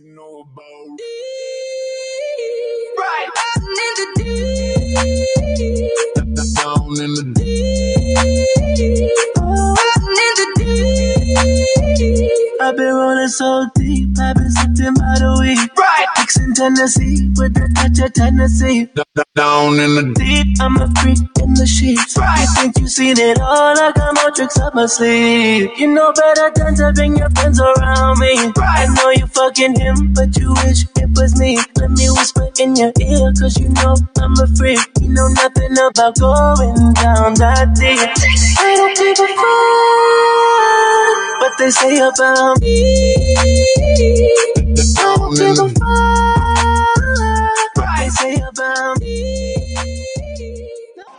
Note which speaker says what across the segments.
Speaker 1: you know about right in the deep. Down in the deep. in the deep. I've been rolling so deep, I've been sitting by the week. Mixing Tennessee with a touch of Tennessee. Down in the deep, I'm a freak in the sheets. Right. You think you've seen it all, I got more tricks up my sleeve. You know better than to bring your friends around me. Right. I know you fucking him, but you wish it was me. Let me whisper in your ear, cause you know I'm a freak. You know nothing about going down that deep. I don't give a fuck they say about me.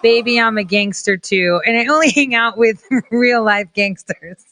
Speaker 2: Baby, I'm a gangster too, and I only hang out with real life gangsters.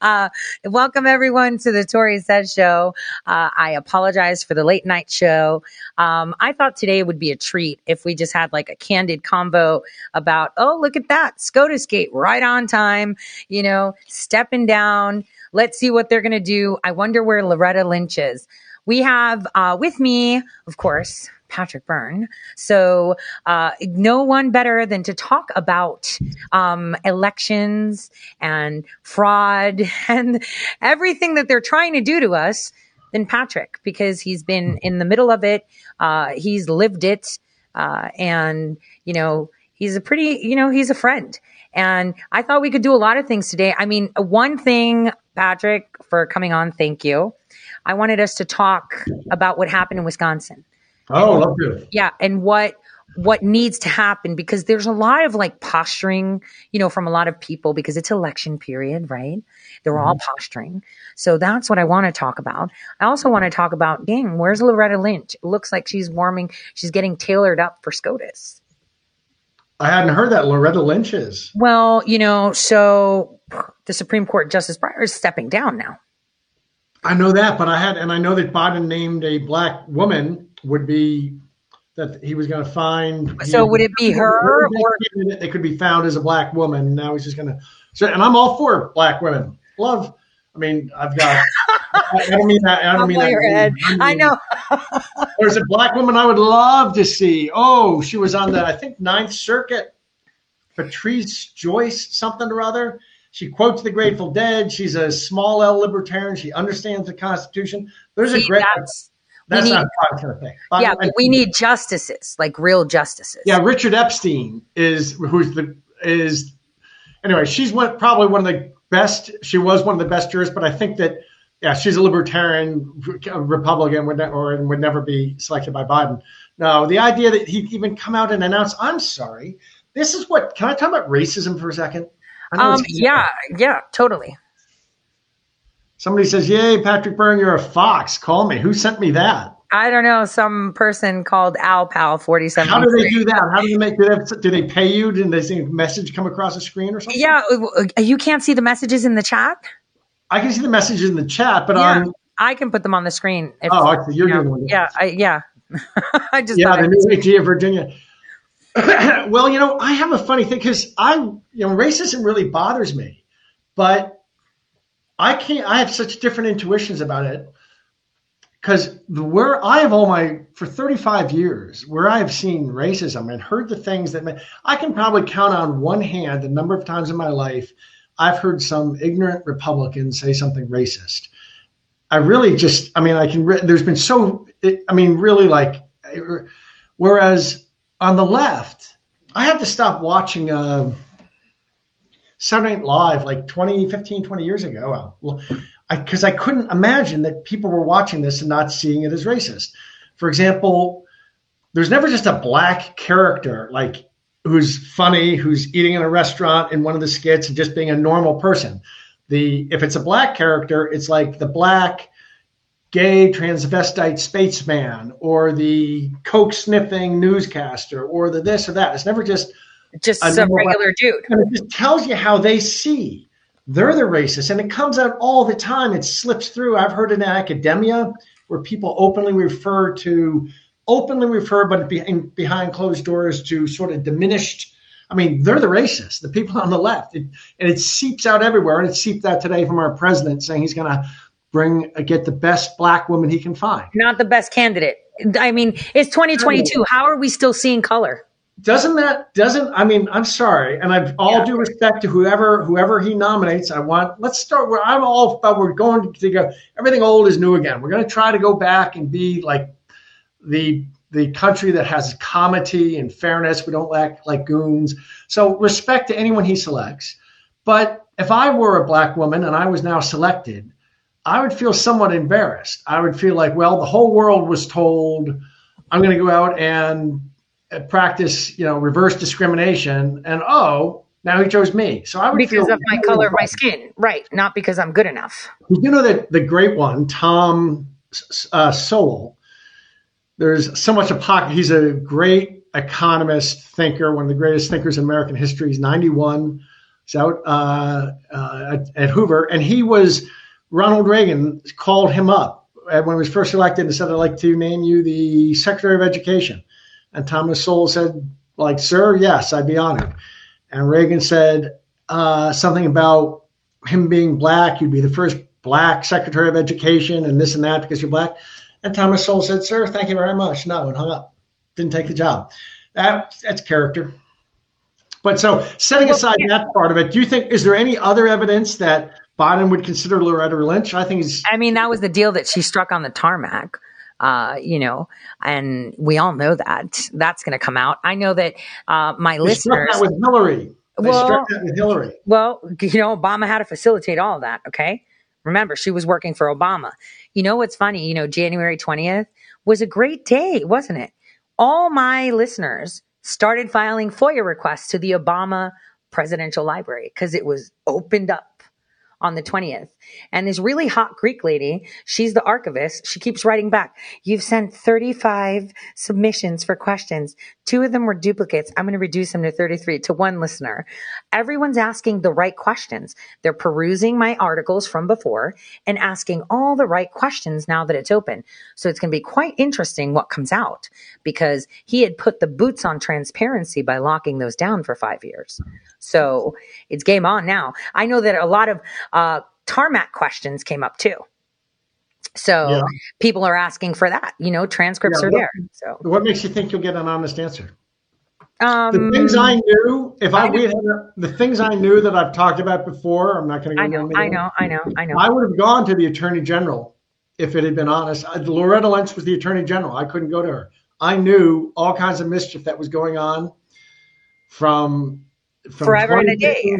Speaker 2: Uh, welcome everyone to the Tore Says Show. Uh, I apologize for the late night show. Um, I thought today would be a treat if we just had like a candid convo about, oh, look at that SCOTUS gate right on time, you know, stepping down. Let's see what they're going to do. I wonder where Loretta Lynch is. We have uh, with me, of course, Patrick Byrne. So, uh, no one better than to talk about um, elections and fraud and everything that they're trying to do to us than Patrick because he's been in the middle of it. Uh, he's lived it. Uh, and, you know, he's a pretty, you know, he's a friend. And I thought we could do a lot of things today. I mean, one thing, Patrick, for coming on, thank you. I wanted us to talk about what happened in Wisconsin.
Speaker 3: Oh, love to.
Speaker 2: Yeah, and what what needs to happen because there's a lot of like posturing, you know, from a lot of people because it's election period, right? They're mm-hmm. all posturing. So that's what I want to talk about. I also want to talk about, dang, where's Loretta Lynch? It looks like she's warming, she's getting tailored up for SCOTUS.
Speaker 3: I hadn't heard that Loretta Lynch is.
Speaker 2: Well, you know, so the Supreme Court Justice Breyer is stepping down now.
Speaker 3: I know that, but I had, and I know that Biden named a black woman would be that he was going to find.
Speaker 2: So would it be her? Or?
Speaker 3: It could be found as a black woman. Now he's just going to. So, and I'm all for black women. Love. I mean, I've got. I don't mean that. I don't mean that.
Speaker 2: Head. Mean, I know.
Speaker 3: there's a black woman I would love to see. Oh, she was on the I think Ninth Circuit. Patrice Joyce, something or other. She quotes the Grateful Dead. She's a small L libertarian. She understands the Constitution. There's see, a great. That's,
Speaker 2: that's need, not kind of thing. yeah, but we need justices, like real justices.
Speaker 3: Yeah, Richard Epstein is who's the is anyway. She's one probably one of the best. She was one of the best jurists, but I think that yeah, she's a libertarian Republican would ne- or would never be selected by Biden. No, the idea that he'd even come out and announce, "I'm sorry, this is what." Can I talk about racism for a second?
Speaker 2: Um, yeah, yeah, totally.
Speaker 3: Somebody says, "Yay, Patrick Byrne, you're a fox. Call me." Who sent me that?
Speaker 2: I don't know. Some person called Alpal forty seven.
Speaker 3: How do they do that? How do you make? Do they, do they pay you? Did they see a message come across the screen or something?
Speaker 2: Yeah, you can't see the messages in the chat.
Speaker 3: I can see the messages in the chat, but
Speaker 2: yeah,
Speaker 3: on
Speaker 2: I can put them on the screen.
Speaker 3: If, oh, okay, you're you know,
Speaker 2: doing it. Yeah, I, yeah. I just
Speaker 3: yeah, the new AG of Virginia. well, you know, I have a funny thing because I, you know, racism really bothers me, but I can't. I have such different intuitions about it because where I have all my for 35 years, where I have seen racism and heard the things that I can probably count on one hand the number of times in my life I've heard some ignorant Republican say something racist. I really just, I mean, I can. There's been so, I mean, really like, whereas on the left, I had to stop watching. Uh, Saturday Night Live like 20, 15, 20 years ago. Well, Because I, I couldn't imagine that people were watching this and not seeing it as racist. For example, there's never just a black character like who's funny, who's eating in a restaurant in one of the skits and just being a normal person. The if it's a black character, it's like the black gay transvestite spaceman or the coke sniffing newscaster or the this or that. It's never just
Speaker 2: just some regular dude.
Speaker 3: And it just tells you how they see. They're the racist, and it comes out all the time. It slips through. I've heard in academia where people openly refer to, openly refer, but behind closed doors to sort of diminished. I mean, they're the racists, the people on the left, it, and it seeps out everywhere. And it seeped out today from our president saying he's going to bring uh, get the best black woman he can find.
Speaker 2: Not the best candidate. I mean, it's 2022. How are we still seeing color?
Speaker 3: Doesn't that doesn't I mean I'm sorry, and I've all
Speaker 2: Yeah.
Speaker 3: due respect to whoever whoever he nominates. I want let's start where I'm all about. We're going to go. Everything old is new again. We're going to try to go back and be like the the country that has comity and fairness. We don't act like goons. So respect to anyone he selects. But if I were a black woman and I was now selected, I would feel somewhat embarrassed. I would feel like, well, the whole world was told I'm going to go out and practice, you know, reverse discrimination, and oh, now he chose me. So I would
Speaker 2: Because of my color of my skin. Right. Not because I'm good enough.
Speaker 3: you know that the great one, Tom uh, Sowell. There's so much apoc. He's a great economist, thinker, one of the greatest thinkers in American history. He's 91. He's out uh, uh, at, at Hoover, and he was Ronald Reagan called him up when he was first elected and said, "I'd like to name you the Secretary of Education." And Thomas Sowell said, "Like, sir, yes, I'd be honored." And Reagan said uh, something about him being black. You'd be the first black Secretary of Education, and this and that because you're black. And Thomas Sowell said, "Sir, thank you very much." No, and hung up. Didn't take the job. That that's character. But so setting aside that part of it, do you think is there any other evidence that Biden would consider Loretta Lynch? I think he's
Speaker 2: I mean, that was the deal that she struck on the tarmac. Uh, you know, and we all know that that's going to come out. I know that uh, my
Speaker 3: they struck
Speaker 2: listeners.
Speaker 3: that with Hillary. They
Speaker 2: Well-
Speaker 3: struck that with Hillary.
Speaker 2: Well, you know, Obama had to facilitate all of that. Okay. Remember, she was working for Obama. You know what's funny? You know, January 20th was a great day, wasn't it? All my listeners started filing FOIA requests to the Obama Presidential Library because it was opened up on the 20th. And this really hot Greek lady, she's the archivist. She keeps writing back. You've sent 35 submissions for questions. Two of them were duplicates. I'm going to reduce them to 33 to one listener. Everyone's asking the right questions. They're perusing my articles from before and asking all the right questions now that it's open. So it's going to be quite interesting what comes out because he had put the boots on transparency by locking those down for five years. So it's game on now. I know that a lot of uh, tarmac questions came up too. So
Speaker 3: Yeah.
Speaker 2: people are asking for that. You know, transcripts
Speaker 3: Yeah,
Speaker 2: are there. So
Speaker 3: What makes you think you'll get an honest answer?
Speaker 2: um,
Speaker 3: The things I knew, if I,
Speaker 2: I
Speaker 3: we had the things I knew that I've talked about before, I'm not going to go
Speaker 2: I
Speaker 3: into
Speaker 2: know, I know, I know, I know.
Speaker 3: I would have gone to the attorney general if it had been honest. Uh, Loretta Lynch was the attorney general. I couldn't go to her. I knew all kinds of mischief that was going on from,
Speaker 2: Forever and a day.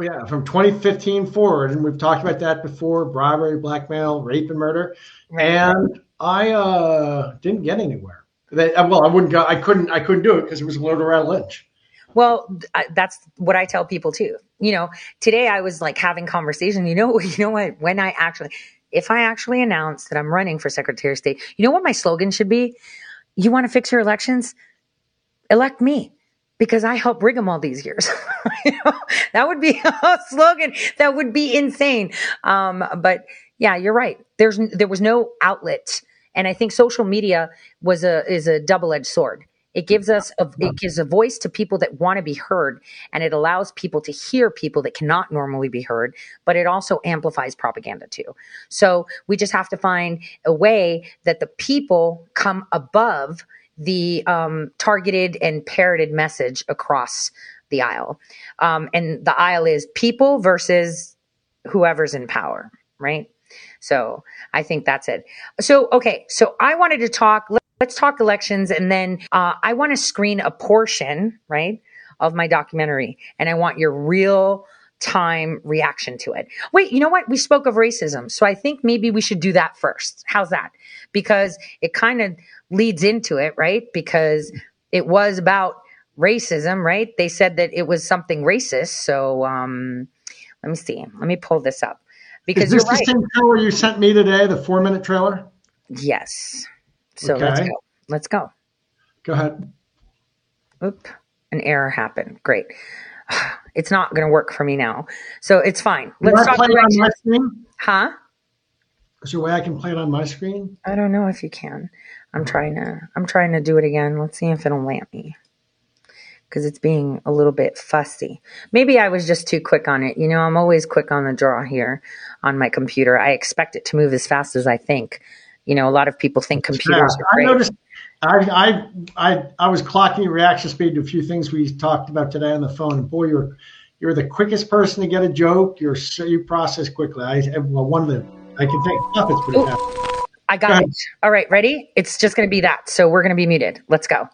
Speaker 3: Yeah, from 2015 forward, and we've talked about that before: bribery, blackmail, rape, and murder.
Speaker 2: Right.
Speaker 3: And I uh, didn't get anywhere. They, uh, well, I wouldn't go. I couldn't. I couldn't do it because it was Loretta Lynch.
Speaker 2: Well, I- that's what I tell people too. You know, today I was like having conversation. You know, you know what? When I actually, if I actually announce that I'm running for Secretary of State, you know what my slogan should be? You want to fix your elections? Elect me because I helped rig them all these years. You know, that would be a slogan that would be insane. Um, but yeah, you're right. There's there was no outlet, and I think social media was a is a double edged sword. It gives us a, it gives a voice to people that want to be heard, and it allows people to hear people that cannot normally be heard. But it also amplifies propaganda too. So we just have to find a way that the people come above the um, targeted and parroted message across the aisle. Um, and the aisle is people versus whoever's in power, right? So I think that's it. So, okay. So I wanted to talk, let, us talk elections. And then uh, I want to screen a portion, right, of my documentary. And I want your real time reaction to it. Wait, you know what? We spoke of racism. So I think maybe we should do that first. How's that? Because it kind of leads into it, right? Because it was about racism, right? They said that it was something racist. So um, let me see. Let me pull this up because
Speaker 3: Is this
Speaker 2: you're right.
Speaker 3: the same trailer you sent me today? The four minute trailer.
Speaker 2: Yes. So let's go. Let's go.
Speaker 3: Go ahead.
Speaker 2: Oop, an error happened. Great. It's not going to work for me now. So it's fine. Let's talk
Speaker 3: play it on my screen?
Speaker 2: Huh?
Speaker 3: Is there a way I can play it on my screen?
Speaker 2: I don't know if you can. I'm trying to I'm trying to do it again. Let's see if it'll let me. because it's being a little bit fussy. Maybe I was just too quick on it. You know, I'm always quick on the draw here on my computer. I expect it to move as fast as I think. You know, a lot of people think computers
Speaker 3: Yeah,
Speaker 2: are great.
Speaker 3: I noticed. I, I I I was clocking your reaction speed to a few things we talked about today on the phone. And boy, you're you're the quickest person to get a joke. You're so, you process quickly. I well, one of the I can think stuff. It's pretty fast.
Speaker 2: I
Speaker 3: Go
Speaker 2: got
Speaker 3: ahead.
Speaker 2: it. All right, ready? It's just going to be that. So we're going to be muted. Let's go.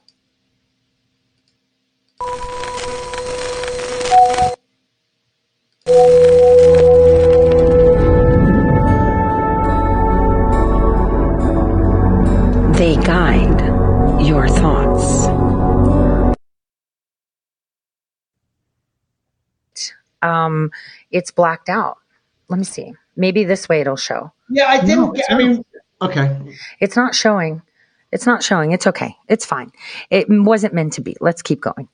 Speaker 2: Um, it's blacked out. Let me see. Maybe this way it'll show.
Speaker 3: Yeah, I didn't.
Speaker 2: No,
Speaker 3: get,
Speaker 2: it's
Speaker 3: I mean, okay.
Speaker 2: It's not showing. It's not showing. It's okay. It's fine. It wasn't meant to be. Let's keep going.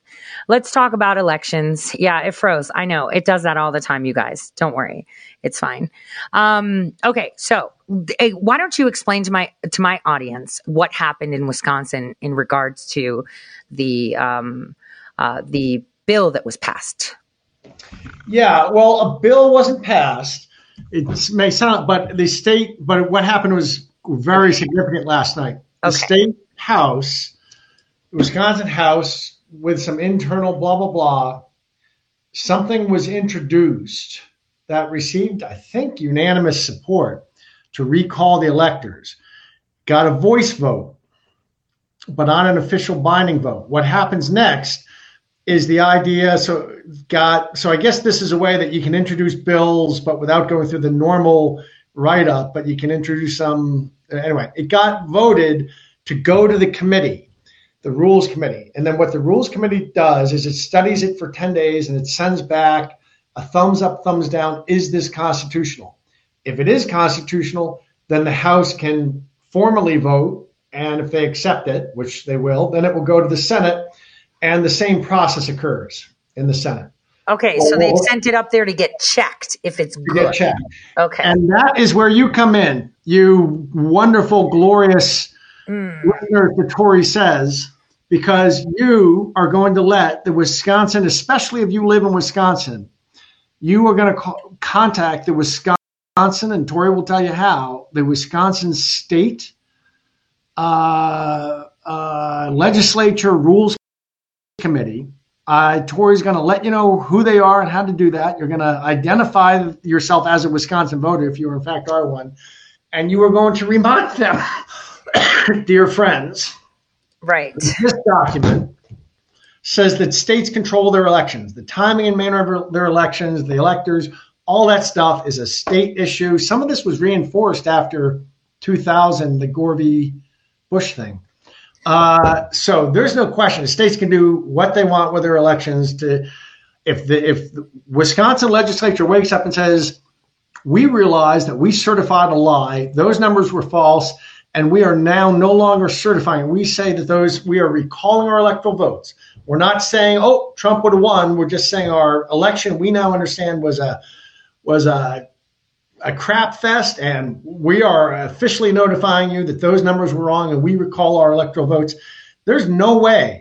Speaker 2: Let's talk about elections. Yeah, it froze. I know. It does that all the time, you guys. Don't worry. It's fine. Um, okay, so eh, why don't you explain to my to my audience what happened in Wisconsin in regards to the um, uh, the bill that was passed?
Speaker 3: Yeah, well, a bill wasn't passed. It may sound, but the state, but what happened was very significant last night. The
Speaker 2: Okay.
Speaker 3: state house, Wisconsin House, with some internal blah blah blah, something was introduced that received, I think, unanimous support to recall the electors. Got a voice vote, but not an official binding vote. What happens next is the idea so got so i guess this is a way that you can introduce bills but without going through the normal write-up but you can introduce some anyway it got voted to go to the committee the rules committee. And then what the rules committee does is it studies it for 10 days and it sends back a thumbs up thumbs down is this constitutional? If it is constitutional then the house can formally vote and if they accept it which they will then it will go to the senate and the same process occurs in the Senate.
Speaker 2: Okay, so they've sent it up there to get checked if it's
Speaker 3: You
Speaker 2: good.
Speaker 3: get checked.
Speaker 2: Okay.
Speaker 3: And that is where you come in, you wonderful, glorious
Speaker 2: Mm.
Speaker 3: listener to Tore says, because you are going to let the Wisconsin, especially if you live in Wisconsin, you are going to co- contact the Wisconsin, and Tore will tell you how, the Wisconsin State uh, uh, Legislature Rules Committee. Uh, Tore's going to let you know who they are and how to do that. You're going to identify yourself as a Wisconsin voter if you, in fact, are one. And you are going to remind them, dear friends,
Speaker 2: Right.
Speaker 3: this document says that states control their elections, the timing and manner of their elections, the electors, all that stuff is a state issue. Some of this was reinforced after 2000, the Gore v. Bush thing. Uh, so there's no question. States can do what they want with their elections. To if the if the Wisconsin legislature wakes up and says, "We realize that we certified a lie; those numbers were false, and we are now no longer certifying." We say that those we are recalling our electoral votes. We're not saying, "Oh, Trump would have won." We're just saying our election we now understand was a was a a crap fest, and we are officially notifying you that those numbers were wrong, and we recall our electoral votes. There's no way.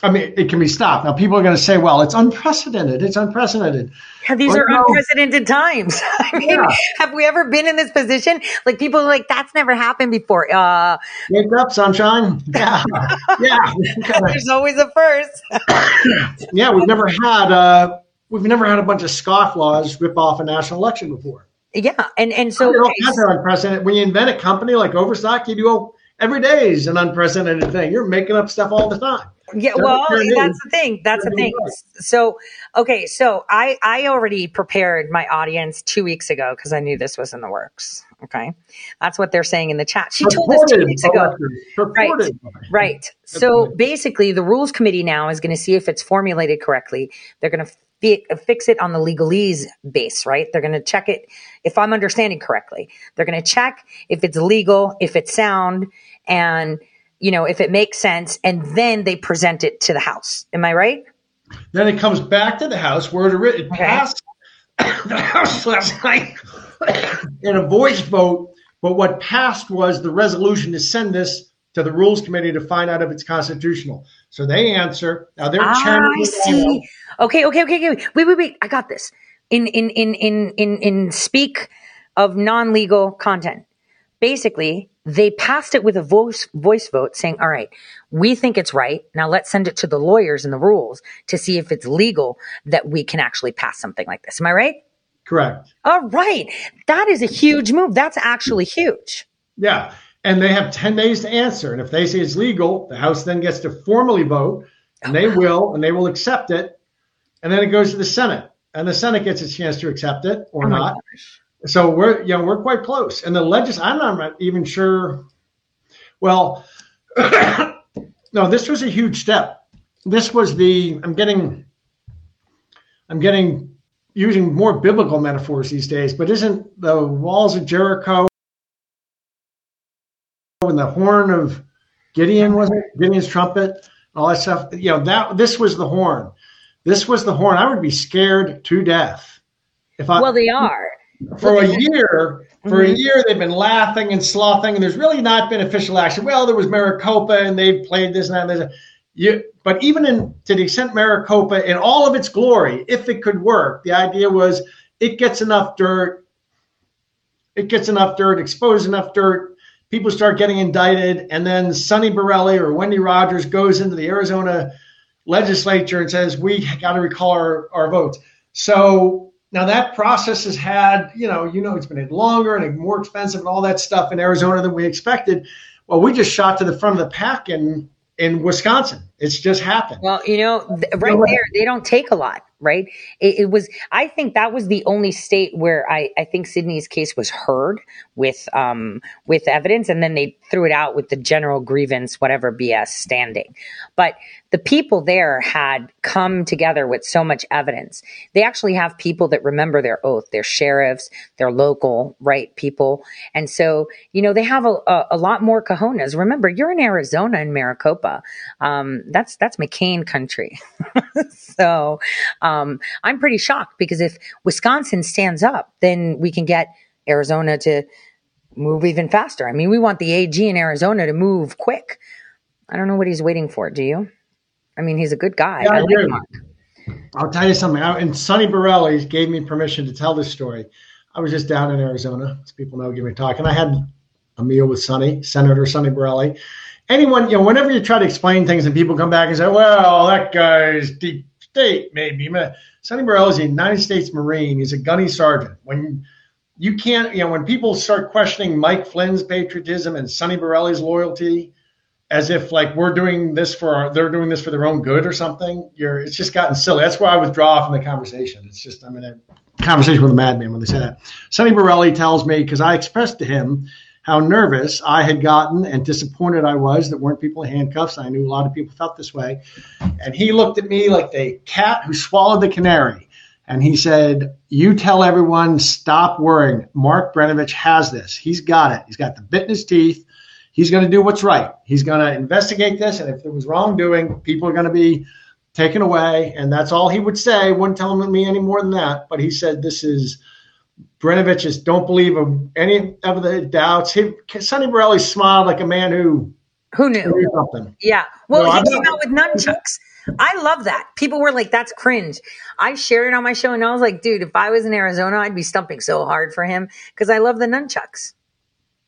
Speaker 3: I mean, it can be stopped. Now, people are going to say, "Well, it's unprecedented. It's unprecedented."
Speaker 2: Yeah, these
Speaker 3: Well,
Speaker 2: are
Speaker 3: no.
Speaker 2: unprecedented times. I mean,
Speaker 3: Yeah.
Speaker 2: have we ever been in this position? Like people are like, that's never happened before. Uh,
Speaker 3: Wake up, sunshine. Yeah, yeah,
Speaker 2: there's always a first.
Speaker 3: yeah. We've never had uh, we've never had a bunch of scofflaws rip off a national election before.
Speaker 2: Yeah, and and so
Speaker 3: don't unprecedented. When you invent a company like Overstock, you do every day is an unprecedented thing. You're making up stuff all the time.
Speaker 2: Yeah,
Speaker 3: Don't
Speaker 2: well, that's the thing. That's the thing.
Speaker 3: in.
Speaker 2: So, okay, so I I already prepared my audience two weeks ago because I knew this was in the works. Okay, that's what they're saying in the chat. She told us two weeks ago.
Speaker 3: Purported.
Speaker 2: Right. So basically, the rules committee now is going to see if it's formulated correctly. They're going to fi- fix it on the legalese base, right? They're going to check it. If I'm understanding correctly, they're going to check if it's legal, if it's sound, and you know if it makes sense, and then they present it to the House. Am I right?
Speaker 3: Then it comes back to the House where it, it
Speaker 2: Okay.
Speaker 3: passed the House last night in a voice vote. But what passed was the resolution to send this to to the Rules Committee to find out if it's constitutional. So they answer. Now they're
Speaker 2: Ah, I see. Okay, okay, okay, okay. Wait, wait, wait. I got this. In in in in in in speak of non-legal content. Basically, they passed it with a voice voice vote saying, "All right, we think it's right. Now let's send it to the lawyers and the rules to see if it's legal that we can actually pass something like this." Am I right?
Speaker 3: Correct.
Speaker 2: All right. That is a huge move. That's actually huge.
Speaker 3: Yeah. And they have 10 days to answer. And if they say it's legal, the House then gets to formally vote, and they oh, will, and they will accept it. And then it goes to the Senate. And the Senate gets a chance to accept it or
Speaker 2: Oh
Speaker 3: not. So we're you know, we're quite close. And the legis I'm not even sure. Well, no, this was a huge step. This was the I'm getting I'm getting using more biblical metaphors these days, but isn't the walls of Jericho and the horn of Gideon was it? Gideon's trumpet, all that stuff. You know, that this was the horn. This was the horn. I would be scared to death. If I
Speaker 2: Well, they are.
Speaker 3: for a year, for a
Speaker 2: Mhm.
Speaker 3: year they've been laughing and slothing, and there's really not been official action. Well, there was Maricopa, and they've played this and that. And this. You, but even in to the extent Maricopa, in all of its glory, if it could work, the idea was it gets enough dirt, it gets enough dirt, exposed enough dirt, people start getting indicted, and then Sonny Borrelli or Wendy Rogers goes into the Arizona legislature and says we got to recall our, our votes. So now that process has had, you know, you know, it's been longer and more expensive and all that stuff in Arizona than we expected. Well, we just shot to the front of the pack in in Wisconsin. It's just happened.
Speaker 2: Well, you know, th- right there, they don't take a lot, right? It, it was, I think that was the only state where I, I think Sidney's case was heard with, um, with evidence, and then they threw it out with the general grievance, whatever BS standing. But the people there had come together with so much evidence. They actually have people that remember their oath. They're sheriffs, they're local, right? People. And so, you know, they have a, a, a lot more cojones. Remember, you're in Arizona in Maricopa. Um, that's, that's McCain country. so, um, I'm pretty shocked because if Wisconsin stands up, then we can get Arizona to move even faster. I mean, we want the AG in Arizona to move quick. I don't know what he's waiting for. Do you? I mean, he's a good guy.
Speaker 3: Yeah, I
Speaker 2: I like. Mark.
Speaker 3: I'll tell you something. I, and Sonny Borrelli gave me permission to tell this story. I was just down in Arizona, as people know, give me a talk, and I had a meal with Sonny, Senator Sonny Borrelli. Anyone, you know, whenever you try to explain things and people come back and say, "Well, that guy's deep state, maybe," Sonny Borrelli is a United States Marine. He's a gunny sergeant. When you can't, you know, when people start questioning Mike Flynn's patriotism and Sonny Borrelli's loyalty, as if like we're doing this for our, they're doing this for their own good or something. You're it's just gotten silly. That's why I withdraw from the conversation. It's just I'm in a conversation with a madman when they say that. Sonny Borrelli tells me because I expressed to him how nervous I had gotten and disappointed I was that weren't people in handcuffs. I knew a lot of people felt this way, and he looked at me like the cat who swallowed the canary. And he said, You tell everyone, stop worrying. Mark Brnovich has this. He's got it. He's got the bit in his teeth he's going to do what's right. He's going to investigate this, and if there was wrongdoing, people are going to be taken away, and that's all he would say. Wouldn't tell me any more than that. But he said this is Brnovich just don't believe of any of the doubts. He, Sonny Borrelli smiled like a man who
Speaker 2: Who knew?
Speaker 3: knew something.
Speaker 2: Yeah. Well,
Speaker 3: No,
Speaker 2: he came out with nunchucks. I love that. People were like, that's cringe. I shared it on my show and I was like, dude, if I was in Arizona, I'd be stumping so hard for him because I love the nunchucks.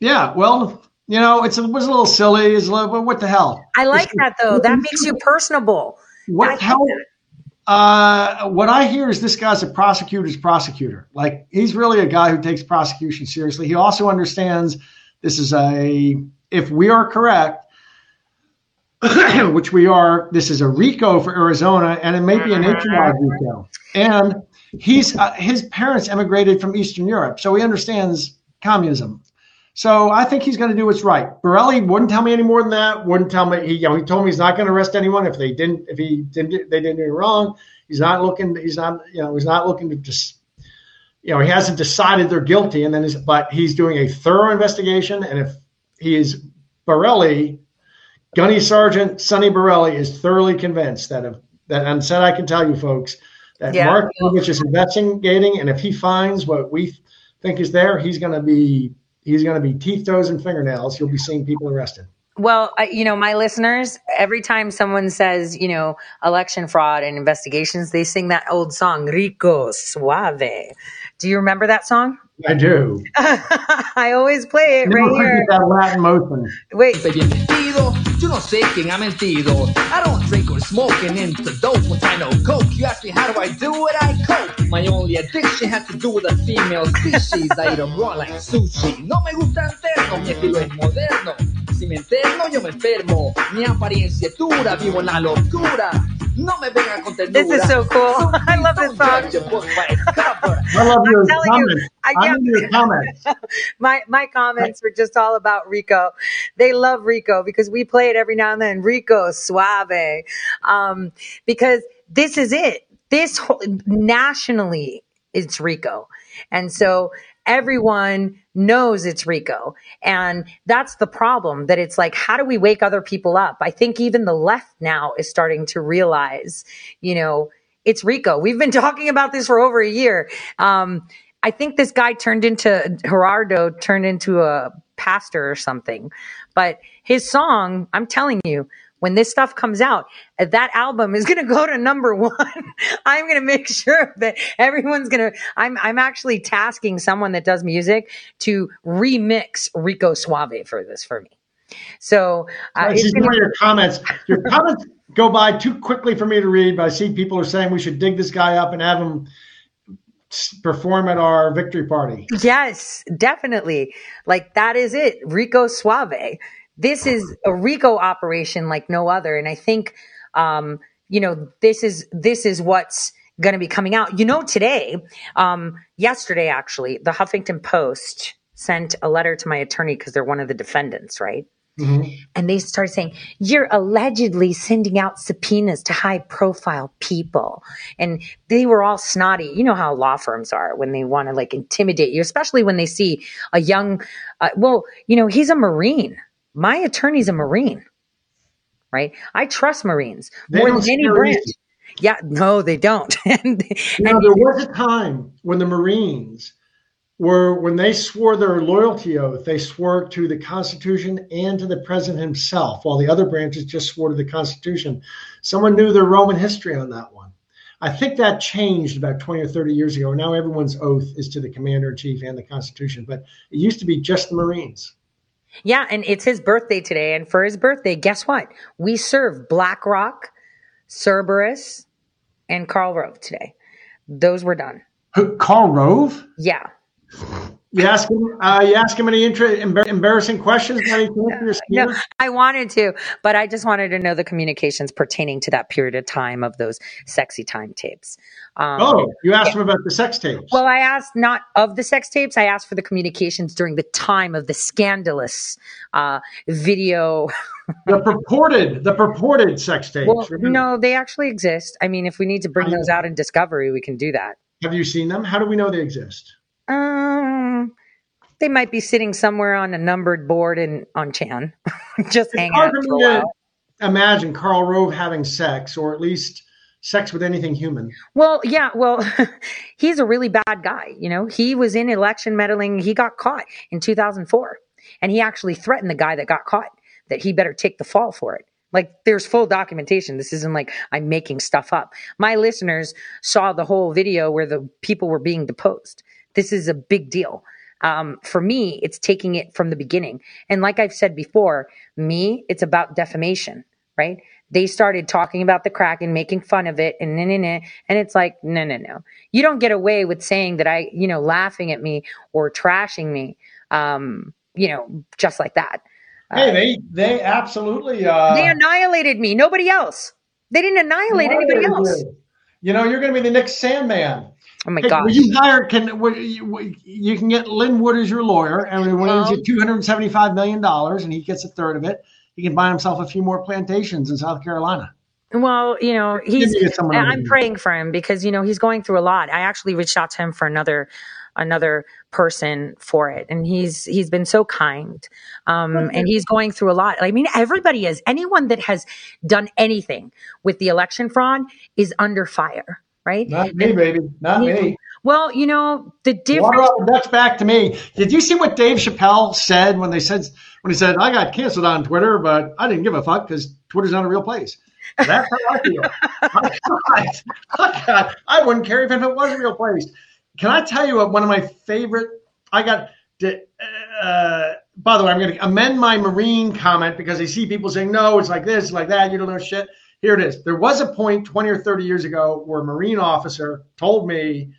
Speaker 3: Yeah, well, you know, it's, it was a little silly. It's a little, what the hell?
Speaker 2: I like that though. That makes you personable.
Speaker 3: What the hell?
Speaker 2: that.
Speaker 3: Uh, what I hear is this guy's a prosecutor's prosecutor. Like he's really a guy who takes prosecution seriously. He also understands this is a if we are correct, which we are, this is a RICO for Arizona, and it may be an nationwide RICO. And he's uh, his parents emigrated from Eastern Europe, so he understands communism. So I think he's going to do what's right. Borrelli wouldn't tell me any more than that. Wouldn't tell me. He, you know, he told me he's not going to arrest anyone if they didn't. If he didn't, they didn't do it wrong. He's not looking. He's not. You know, he's not looking to just. You know, he hasn't decided they're guilty, and then, he's, but he's doing a thorough investigation. And if he is Borrelli, Gunny Sergeant Sonny Borrelli is thoroughly convinced that if that and said I can tell you folks that
Speaker 2: Yeah.
Speaker 3: Mark Kovich is investigating, and if he finds what we think is there, he's going to be he's going to be teeth, toes, and fingernails. You'll be seeing people arrested.
Speaker 2: Well, I, you know, my listeners, every time someone says, you know, election fraud and investigations, they sing that old song, Rico Suave. Do you remember that song?
Speaker 3: I do.
Speaker 2: I always play it
Speaker 3: You
Speaker 2: right here.
Speaker 3: forget that Latin motion.
Speaker 2: Wait,
Speaker 4: bien vestido. Yo no sé quién ha mentido. I don't drink or smoke and into dope once I know coke. You ask me how do I do it, I cope. My only addiction has to do with a female species. I eat them raw like sushi. No me gusta interno, mi estilo es moderno. Si me enterno, yo me enfermo. Mi apariencia es dura, vivo en la locura. No me vengan con ternura.
Speaker 2: This is so cool. I love this song.
Speaker 4: judge a book by its cover.
Speaker 3: I love your
Speaker 2: telling you,
Speaker 3: comments.
Speaker 2: I
Speaker 3: I love your comments.
Speaker 2: my my comments were just all about Rico. They love Rico because we play it every now and then. Rico Suave, um, because this is it. This whole, nationally, it's Rico, and so everyone knows it's Rico, and that's the problem. That it's like, how do we wake other people up? I think even the left now is starting to realize, you know, it's Rico. We've been talking about this for over a year. Um, I think this guy turned into Gerardo turned into a pastor or something. But his song, I'm telling you, when this stuff comes out, that album is going to go to number one. I'm going to make sure that everyone's going to. I'm I'm actually tasking someone that does music to remix Rico Suave for this for me. So uh,
Speaker 3: I see
Speaker 2: gonna-
Speaker 3: your comments. Your comments go by too quickly for me to read, but I see people are saying we should dig this guy up and have him perform at our victory party.
Speaker 2: Yes, definitely. Like that is it. Rico Suave. This is a Rico operation like no other. And I think, um, you know, this is, this is what's going to be coming out. You know, today, um, yesterday, actually, the Huffington Post sent a letter to my attorney because they're one of the defendants, right? And they started saying, You're allegedly sending out subpoenas to high profile people. And they were all snotty. You know how law firms are when they want to like intimidate you, especially when they see a young, uh, well, you know, he's a Marine. My attorney's a Marine, right? I trust Marines
Speaker 3: They
Speaker 2: more than any branch.
Speaker 3: easy.
Speaker 2: Yeah, no, they don't. and,
Speaker 3: know, there was a time when the Marines were, when they swore their loyalty oath, they swore to the Constitution and to the president himself, while the other branches just swore to the Constitution. Someone knew their Roman history on that one. I think that changed about 20 or 30 years ago. Now everyone's oath is to the commander in chief and the Constitution, but it used to be just the Marines.
Speaker 2: Yeah, and it's his birthday today. And for his birthday, guess what? We serve BlackRock, Cerberus, and Karl Rove today. Those were done.
Speaker 3: Who- Karl Rove?
Speaker 2: Yeah.
Speaker 3: You ask him. Uh, you ask him any inter- embar- embarrassing questions about anything for
Speaker 2: No. I wanted to, but I just wanted to know the communications pertaining to that period of time of those sexy time tapes. Um,
Speaker 3: Oh, you asked him about the sex tapes.
Speaker 2: Well, I asked not of the sex tapes. I asked for the communications during the time of the scandalous uh, video.
Speaker 3: the purported, the purported sex tapes. Remember?
Speaker 2: no, they actually exist. I mean, if we need to bring those out in Discovery, we can do that.
Speaker 3: Have you seen them? How do we know they exist?
Speaker 2: Um, they might be sitting somewhere on a numbered board in on Chan, just hanging out
Speaker 3: for
Speaker 2: a while.
Speaker 3: imagine Karl Rove having sex, or at least sex with anything human.
Speaker 2: Well, yeah, well, he's a really bad guy. You know, he was in election meddling. He got caught in 2004, and he actually threatened the guy that got caught that he better take the fall for it. Like, there's full documentation. This isn't like I'm making stuff up. My listeners saw the whole video where the people were being deposed. This is a big deal. Um, for me, it's taking it from the beginning. And like I've said before, me, it's about defamation, right? They started talking about the crack and making fun of it and, nah, nah, nah, and it's like, no, no, no. You don't get away with saying that I, you know, laughing at me or trashing me, um, you know, just like that.
Speaker 3: Hey, they they absolutely. Uh,
Speaker 2: they annihilated me. Nobody else. They didn't annihilate anybody else.
Speaker 3: You know, you're going to be the next Sandman.
Speaker 2: Oh my
Speaker 3: Hey,
Speaker 2: gosh.
Speaker 3: you hire? Can you, you can get Lin Wood as your lawyer, and when he's at two hundred seventy-five million dollars, and he gets a third of it, he can buy himself a few more plantations in South Carolina.
Speaker 2: Well, you know, he's.
Speaker 3: Maybe get someone over
Speaker 2: I'm praying for him because you know he's going through a lot. I actually reached out to him for another another person for it, and he's he's been so kind, um, and he's going through a lot. I mean, everybody is. Anyone that has done anything with the election fraud is under fire. Right?
Speaker 3: Not me, baby. Not me.
Speaker 2: Well, you know, the difference.
Speaker 3: the back to me. Did you see what Dave Chappelle said when they said when he said I got canceled on Twitter, but I didn't give a fuck because Twitter's not a real place. That's how I feel. I, I, God, I wouldn't care even if it was a real place. Can I tell you what, one of my favorite? I got. Uh, by the way, I'm going to amend my Marine comment because I see people saying no, it's like this, like that. You don't know shit. Here it is. There was a point 20 or 30 years ago where a Marine officer told me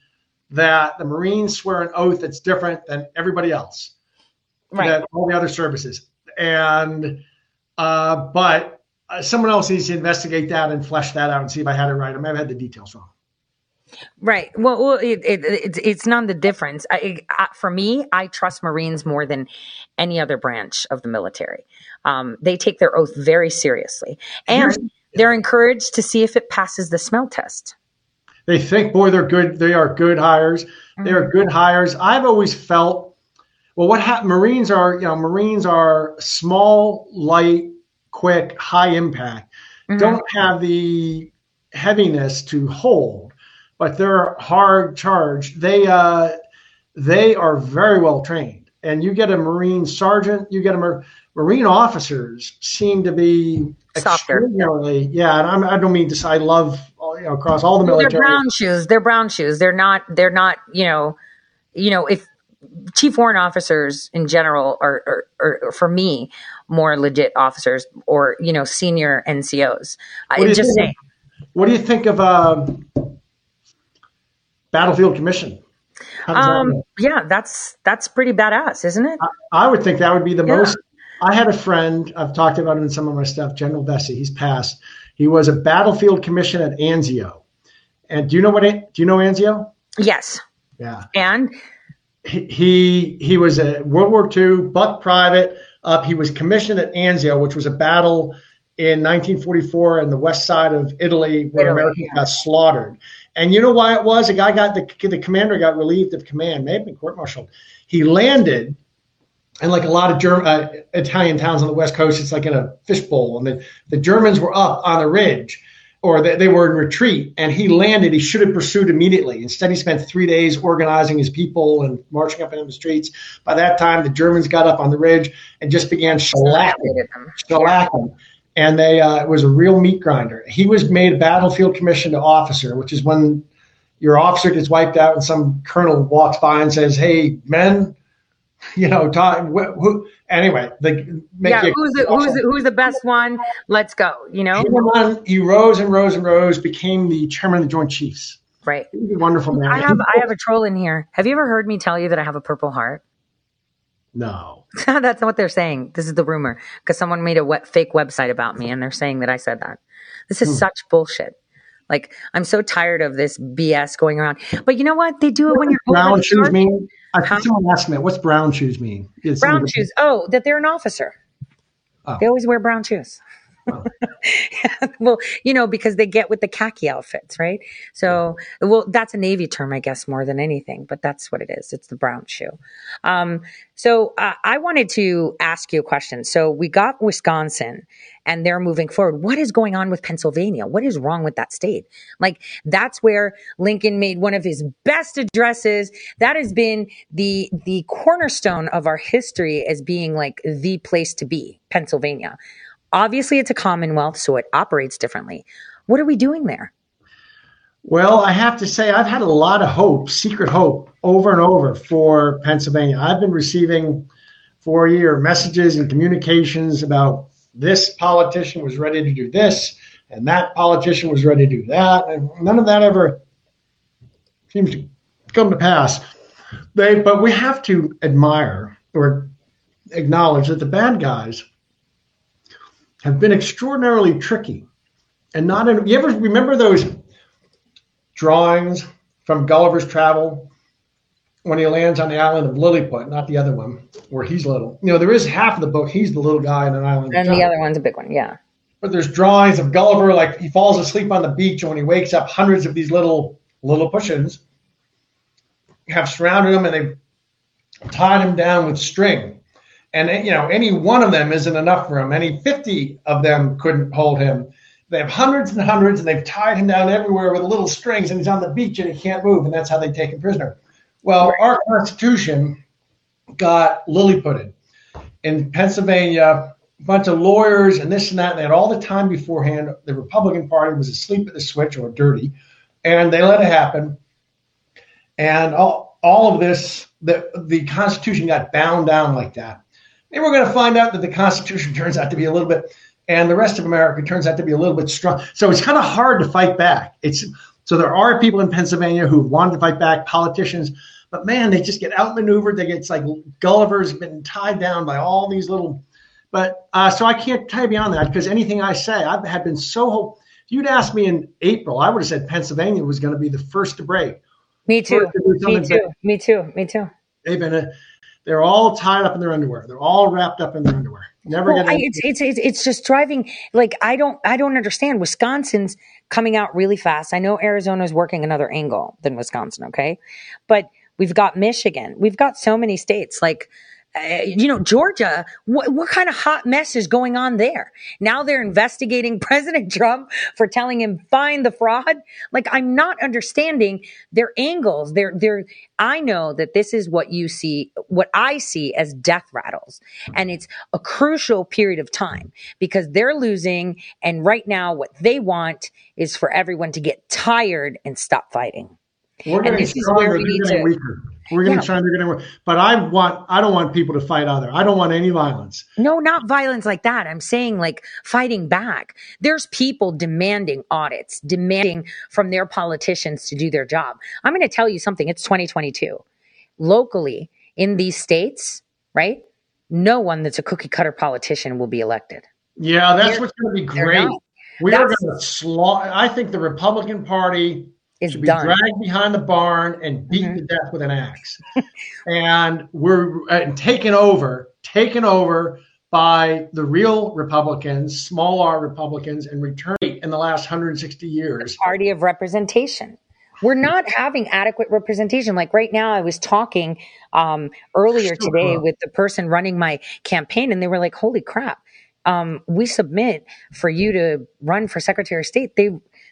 Speaker 3: that the Marines swear an oath that's different than everybody else,
Speaker 2: Right.
Speaker 3: than all the other services. And uh, but uh, someone else needs to investigate that and flesh that out and see if I had it right. I may have had the details wrong.
Speaker 2: Right. Well, well it, it, it's it's not the difference. I, I, for me, I trust Marines more than any other branch of the military. Um, they take their oath very seriously, and they're encouraged to see if it passes the smell test.
Speaker 3: They think, boy, they're good. They are good hires. They are good hires. I've always felt, well, what happened? Marines are, you know, Marines are small, light, quick, high impact. Don't have the heaviness to hold, but they're hard charged. They uh, they are very well trained. And you get a Marine sergeant, you get a Mar- Marine officers seem to be
Speaker 2: Softer.
Speaker 3: yeah. And I'm, I don't mean to say I love you know across all the military.
Speaker 2: They're brown shoes. They're brown shoes. They're not. They're not. You know. You know if chief warrant officers in general are, are, are, for me more legit officers or you know senior NCOs.
Speaker 3: What do
Speaker 2: I
Speaker 3: you
Speaker 2: just
Speaker 3: think?
Speaker 2: saying.
Speaker 3: What do you think of um, Battlefield Commission? Does that
Speaker 2: Um, yeah, that's that's pretty badass, isn't it?
Speaker 3: I would think that would be the
Speaker 2: Yeah.
Speaker 3: most. I had a friend. I've talked about him in some of my stuff. General Vessey. He's passed. He was a Battlefield Commission at Anzio. And do you know what? Do you know Anzio?
Speaker 2: Yes,
Speaker 3: Yeah.
Speaker 2: and
Speaker 3: He he, he was a World War II buck private. Up. He was commissioned at Anzio, which was a battle in 1944 in the west side of Italy where
Speaker 2: Italy,
Speaker 3: Americans
Speaker 2: yeah.
Speaker 3: got slaughtered. And you know why it was? A guy got the the commander got relieved of command, may have been court-martialed. He landed, and like a lot of German, uh, Italian towns on the west coast, it's like in a fishbowl, and the, the Germans were up on the ridge, or they, they were in retreat, and he landed. He should have pursued immediately. Instead, he spent three days organizing his people and marching up and down the streets. By that time, the Germans got up on the ridge and just began shellacking shellacking. And they uh, it was a real meat grinder. He was made a battlefield commissioned officer, which is when your officer gets wiped out and some colonel walks by and says, "Hey, men, you know, wh- who, anyway, the make
Speaker 2: yeah,
Speaker 3: you-
Speaker 2: who's the, who's the, who's the best one? Let's go. You know,
Speaker 3: He rose and rose and rose, became the chairman of the Joint Chiefs.
Speaker 2: right?
Speaker 3: Wonderful man.
Speaker 2: I have I have a troll in here. Have you ever heard me tell you that I have a purple heart?
Speaker 3: no.
Speaker 2: That's what they're saying. This is the rumor because someone made a web, fake website about me and they're saying that I said that. This is
Speaker 3: Hmm.
Speaker 2: such bullshit. Like I'm so tired of this BS going around. But you know what? They do it when you're
Speaker 3: Brown shoes mean? I
Speaker 2: Huh?
Speaker 3: someone asked me, what's brown shoes mean? It's
Speaker 2: Brown shoes. Oh, that they're an officer.
Speaker 3: Oh.
Speaker 2: They always wear brown shoes. well, you know, because they get with the khaki outfits, right? So, well, that's a Navy term, I guess, more than anything, but that's what it is. It's the brown shoe. Um, so, uh, I wanted to ask you a question. So, we got Wisconsin and they're moving forward. What is going on with Pennsylvania? What is wrong with that state? Like, that's where Lincoln made one of his best addresses. That has been the, the cornerstone of our history as being like the place to be, Pennsylvania. Obviously, it's a commonwealth, so it operates differently. What are we doing there?
Speaker 3: Well, I have to say, I've had a lot of hope, secret hope, over and over for Pennsylvania. I've been receiving for a year messages and communications about this politician was ready to do this, and that politician was ready to do that, and none of that ever seems to come to pass. They, but we have to admire or acknowledge that the bad guys have been extraordinarily tricky, and not in. You ever remember those? drawings from Gulliver's Travel when he lands on the island of Lilliput, not the other one where he's little. You know, there is half of the book he's the little guy on an island.
Speaker 2: And the other one's a big one, yeah.
Speaker 3: But there's drawings of Gulliver like he falls asleep on the beach, and when he wakes up, hundreds of these little Lilliputians have surrounded him, and they've tied him down with string. And you know, any one of them isn't enough for him. Any 50 of them couldn't hold him. they have hundreds and hundreds, and they've tied him down everywhere with little strings, and he's on the beach and he can't move, and that's how they take him prisoner. Well, our Constitution got lilliputted in Pennsylvania. A bunch of lawyers and this and that. And they had all the time beforehand. The Republican Party was asleep at the switch or dirty, and they let it happen. And all, all of this, the, the Constitution got bound down like that. Maybe we're going to find out that the Constitution turns out to be a little bit, and the rest of America turns out to be a little bit strong. So it's kind of hard to fight back. It's so there are people in Pennsylvania who wanted to fight back, politicians, but man, they just get outmaneuvered. They get it's like Gulliver's been tied down by all these little. But uh, so I can't tell you beyond that because anything I say, I've had been so. If you'd asked me in April, I would have said Pennsylvania was going to be the first to break.
Speaker 2: Me too.
Speaker 3: To
Speaker 2: Me too. Me too. Me too.
Speaker 3: They've been, a, they're all tied up in their underwear. They're all wrapped up in their underwear. Never
Speaker 2: Well,
Speaker 3: get.
Speaker 2: I, it's, it's it's it's just driving like I don't I don't understand. Wisconsin's coming out really fast. I know Arizona's working another angle than Wisconsin. Okay, but we've got Michigan. We've got so many states like. Uh, you know, Georgia, what, what kind of hot mess is going on there? Now they're investigating President Trump for telling him find the fraud. Like I'm not understanding their angles. They're, they're, I know that this is what you see, what I see as death rattles. And it's a crucial period of time because they're losing. And right now, what they want is for everyone to get tired and stop fighting.
Speaker 3: We're
Speaker 2: and this is where we need to-
Speaker 3: weaker. We're getting
Speaker 2: Yeah.
Speaker 3: stronger. They're getting weaker. But I want. I don't want people to fight either. I don't want any violence.
Speaker 2: No, not violence like that. I'm saying like fighting back. There's people demanding audits, demanding from their politicians to do their job. I'm going to tell you something. It's 2022. Locally in these states, right? No one that's a cookie cutter politician will be elected.
Speaker 3: Yeah, that's
Speaker 2: They're-
Speaker 3: what's going to be great. We are going to slaughter. I think the Republican Party
Speaker 2: It's
Speaker 3: should be
Speaker 2: done.
Speaker 3: dragged behind the barn and beat
Speaker 2: Mhm.
Speaker 3: to death with an axe. and we're uh, taken over, taken over by the real Republicans, small R Republicans, and returned in the last 160 years.
Speaker 2: party of representation. We're not having adequate representation. Like right now, I was talking um, earlier
Speaker 3: Still
Speaker 2: today with the person running my campaign, and they were like, "Holy crap! Um, we submit for you to run for Secretary of State." They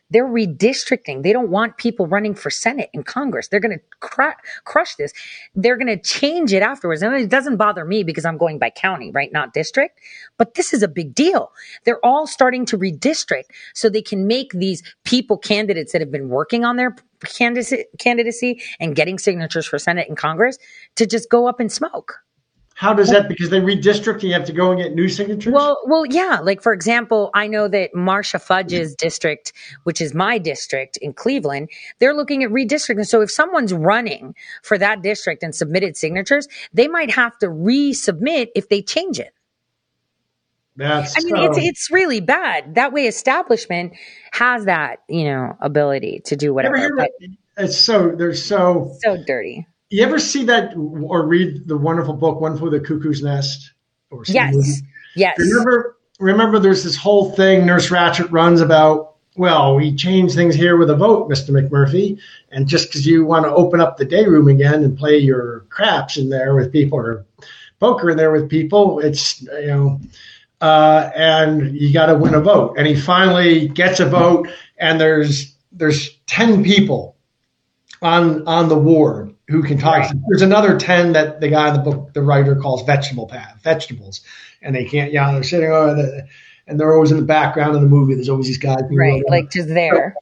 Speaker 2: they're redistricting. They don't want people running for Senate and Congress. They're going to cr- crush this. They're going to change it afterwards. And it doesn't bother me because I'm going by county, right? Not district. But this is a big deal. They're all starting to redistrict so they can make these people candidates that have been working on their candidacy, candidacy and getting signatures for Senate and Congress to just go up in smoke.
Speaker 3: How does that? Because they redistrict, you have to go and get new signatures.
Speaker 2: Well, well, yeah. Like for example, I know that Marcia Fudge's mm-hmm. district, which is my district in Cleveland, they're looking at redistricting. So if someone's running for that district and submitted signatures, they might have to resubmit if they change it.
Speaker 3: that's
Speaker 2: I mean,
Speaker 3: so-
Speaker 2: it's it's really bad. That way, establishment has that you know ability to do whatever. But?
Speaker 3: It's so they're so.
Speaker 2: so dirty.
Speaker 3: You ever see that or read the wonderful book "One Flew the Cuckoo's Nest"? Or see movie?
Speaker 2: Yes, yes.
Speaker 3: Remember, remember, there's this whole thing Nurse Ratched runs about. Well, we changed things here with a vote, Mr. McMurphy, and just because you want to open up the day room again and play your craps in there with people or poker in there with people, it's you know, uh, and you got to win a vote. And he finally gets a vote, and there's there's ten people on on the ward who can talk.
Speaker 2: Right.
Speaker 3: There's another ten that the guy in the book, the writer, calls vegetable path vegetables, and they can't. Yeah, they're sitting over the, and they're always in the background of the movie. There's always these guys.
Speaker 2: Right, like just there.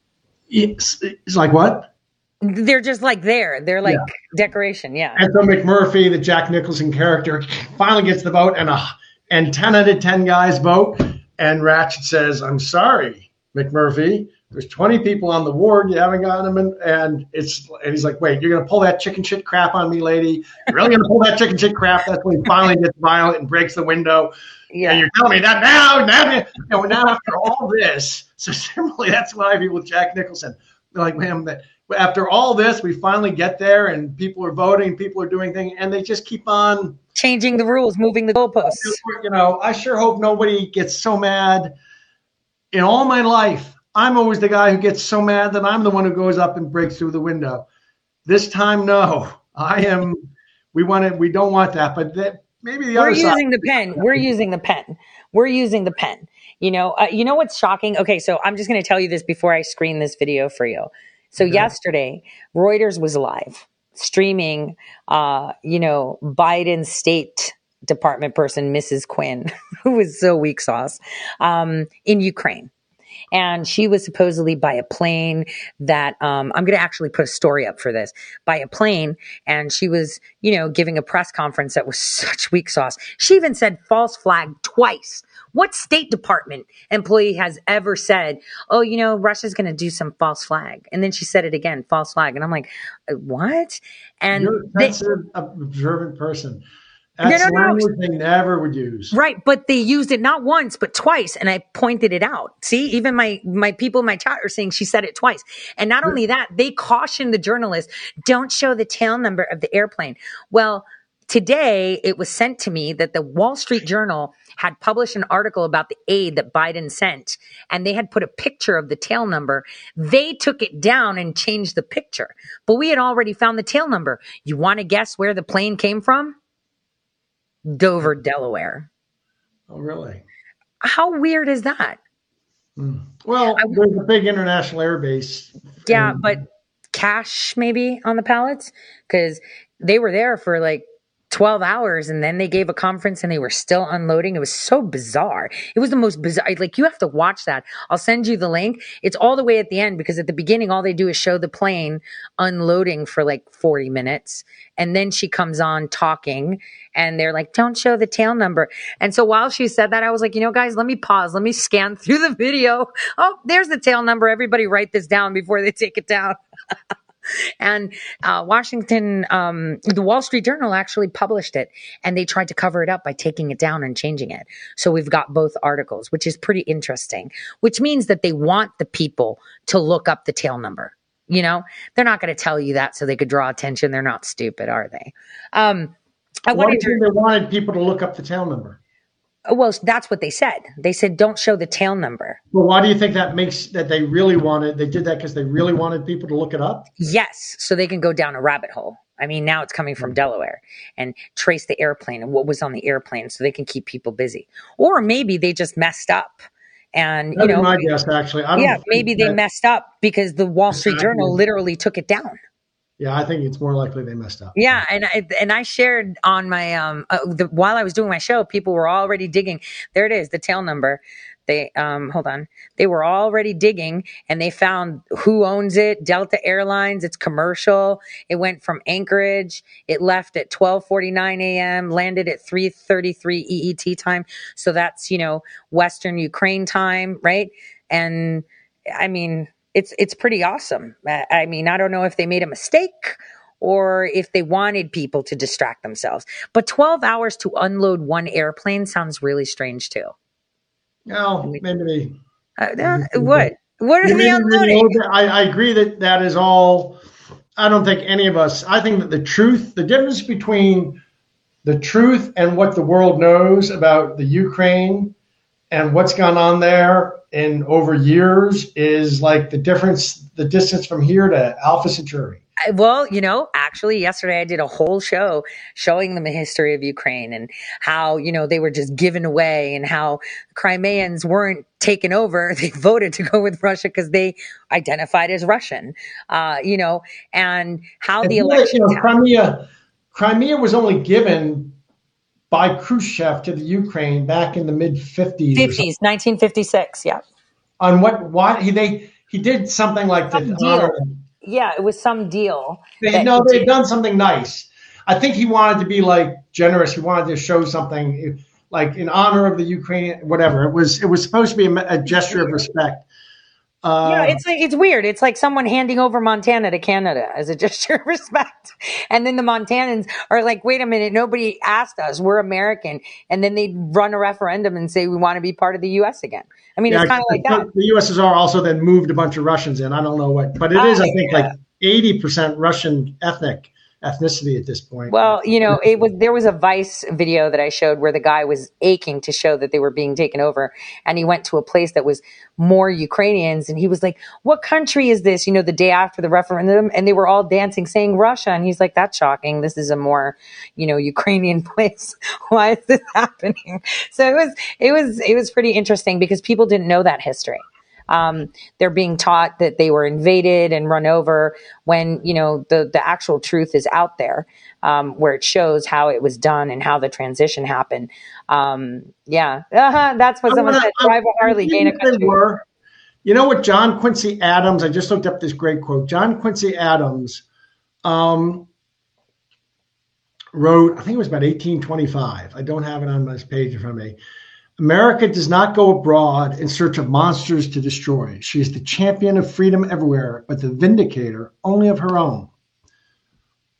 Speaker 3: it's, it's like what?
Speaker 2: They're just like there. They're like decoration. Yeah.
Speaker 3: And so McMurphy, the Jack Nicholson character, finally gets the vote, and a and ten out of ten guys vote, and Ratched says, "I'm sorry, McMurphy." There's 20 people on the ward. You haven't gotten them, in, and it's and he's like, "Wait, you're gonna pull that chicken shit crap on me, lady? You're really gonna pull that chicken shit crap?" That's when he finally gets violent and breaks the window.
Speaker 2: Yeah.
Speaker 3: And you're telling me that now, now, you know, now after all this. So similarly, that's why I feel with Jack Nicholson. They're like, man, that after all this, we finally get there, and people are voting, people are doing things, and they just keep on.
Speaker 2: Changing the rules, moving the goalposts.
Speaker 3: You know, I sure hope nobody gets so mad. In all my life, I'm always the guy who gets so mad that I'm the one who goes up and breaks through the window. This time, no, I am. We want it. We don't want that, but that, maybe the
Speaker 2: We're
Speaker 3: other side.
Speaker 2: We're using the pen. We're using the pen. We're using the pen. You know, uh, you know what's shocking? Okay, so I'm just going to tell you this before I screen this video for you. So yesterday, Reuters was live streaming, uh, you know, Biden State Department person, Mrs. Quinn, who was so weak sauce, um, in Ukraine and she was supposedly by a plane that um, I'm going to actually put a story up for this by a plane, and she was, you know, giving a press conference that was such weak sauce. She even said false flag twice. What State Department employee has ever said, "Oh, you know, Russia's going to do some false flag," and then she said it again, false flag, and I'm like, "Uh, "What?" And
Speaker 3: You're
Speaker 2: they-
Speaker 3: that's an observant person.
Speaker 2: No,
Speaker 3: That's
Speaker 2: no, no.
Speaker 3: language they never would use.
Speaker 2: Right, but they used it not once but twice, and I pointed it out. See, even my my people in my chat are saying she said it twice, and not only that, they cautioned the journalist, "Don't show the tail number of the airplane." Well, today it was sent to me that the Wall Street Journal had published an article about the aid that Biden sent, and they had put a picture of the tail number. They took it down and changed the picture, but we had already found the tail number. You want to guess where the plane came from? Dover, Delaware.
Speaker 3: Oh, really?
Speaker 2: How weird is that? Hmm.
Speaker 3: Well, there's a big international air base.
Speaker 2: Yeah,
Speaker 3: and-
Speaker 2: but cash maybe on the pallets because they were there for like 12 hours and then they gave a conference and they were still unloading. It was so bizarre. It was the most bizarre. Like, you have to watch that. I'll send you the link. It's all the way at the end because at the beginning, all they do is show the plane unloading for like 40 minutes. And then she comes on talking and they're like, don't show the tail number. And so while she said that, I was like, you know, guys, let me pause. Let me scan through the video. Oh, there's the tail number. Everybody write this down before they take it down. And uh, Washington, um, the Wall Street Journal actually published it and they tried to cover it up by taking it down and changing it. So we've got both articles, which is pretty interesting, which means that they want the people to look up the tail number. You know, they're not going to tell you that so they could draw attention. They're not stupid, are they? Um, I wanted
Speaker 3: you
Speaker 2: to.
Speaker 3: they wanted people to look up the tail number?
Speaker 2: Well, that's what they said. They said, don't show the tail number.
Speaker 3: Well, why do you think that makes that they really wanted? They did that because they really wanted people to look it up.
Speaker 2: Yes, so they can go down a rabbit hole. I mean, now it's coming from Delaware and trace the airplane and what was on the airplane so they can keep people busy. Or maybe they just messed up and, you
Speaker 3: That'd be
Speaker 2: know,
Speaker 3: my guess. Actually, I don't.
Speaker 2: yeah, maybe they
Speaker 3: that-
Speaker 2: messed up because the Wall Street. Journal literally took it down.
Speaker 3: Yeah, I think it's more likely they messed up.
Speaker 2: Yeah, and I and I shared on my um uh, the, while I was doing my show, people were already digging. There it is, the tail number. They um hold on. They were already digging and they found who owns it, Delta Airlines, it's commercial. It went from Anchorage. It left at 12:49 a.m., landed at 3:33 EET time. So that's, you know, Western Ukraine time, right? And I mean, it's it's pretty awesome. I I mean, I don't know if they made a mistake or if they wanted people to distract themselves. But 12 hours to unload one airplane sounds really strange too.
Speaker 3: No, maybe they.
Speaker 2: Uh, uh, what? What are
Speaker 3: maybe
Speaker 2: they
Speaker 3: they
Speaker 2: unloading?
Speaker 3: I, I agree that that is all. I don't think any of us. I think that the truth, the difference between the truth and what the world knows about the Ukraine and what's gone on there in over years is like the difference, the distance from here to Alpha Centauri.
Speaker 2: I- Well, you know, actually, yesterday I did a whole show showing them the history of Ukraine and how, you know, they were just given away and how Crimeans weren't taken over. They voted to go with Russia because they identified as Russian, uh, you know, and how the
Speaker 3: And really,
Speaker 2: election.
Speaker 3: you know, Crimea, Crimea was only given by Khrushchev to the Ukraine back in the mid 50s.
Speaker 2: 50s, 1956. Yeah.
Speaker 3: On what? Why he they he did something like
Speaker 2: Some
Speaker 3: to
Speaker 2: deal.
Speaker 3: honor.
Speaker 2: Yeah. It was some deal.
Speaker 3: They, no, they've
Speaker 2: did.
Speaker 3: done something nice. I think he wanted to be like generous. He wanted to show something like in honor of the Ukraine, whatever. It was it was supposed to be a, a gesture of respect. Uh,
Speaker 2: yeah, it's like it's weird. It's like someone handing over Montana to Canada as a gesture of respect, and then the Montanans are like, "Wait a minute, nobody asked us. We're American," and then they run a referendum and say we want to be part of the U.S. again. I mean,
Speaker 3: yeah,
Speaker 2: it's kind of like that.
Speaker 3: The USSR also then moved a bunch of Russians in. I don't know what, but it is
Speaker 2: Oh,
Speaker 3: I think
Speaker 2: yeah.
Speaker 3: like eighty percent Russian ethnic ethnicity at this point.
Speaker 2: Well, you know, it was there was a Vice video that I showed where the guy was aching to show that they were being taken over, and he went to a place that was more Ukrainians, and he was like, "What country is this?" You know, the day after the referendum, and they were all dancing, saying Russia, and he's like, "That's shocking. This is a more, you know, Ukrainian place. Why is this happening?" So it was, it was, it was pretty interesting because people didn't know that history. Um, they're being taught that they were invaded and run over when, you know, the, the actual truth is out there, um, where it shows how it was done and how the transition happened. Um, yeah, uh-huh, that's what someone said. Drive a Harley, gain a country.
Speaker 3: Were, you know what John Quincy Adams, I just looked up this great quote. John Quincy Adams um, wrote, I think it was about 1825. I don't have it on this page in front of me. America does not go abroad in search of monsters to destroy. She is the champion of freedom everywhere, but the vindicator only of her own.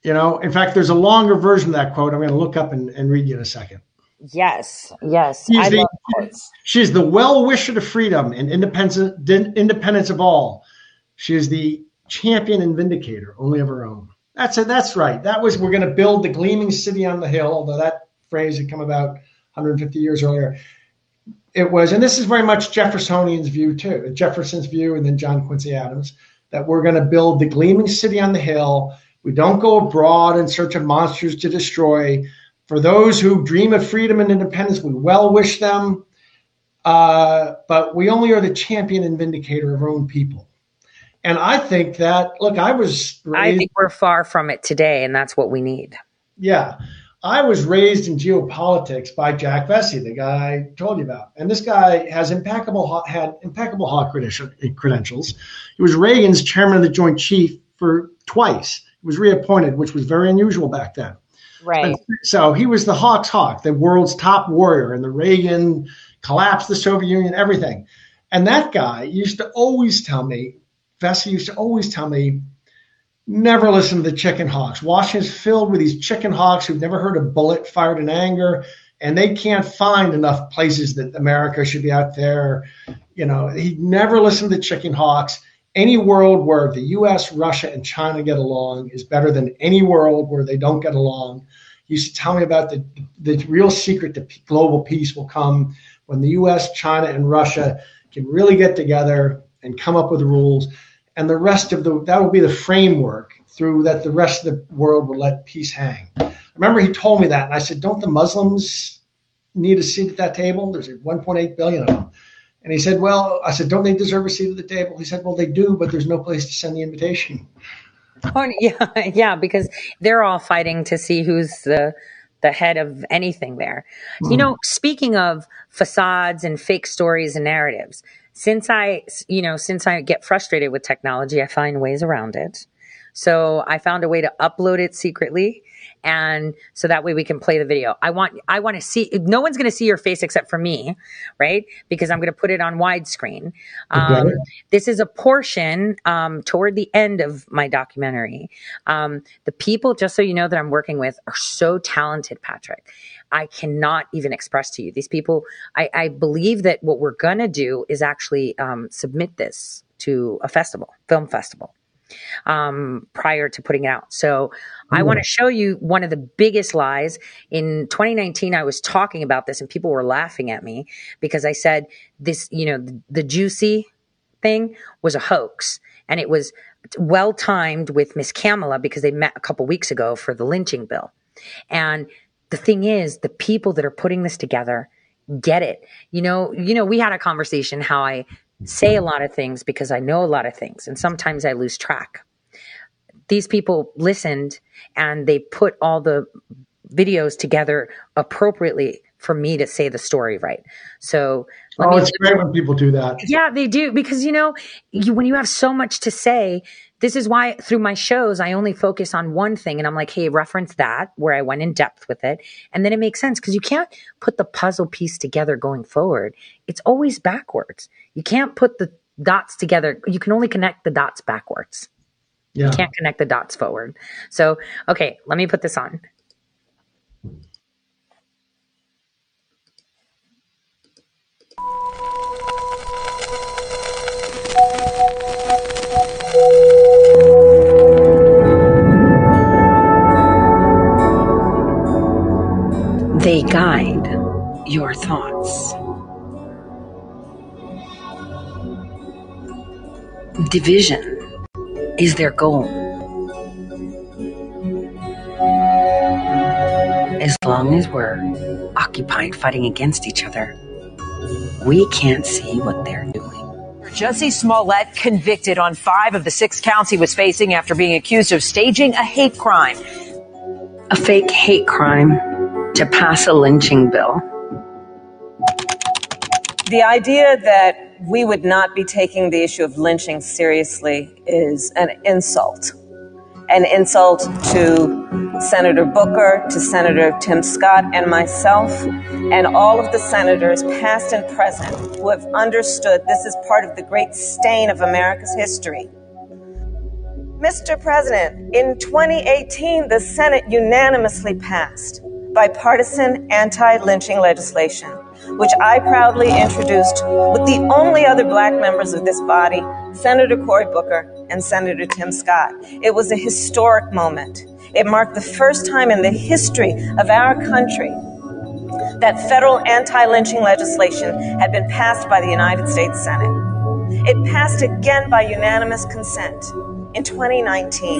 Speaker 3: You know, in fact, there's a longer version of that quote. I'm going to look up and, and read you in a second.
Speaker 2: Yes, yes.
Speaker 3: She's the, she's the well wisher to freedom and independence, independence of all. She is the champion and vindicator only of her own. That's it. That's right. That was, we're going to build the gleaming city on the hill, although that phrase had come about 150 years earlier it was, and this is very much Jeffersonian's view too, Jefferson's view, and then John Quincy Adams, that we're going to build the gleaming city on the hill. We don't go abroad in search of monsters to destroy. For those who dream of freedom and independence, we well wish them, uh, but we only are the champion and vindicator of our own people. And I think that, look, I was.
Speaker 2: Raised, I think we're far from it today, and that's what we need.
Speaker 3: Yeah. I was raised in geopolitics by Jack Vessey, the guy I told you about, and this guy has impeccable had impeccable Hawk credentials. He was Reagan's chairman of the Joint Chief for twice. He was reappointed, which was very unusual back then.
Speaker 2: Right.
Speaker 3: so he was the Hawk's Hawk, the world's top warrior, and the Reagan collapsed the Soviet Union, everything. And that guy used to always tell me, Vessey used to always tell me, never listen to the chicken hawks. Washington's filled with these chicken hawks who've never heard a bullet fired in anger, and they can't find enough places that America should be out there. You know, he never listened to chicken hawks. Any world where the U.S., Russia, and China get along is better than any world where they don't get along. He used to tell me about the the real secret to global peace will come when the U.S., China, and Russia can really get together and come up with rules and the rest of the that will be the framework through that the rest of the world will let peace hang. I remember he told me that, and I said, "Don't the Muslims need a seat at that table? There's 1.8 billion of them." And he said, "Well," I said, "Don't they deserve a seat at the table?" He said, "Well, they do, but there's no place to send the invitation."
Speaker 2: Oh, yeah, yeah, because they're all fighting to see who's the the head of anything there. Mm. You know, speaking of facades and fake stories and narratives, since I, you know, since I get frustrated with technology, I find ways around it. So I found a way to upload it secretly. And so that way we can play the video. I want, I want to see, no one's going to see your face except for me, right? Because I'm going to put it on widescreen. Um, this is a portion, um, toward the end of my documentary. Um, the people, just so you know that I'm working with are so talented, Patrick. I cannot even express to you. These people, I, I believe that what we're going to do is actually um, submit this to a festival, film festival, um, prior to putting it out. So I want to show you one of the biggest lies. In 2019, I was talking about this and people were laughing at me because I said this, you know, the, the Jussie thing was a hoax and it was well timed with Miss Kamala because they met a couple weeks ago for the lynching bill. And the thing is, the people that are putting this together get it. You know, you know, we had a conversation how I say a lot of things because I know a lot of things and sometimes I lose track. These people listened and they put all the videos together appropriately for me to say the story right. So,
Speaker 3: oh, it's great when people do that.
Speaker 2: Yeah, they do because you know, you, when you have so much to say, this is why through my shows, I only focus on one thing and I'm like, hey, reference that where I went in depth with it. And then it makes sense because you can't put the puzzle piece together going forward. It's always backwards. You can't put the dots together. You can only connect the dots backwards. Yeah. You can't connect the dots forward. So, okay, let me put this on.
Speaker 5: Guide your thoughts. Division is their goal. As long as we're occupied fighting against each other, we can't see what they're doing.
Speaker 6: Jussie Smollett convicted on five of the six counts he was facing after being accused of staging a hate crime.
Speaker 5: A fake hate crime to pass a lynching bill.
Speaker 7: The idea that we would not be taking the issue of lynching seriously is an insult. An insult to Senator Booker, to Senator Tim Scott, and myself, and all of the senators, past and present, who have understood this is part of the great stain of America's history. Mr. President, in 2018, the Senate unanimously passed bipartisan anti lynching legislation which I proudly introduced with the only other black members of this body, Senator Cory Booker and Senator Tim Scott. It was a historic moment. It marked the first time in the history of our country that federal anti lynching legislation had been passed by the United States Senate. It passed again by unanimous consent in 2019.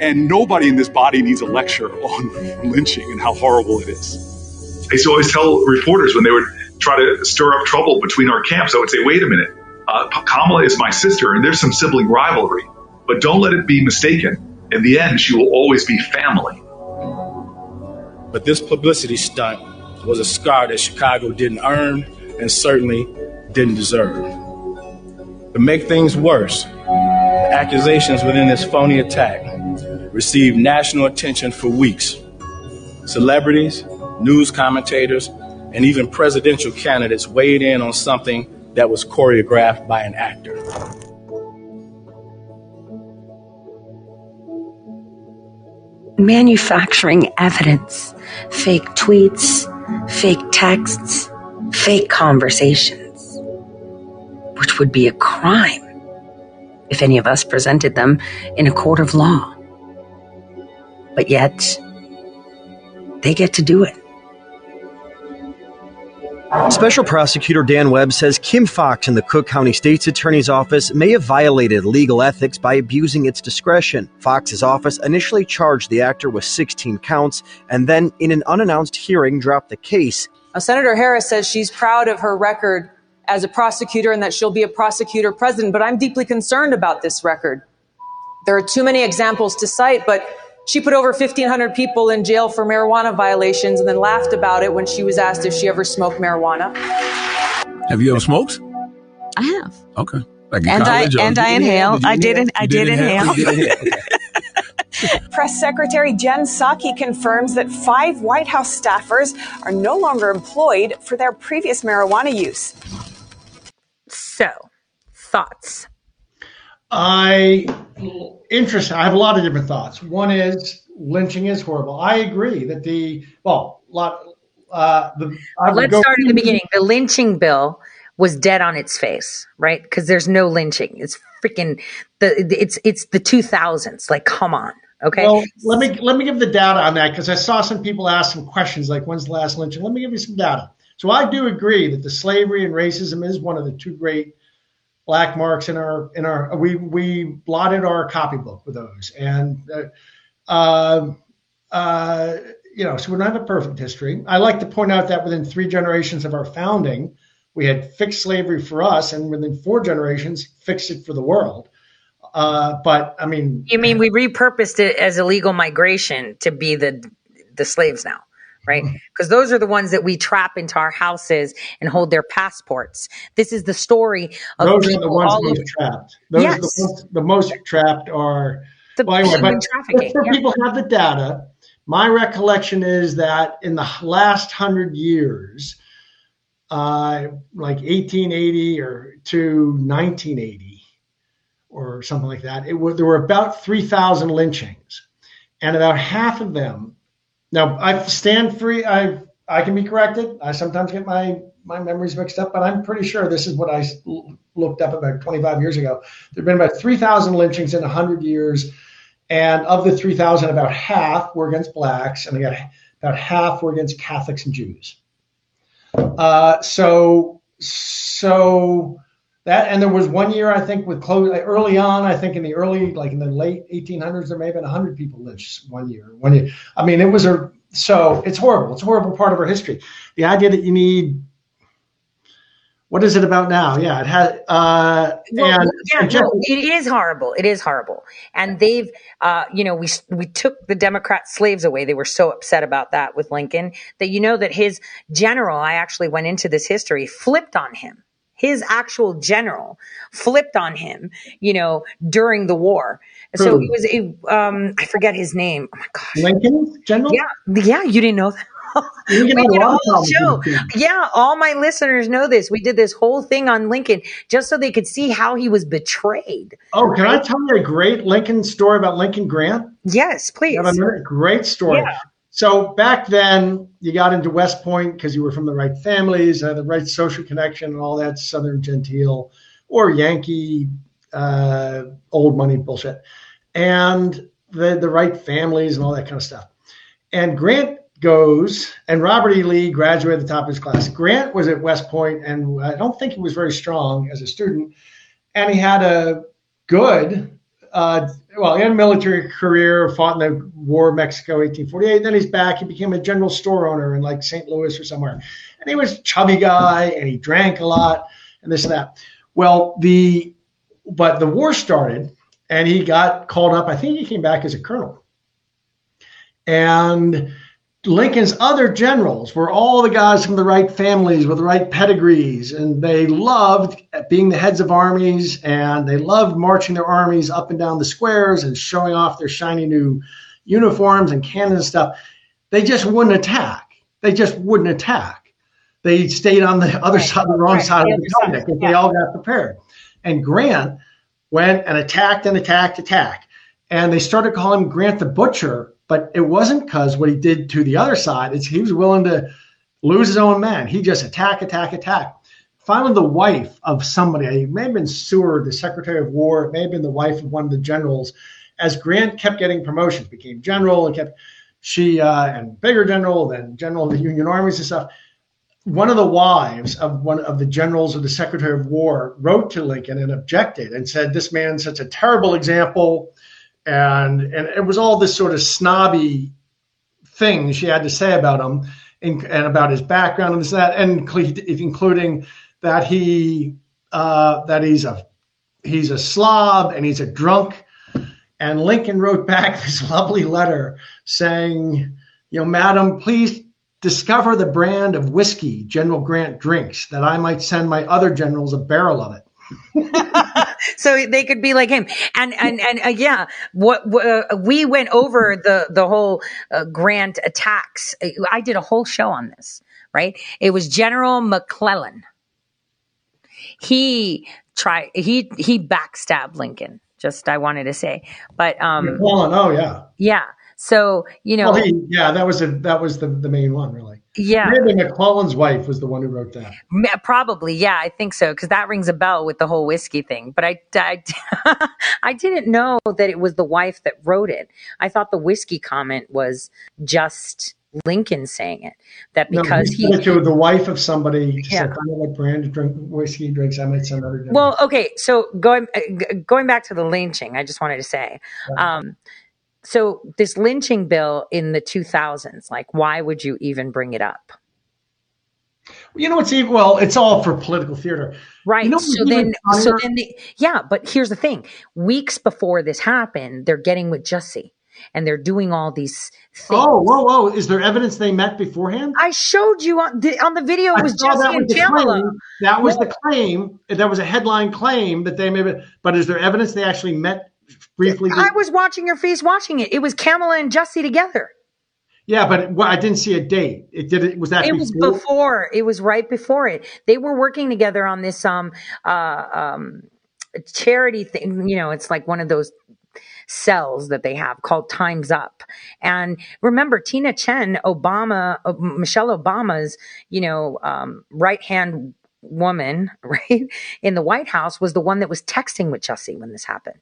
Speaker 8: And nobody in this body needs a lecture on lynching and how horrible it is.
Speaker 9: I used to always tell reporters when they would try to stir up trouble between our camps, I would say, wait a minute, uh, Kamala is my sister and there's some sibling rivalry, but don't let it be mistaken. In the end, she will always be family.
Speaker 10: But this publicity stunt was a scar that Chicago didn't earn and certainly didn't deserve. To make things worse, the accusations within this phony attack received national attention for weeks. Celebrities, news commentators, and even presidential candidates weighed in on something that was choreographed by an actor.
Speaker 5: Manufacturing evidence, fake tweets, fake texts, fake conversations, which would be a crime if any of us presented them in a court of law. But yet, they get to do it.
Speaker 11: Special Prosecutor Dan Webb says Kim Foxx in the Cook County State's Attorney's Office may have violated legal ethics by abusing its discretion. Foxx's office initially charged the actor with 16 counts and then, in an unannounced hearing, dropped the case.
Speaker 12: Now, Senator Harris says she's proud of her record as a prosecutor and that she'll be a prosecutor president, but I'm deeply concerned about this record. There are too many examples to cite, but she put over 1,500 people in jail for marijuana violations and then laughed about it when she was asked if she ever smoked marijuana.
Speaker 13: Have you ever smoked?
Speaker 14: I have.
Speaker 13: Okay. Like
Speaker 14: and I and I inhale. I didn't. I did inhale.
Speaker 15: Press Secretary Jen Psaki confirms that five White House staffers are no longer employed for their previous marijuana use.
Speaker 2: So, thoughts?
Speaker 3: I interesting. I have a lot of different thoughts. One is lynching is horrible. I agree that the well, a lot. Uh, the,
Speaker 2: Let's start at the beginning. The lynching bill was dead on its face, right? Because there's no lynching. It's freaking the it's it's the 2000s. Like, come on. Okay.
Speaker 3: Well, let me let me give the data on that because I saw some people ask some questions like, "When's the last lynching?" Let me give you some data. So I do agree that the slavery and racism is one of the two great black marks in our in our we we blotted our copybook with those. And uh, uh, you know so we don't have a perfect history. I like to point out that within three generations of our founding we had fixed slavery for us and within four generations fixed it for the world. Uh, but i mean
Speaker 2: you mean we repurposed it as illegal migration to be the the slaves now right? Because mm-hmm. those are the ones that we trap into our houses and hold their passports. This is the story of
Speaker 3: those are the ones most trapped. Those yes. are the, ones, the most trapped are
Speaker 2: the well, anyway, but trafficking.
Speaker 3: Yeah. People have the data. My recollection is that in the last hundred years, uh, like 1880 or to 1980 or something like that, it was, there were about 3,000 lynchings, and about half of them now I stand free. I I can be corrected. I sometimes get my my memories mixed up, but I'm pretty sure this is what I looked up about 25 years ago. There've been about 3,000 lynchings in 100 years, And of the 3,000, about half were against blacks, and got about half were against Catholics and Jews. Uh, so, so that, and there was one year I think with close early on. I think in the early, like in the late 1800s, there may have been 100 people lynched one year. One year. I mean, it was a so it's horrible. It's a horrible part of our history. The idea that you need what is it about now? Yeah, it has. Uh,
Speaker 2: Well,
Speaker 3: and,
Speaker 2: yeah,
Speaker 3: just-
Speaker 2: no, it is horrible. It is horrible. And they've, uh, you know, we we took the Democrat slaves away. They were so upset about that with Lincoln that you know that his general, I actually went into this history, flipped on him. His actual general flipped on him, you know, during the war. So
Speaker 3: Who?
Speaker 2: it was, it, um, I forget his name. Oh my gosh.
Speaker 3: Lincoln general.
Speaker 2: Yeah, yeah, you didn't know that. We did a whole show. Yeah, all my listeners know this. We did this whole thing on Lincoln just so they could see how he was betrayed.
Speaker 3: Oh, can I tell you a great Lincoln story about Lincoln Grant?
Speaker 2: Yes, please.
Speaker 3: Have a? Great story.
Speaker 2: Yeah.
Speaker 3: So back then, you got into West Point because you were from the right families, had the right social connection, and all that Southern genteel or Yankee uh, old money bullshit, and the the right families and all that kind of stuff. And Grant goes, and Robert E. Lee graduated at the top of his class. Grant was at West Point, and I don't think he was very strong as a student, and he had a good uh, well, he had a military career, fought in the War of Mexico, 1848. Then he's back. He became a general store owner in like St. Louis or somewhere. And he was a chubby guy and he drank a lot and this and that. Well, the but the war started and he got called up. I think he came back as a colonel. And Lincoln's other generals were all the guys from the right families with the right pedigrees, and they loved being the heads of armies, and they loved marching their armies up and down the squares and showing off their shiny new uniforms and cannons and stuff. They just wouldn't attack. They just wouldn't attack. They stayed on the other side, the wrong
Speaker 2: right,
Speaker 3: side of the Potomac, and they all got prepared. And Grant went and attacked and attacked, attacked. And they started calling Grant the Butcher, but it wasn't because what he did to the other side. It's he was willing to lose his own men. He just attack, attack, attack. Finally, the wife of somebody, it may have been Seward, the Secretary of War, it may have been the wife of one of the generals. As Grant kept getting promotions, became general and kept she uh, and bigger general, then general of the Union armies and stuff. One of the wives of one of the generals of the Secretary of War wrote to Lincoln and objected and said, "This man's such a terrible example." And and it was all this sort of snobby thing she had to say about him and, and about his background and this and that, and including that he uh, that he's a he's a slob and he's a drunk. And Lincoln wrote back this lovely letter saying, you know, Madam, please discover the brand of whiskey General Grant drinks, that I might send my other generals a barrel of it.
Speaker 2: so they could be like him. And and and uh, yeah what, uh, we went over the the whole uh, grant attacks. I did a whole show on this right? It was general mcclellan. He tried he he backstabbed lincoln just i wanted to say. But um
Speaker 3: McClellan, oh yeah.
Speaker 2: yeah. So you know.
Speaker 3: Well, he, yeah, that was a, that was the, the main one, really.
Speaker 2: Yeah
Speaker 3: Maybe McClellan's wife was the one who wrote that.
Speaker 2: Probably, yeah, I think so because that rings a bell with the whole whiskey thing. But I, I, I didn't know that it was the wife that wrote it. I thought the whiskey comment was just Lincoln saying it. That because
Speaker 3: he
Speaker 2: he,
Speaker 3: to the wife of somebody.
Speaker 2: Yeah.
Speaker 3: said, "Find out what brand drink whiskey drinks. I might send other." generals."
Speaker 2: well, okay. So going uh, going back to the lynching, I just wanted to say, um, so this lynching bill in the 2000s, like, why would you even bring it up?
Speaker 3: you know what's even well, it's all for political theater.
Speaker 2: Right.
Speaker 3: You know
Speaker 2: so then, so then, the, yeah. But here's the thing: weeks before this happened, they're getting with Jussie, and they're doing all these things.
Speaker 3: Oh, whoa, whoa! Is there evidence they met beforehand?
Speaker 2: I showed you on the on the video. It was
Speaker 3: I saw
Speaker 2: Jussie
Speaker 3: that
Speaker 2: and
Speaker 3: was the
Speaker 2: Pamela.
Speaker 3: claim. That was
Speaker 2: No.
Speaker 3: the claim. That was a headline claim that they maybe. But is there evidence they actually met briefly?
Speaker 2: I was watching your face, watching it. It was Kamala and Jussie together.
Speaker 3: yeah, but it, well, I didn't see a date. It did. It was that.
Speaker 2: It was before. It was right before it. They were working together on this um uh um charity thing. You know, it's like one of those cells that they have called Times Up. And remember, Tina Tchen, Obama, uh, Michelle Obama's, you know, um, right hand woman, right in the White House, was the one that was texting with Jussie when this happened.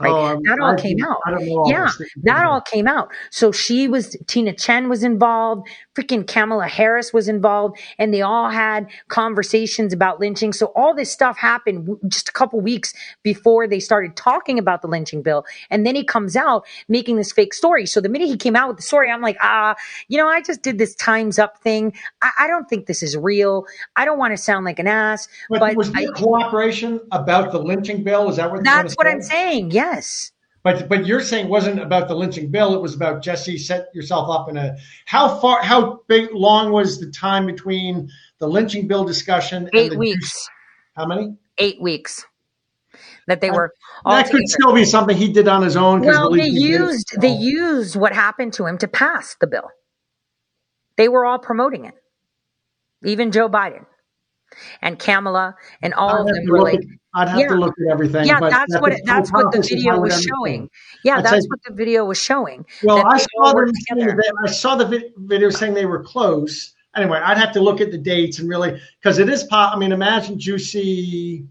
Speaker 2: Right.
Speaker 3: Oh,
Speaker 2: that all
Speaker 3: I-
Speaker 2: came out.
Speaker 3: I all
Speaker 2: yeah, that all came out. So she was, Tina Tchen was involved, freaking Kamala Harris was involved, and they all had conversations about lynching. So all this stuff happened just a couple weeks before they started talking about the lynching bill. And then he comes out making this fake story. So the minute he came out with the story, I'm like, ah, you know, I just did this times up thing. I, I don't think this is real. I don't want to sound like an ass,
Speaker 3: But,
Speaker 2: but
Speaker 3: was
Speaker 2: I,
Speaker 3: there cooperation about the lynching bill? Is that what
Speaker 2: that's what? I'm saying. Yes.
Speaker 3: But but you're saying it wasn't about the lynching bill. It was about Jesse set yourself up in a how far how big long was the time between the lynching bill discussion and
Speaker 2: Eight
Speaker 3: the
Speaker 2: weeks.
Speaker 3: How many?
Speaker 2: Eight weeks. That they were all
Speaker 3: that could still be something he did on his own.
Speaker 2: Well,
Speaker 3: the
Speaker 2: they
Speaker 3: league did it.
Speaker 2: used they oh. used what happened to him to pass the bill. They were all promoting it, even Joe Biden and Kamala and all
Speaker 3: I'd
Speaker 2: of them were like,
Speaker 3: at- I'd have
Speaker 2: yeah,
Speaker 3: to look at everything.
Speaker 2: yeah, that's
Speaker 3: at
Speaker 2: what it, that's what the video was
Speaker 3: understand.
Speaker 2: showing. Yeah,
Speaker 3: I'd
Speaker 2: that's
Speaker 3: say-
Speaker 2: what the video was showing.
Speaker 3: Well, I saw them
Speaker 2: worked
Speaker 3: saying
Speaker 2: together.
Speaker 3: that- I saw the video saying they were close. Anyway, I'd have to look at the dates and really because it is pop. I mean, imagine Juicy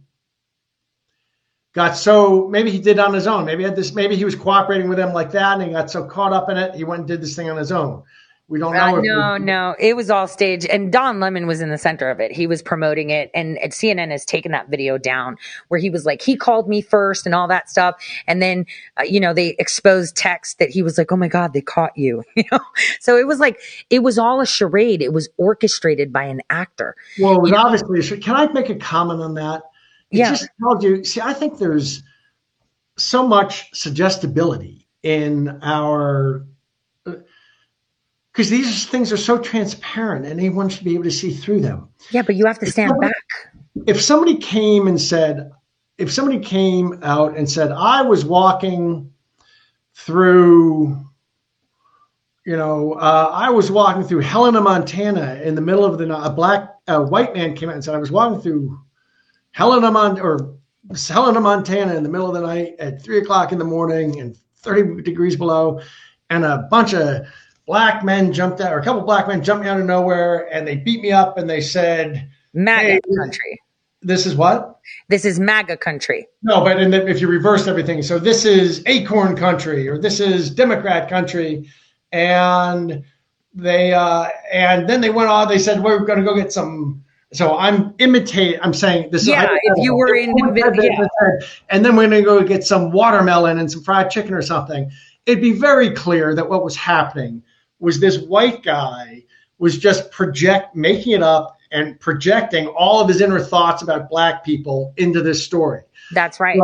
Speaker 3: got so maybe he did on his own. Maybe had this. Maybe he was cooperating with them like that, and he got so caught up in it, he went and did this thing on his own. We don't
Speaker 2: Uh,
Speaker 3: know. if
Speaker 2: no, no, it was all staged, and Don Lemon was in the center of it. He was promoting it, and, and CNN has taken that video down where he was like, he called me first and all that stuff, and then uh, you know they exposed text that he was like, oh my god, they caught you, you know. So it was like it was all a charade. It was orchestrated by an actor.
Speaker 3: Well, it was obviously. so Can I make a comment on that? It
Speaker 2: Yeah.
Speaker 3: just tells you. See, I think there's so much suggestibility in our because these things are so transparent, and anyone should be able to see through them.
Speaker 2: Yeah, but you have to stand back.
Speaker 3: If somebody came and said, if somebody came out and said, I was walking through you know, uh, I was walking through Helena, Montana, in the middle of the night. A black, a white man came out and said, "I was walking through Helena, Mon- or Helena, Montana, in the middle of the night at three o'clock in the morning and thirty degrees below, and a bunch of black men jumped out, or a couple black men jumped me out of nowhere, and they beat me up, and they said,
Speaker 2: MAGA
Speaker 3: Hey,
Speaker 2: country.
Speaker 3: "This is what."
Speaker 2: This is MAGA country.
Speaker 3: No, but in the, if you reversed everything, so this is Acorn country or this is Democrat country, and they uh, and then they went on. They said we're going to go get some. So I'm imitating. I'm saying this.
Speaker 2: Yeah,
Speaker 3: I-
Speaker 2: if you were in the yeah.
Speaker 3: and then we're going to go get some watermelon and some fried chicken or something. It'd be very clear that what was happening was this white guy was just project making it up and projecting all of his inner thoughts about black people into this story.
Speaker 2: That's right.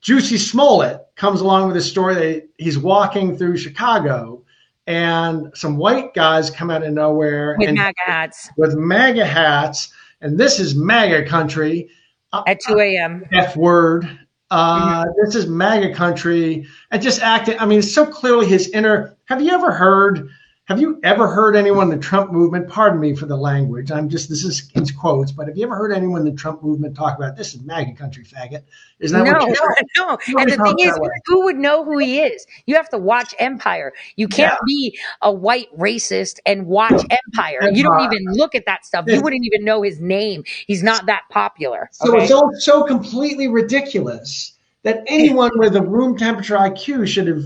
Speaker 3: Juicy Smollett comes along with a story that he's walking through Chicago, and some white guys come out of nowhere
Speaker 2: With
Speaker 3: and
Speaker 2: MAGA hats
Speaker 3: with MAGA hats, and this is MAGA country.
Speaker 2: Uh, at 2 a.m.
Speaker 3: Uh, F word. Uh, mm-hmm. This is MAGA country, and just acting. I mean, it's so clearly his inner. Have you ever heard? Have you ever heard anyone in the Trump movement? Pardon me for the language. I'm just this is in quotes, but have you ever heard anyone in the Trump movement talk about this is MAGA country, faggot? Isn't that
Speaker 2: no,
Speaker 3: what you're
Speaker 2: no.
Speaker 3: Nobody
Speaker 2: And the thing is, who would know who he is? You have to watch Empire. You can't
Speaker 3: Yeah.
Speaker 2: be a white racist and watch Empire. You don't even look at that stuff. You wouldn't even know his name. He's not that popular.
Speaker 3: So
Speaker 2: okay?
Speaker 3: it's all so completely ridiculous that anyone with a room temperature IQ should have.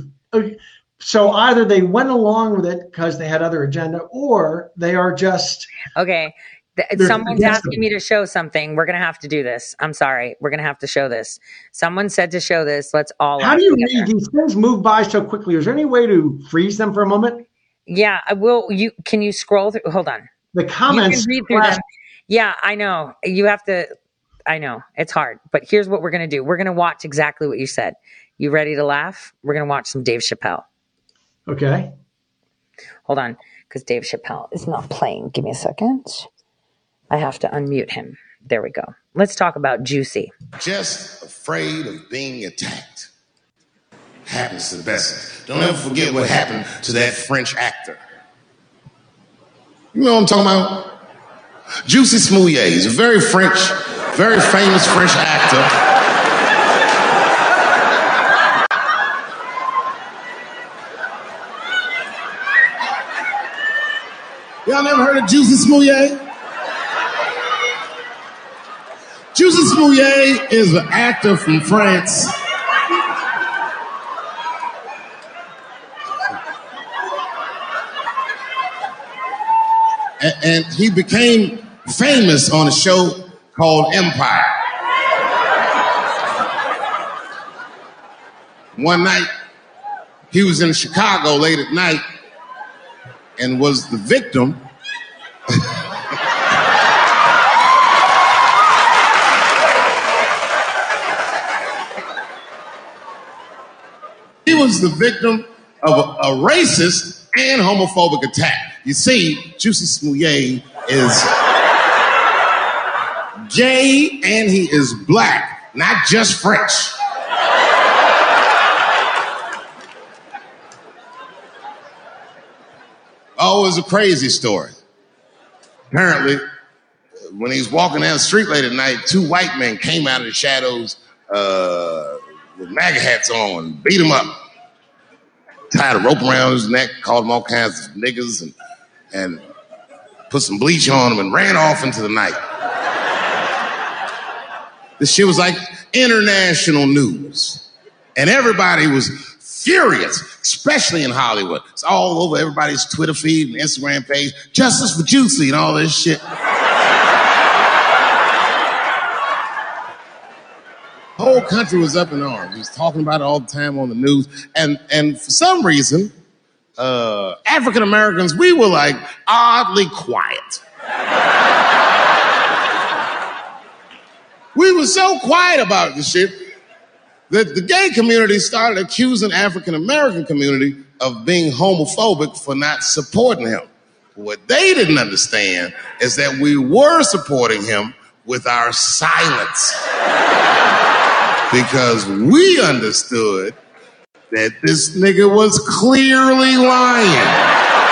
Speaker 3: So either they went along with it because they had other agenda, or they are just
Speaker 2: Okay. Someone's asking
Speaker 3: them.
Speaker 2: me to show something. We're going to have to do this. I'm sorry. We're going to have to show this. Someone said to show this. Let's all.
Speaker 3: How do you
Speaker 2: together.
Speaker 3: read these things move by so quickly? Is there any way to freeze them for a moment?
Speaker 2: Yeah, I will. You can you scroll through? Hold on.
Speaker 3: The comments
Speaker 2: read through them. Yeah, I know. You have to. I know it's hard, but here's what we're gonna do. We're gonna watch exactly what you said. You ready to laugh? We're gonna watch some Dave Chappelle.
Speaker 3: Okay.
Speaker 2: Hold on, because Dave Chappelle is not playing. Give me a second. I have to unmute him. There we go. Let's talk about Juicy.
Speaker 16: just afraid of being attacked. Happens to the best. Don't ever forget what happened to that French actor. You know what I'm talking about? Juicy Smouillet. He's a very French, very famous French actor. Y'all never heard of Juicy Smouye? Juicy Smouye is an actor from France. and he became famous on a show called Empire. One night, he was in Chicago late at night, and was the victim. he was the victim of a, a racist and homophobic attack. You see, Juicy Smouye is gay and he is black, not just French. Was a crazy story. Apparently, when he was walking down the street late at night, two white men came out of the shadows uh, with MAGA hats on, beat him up, tied a rope around his neck, called him all kinds of niggas, and, and put some bleach on him and ran off into the night. This shit was like international news. And everybody was furious, especially in Hollywood. It's all over everybody's Twitter feed and Instagram page. Justice for Jussie and all this shit. whole country was up in arms. He was talking about it all the time on the news. And, and for some reason, uh, African Americans, we were like oddly quiet. we were so quiet about the shit that the gay community started accusing African American community of being homophobic for not supporting him. What they didn't understand is that we were supporting him with our silence because we understood that this nigga was clearly lying.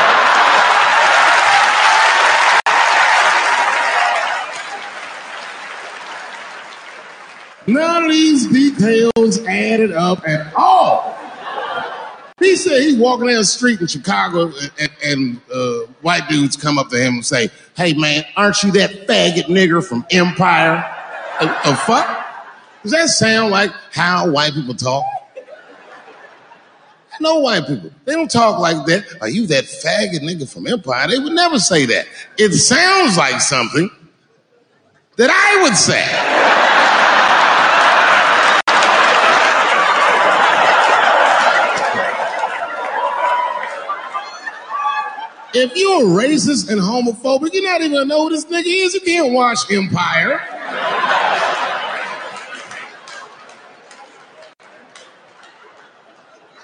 Speaker 16: None of these details added up at all. He said he's walking down the street in Chicago and, and uh, white dudes come up to him and say, Hey man, aren't you that faggot nigger from Empire? A, a fuck? Does that sound like how white people talk? No white people. They don't talk like that. Are you that faggot nigga from Empire? They would never say that. It sounds like something that I would say. If you're racist and homophobic, you're not even gonna know who this nigga is. You can't watch Empire.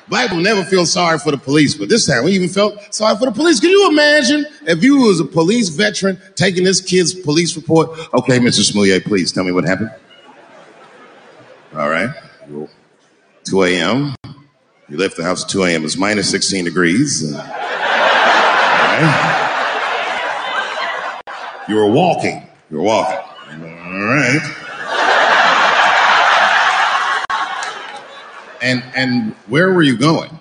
Speaker 16: Black people never feel sorry for the police, but this time we even felt sorry for the police. Can you imagine if you was a police veteran taking this kid's police report? Okay, Mr. Smollett, please tell me what happened. All right. 2 a.m. You left the house at 2 a.m. It's minus 16 degrees. All You were walking. You were walking. All right. And and where were you going?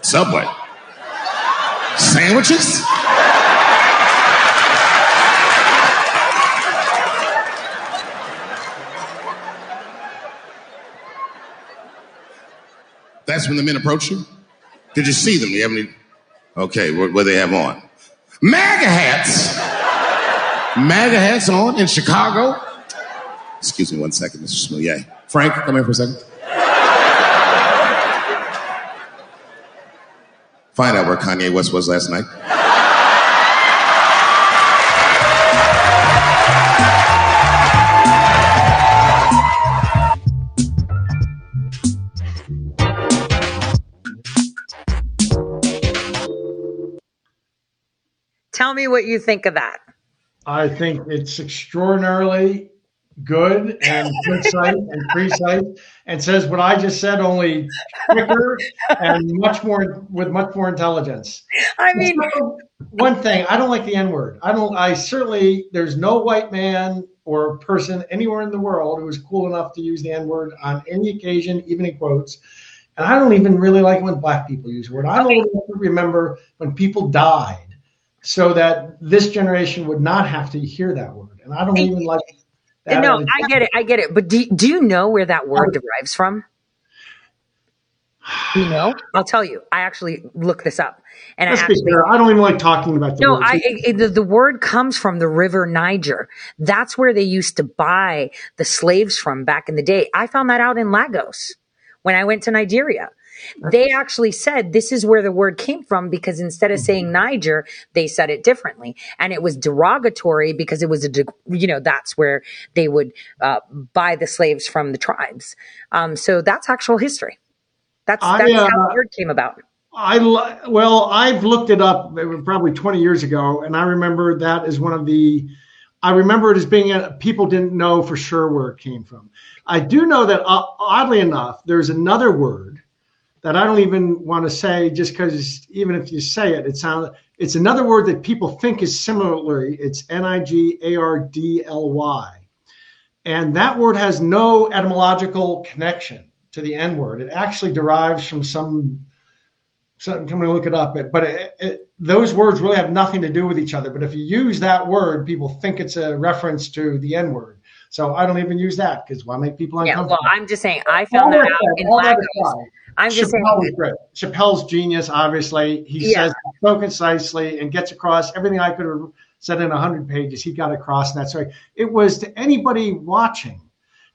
Speaker 16: Subway. Sandwiches? That's when the men approached you? Did you see them? Do you have any? Okay, what, what they have on? MAGA hats! MAGA hats on in Chicago? Excuse me one second, Mr. Smollett. Frank, come here for a second. Find out where Kanye West was last night.
Speaker 2: Tell me what you think of that.
Speaker 3: I think it's extraordinarily good and concise and precise and says what I just said, only quicker and much more with much more intelligence.
Speaker 2: I mean,
Speaker 3: one thing I don't like the N word. I don't. I certainly there's no white man or person anywhere in the world who is cool enough to use the N word on any occasion, even in quotes. And I don't even really like when black people use the word. I don't even remember when people died so that this generation would not have to hear that word. And I don't even like that.
Speaker 2: no, I get it. I get it. But do, do you know where that word derives from? You know, I'll tell you. I actually looked this up, and
Speaker 3: Let's
Speaker 2: I actually
Speaker 3: fair. I don't even like talking about the
Speaker 2: no,
Speaker 3: words.
Speaker 2: I it- the, the word comes from the river Niger. That's where they used to buy the slaves from back in the day. I found that out in Lagos when I went to Nigeria. They actually said this is where the word came from because instead of saying Niger, they said it differently, and it was derogatory because it was a de- you know that's where they would uh, buy the slaves from the tribes. Um, so that's actual history. That's
Speaker 3: I,
Speaker 2: that's how
Speaker 3: uh,
Speaker 2: the word came about.
Speaker 3: I well, I've looked it up it probably 20 years ago, and I remember that as one of the. I remember it as being a, people didn't know for sure where it came from. I do know that uh, oddly enough, there's another word that I don't even want to say just because even if you say it, it sounds. It's another word that people think is similarly. It's N I G A R D L Y, and that word has no etymological connection to the N word. It actually derives from some so I'm going to look it up, but, but it, it, those words really have nothing to do with each other. But if you use that word, people think it's a reference to the N word. So I don't even use that because why make people
Speaker 2: Yeah,
Speaker 3: uncomfortable?
Speaker 2: well, I'm just saying I found that out in
Speaker 3: All aside,
Speaker 2: I'm just
Speaker 3: Chappelle great. Chappelle's genius, obviously. He
Speaker 2: Yeah.
Speaker 3: says so concisely and gets across everything I could have said in 100 pages. He got across in that story. It was to anybody watching.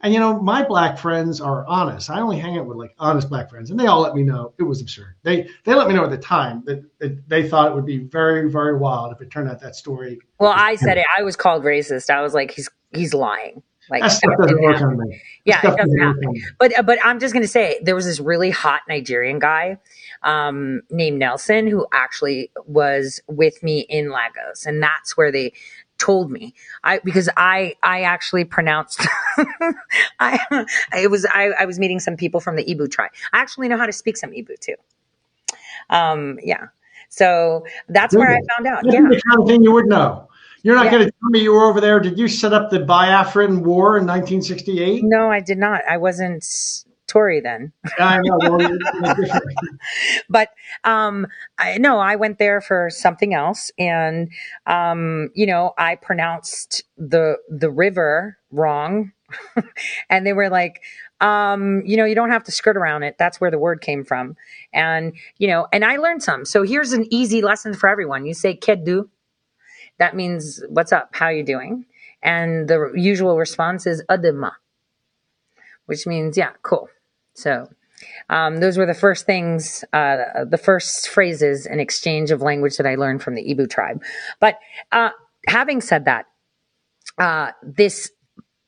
Speaker 3: And, you know, my black friends are honest. I only hang out with like honest black friends, and they all let me know it was absurd. They they let me know at the time that, that they thought it would be very, very wild if it turned out that story.
Speaker 2: Well, I said it. I was called racist. I was like, he's he's lying. Like
Speaker 3: that stuff doesn't work
Speaker 2: happen.
Speaker 3: on me. That
Speaker 2: Yeah, it doesn't happen.
Speaker 3: on me.
Speaker 2: But but I'm just gonna say there was this really hot Nigerian guy um, named Nelson who actually was with me in Lagos, and that's where they told me I because I I actually pronounced I it was I, I was meeting some people from the Igbo tribe. I actually know how to speak some Igbo too. Um, yeah. So that's where I found out.
Speaker 3: This
Speaker 2: Yeah.
Speaker 3: the kind of thing you would know. You're not
Speaker 2: Yeah.
Speaker 3: going to tell me you were over there. Did you set up the Biafran War in 1968?
Speaker 2: No, I did not. I wasn't Tore then.
Speaker 3: I know. Well, you're- you're different.
Speaker 2: but um I no, I went there for something else and um you know, I pronounced the the river wrong. and they were like um you know, you don't have to skirt around it. That's where the word came from. And you know, and I learned some. So here's an easy lesson for everyone. You say kedu. That means what's up? How you doing? And the usual response is adema, which means yeah, cool. So um, those were the first things, uh, the first phrases and exchange of language that I learned from the Igbo tribe. But uh, having said that, uh, this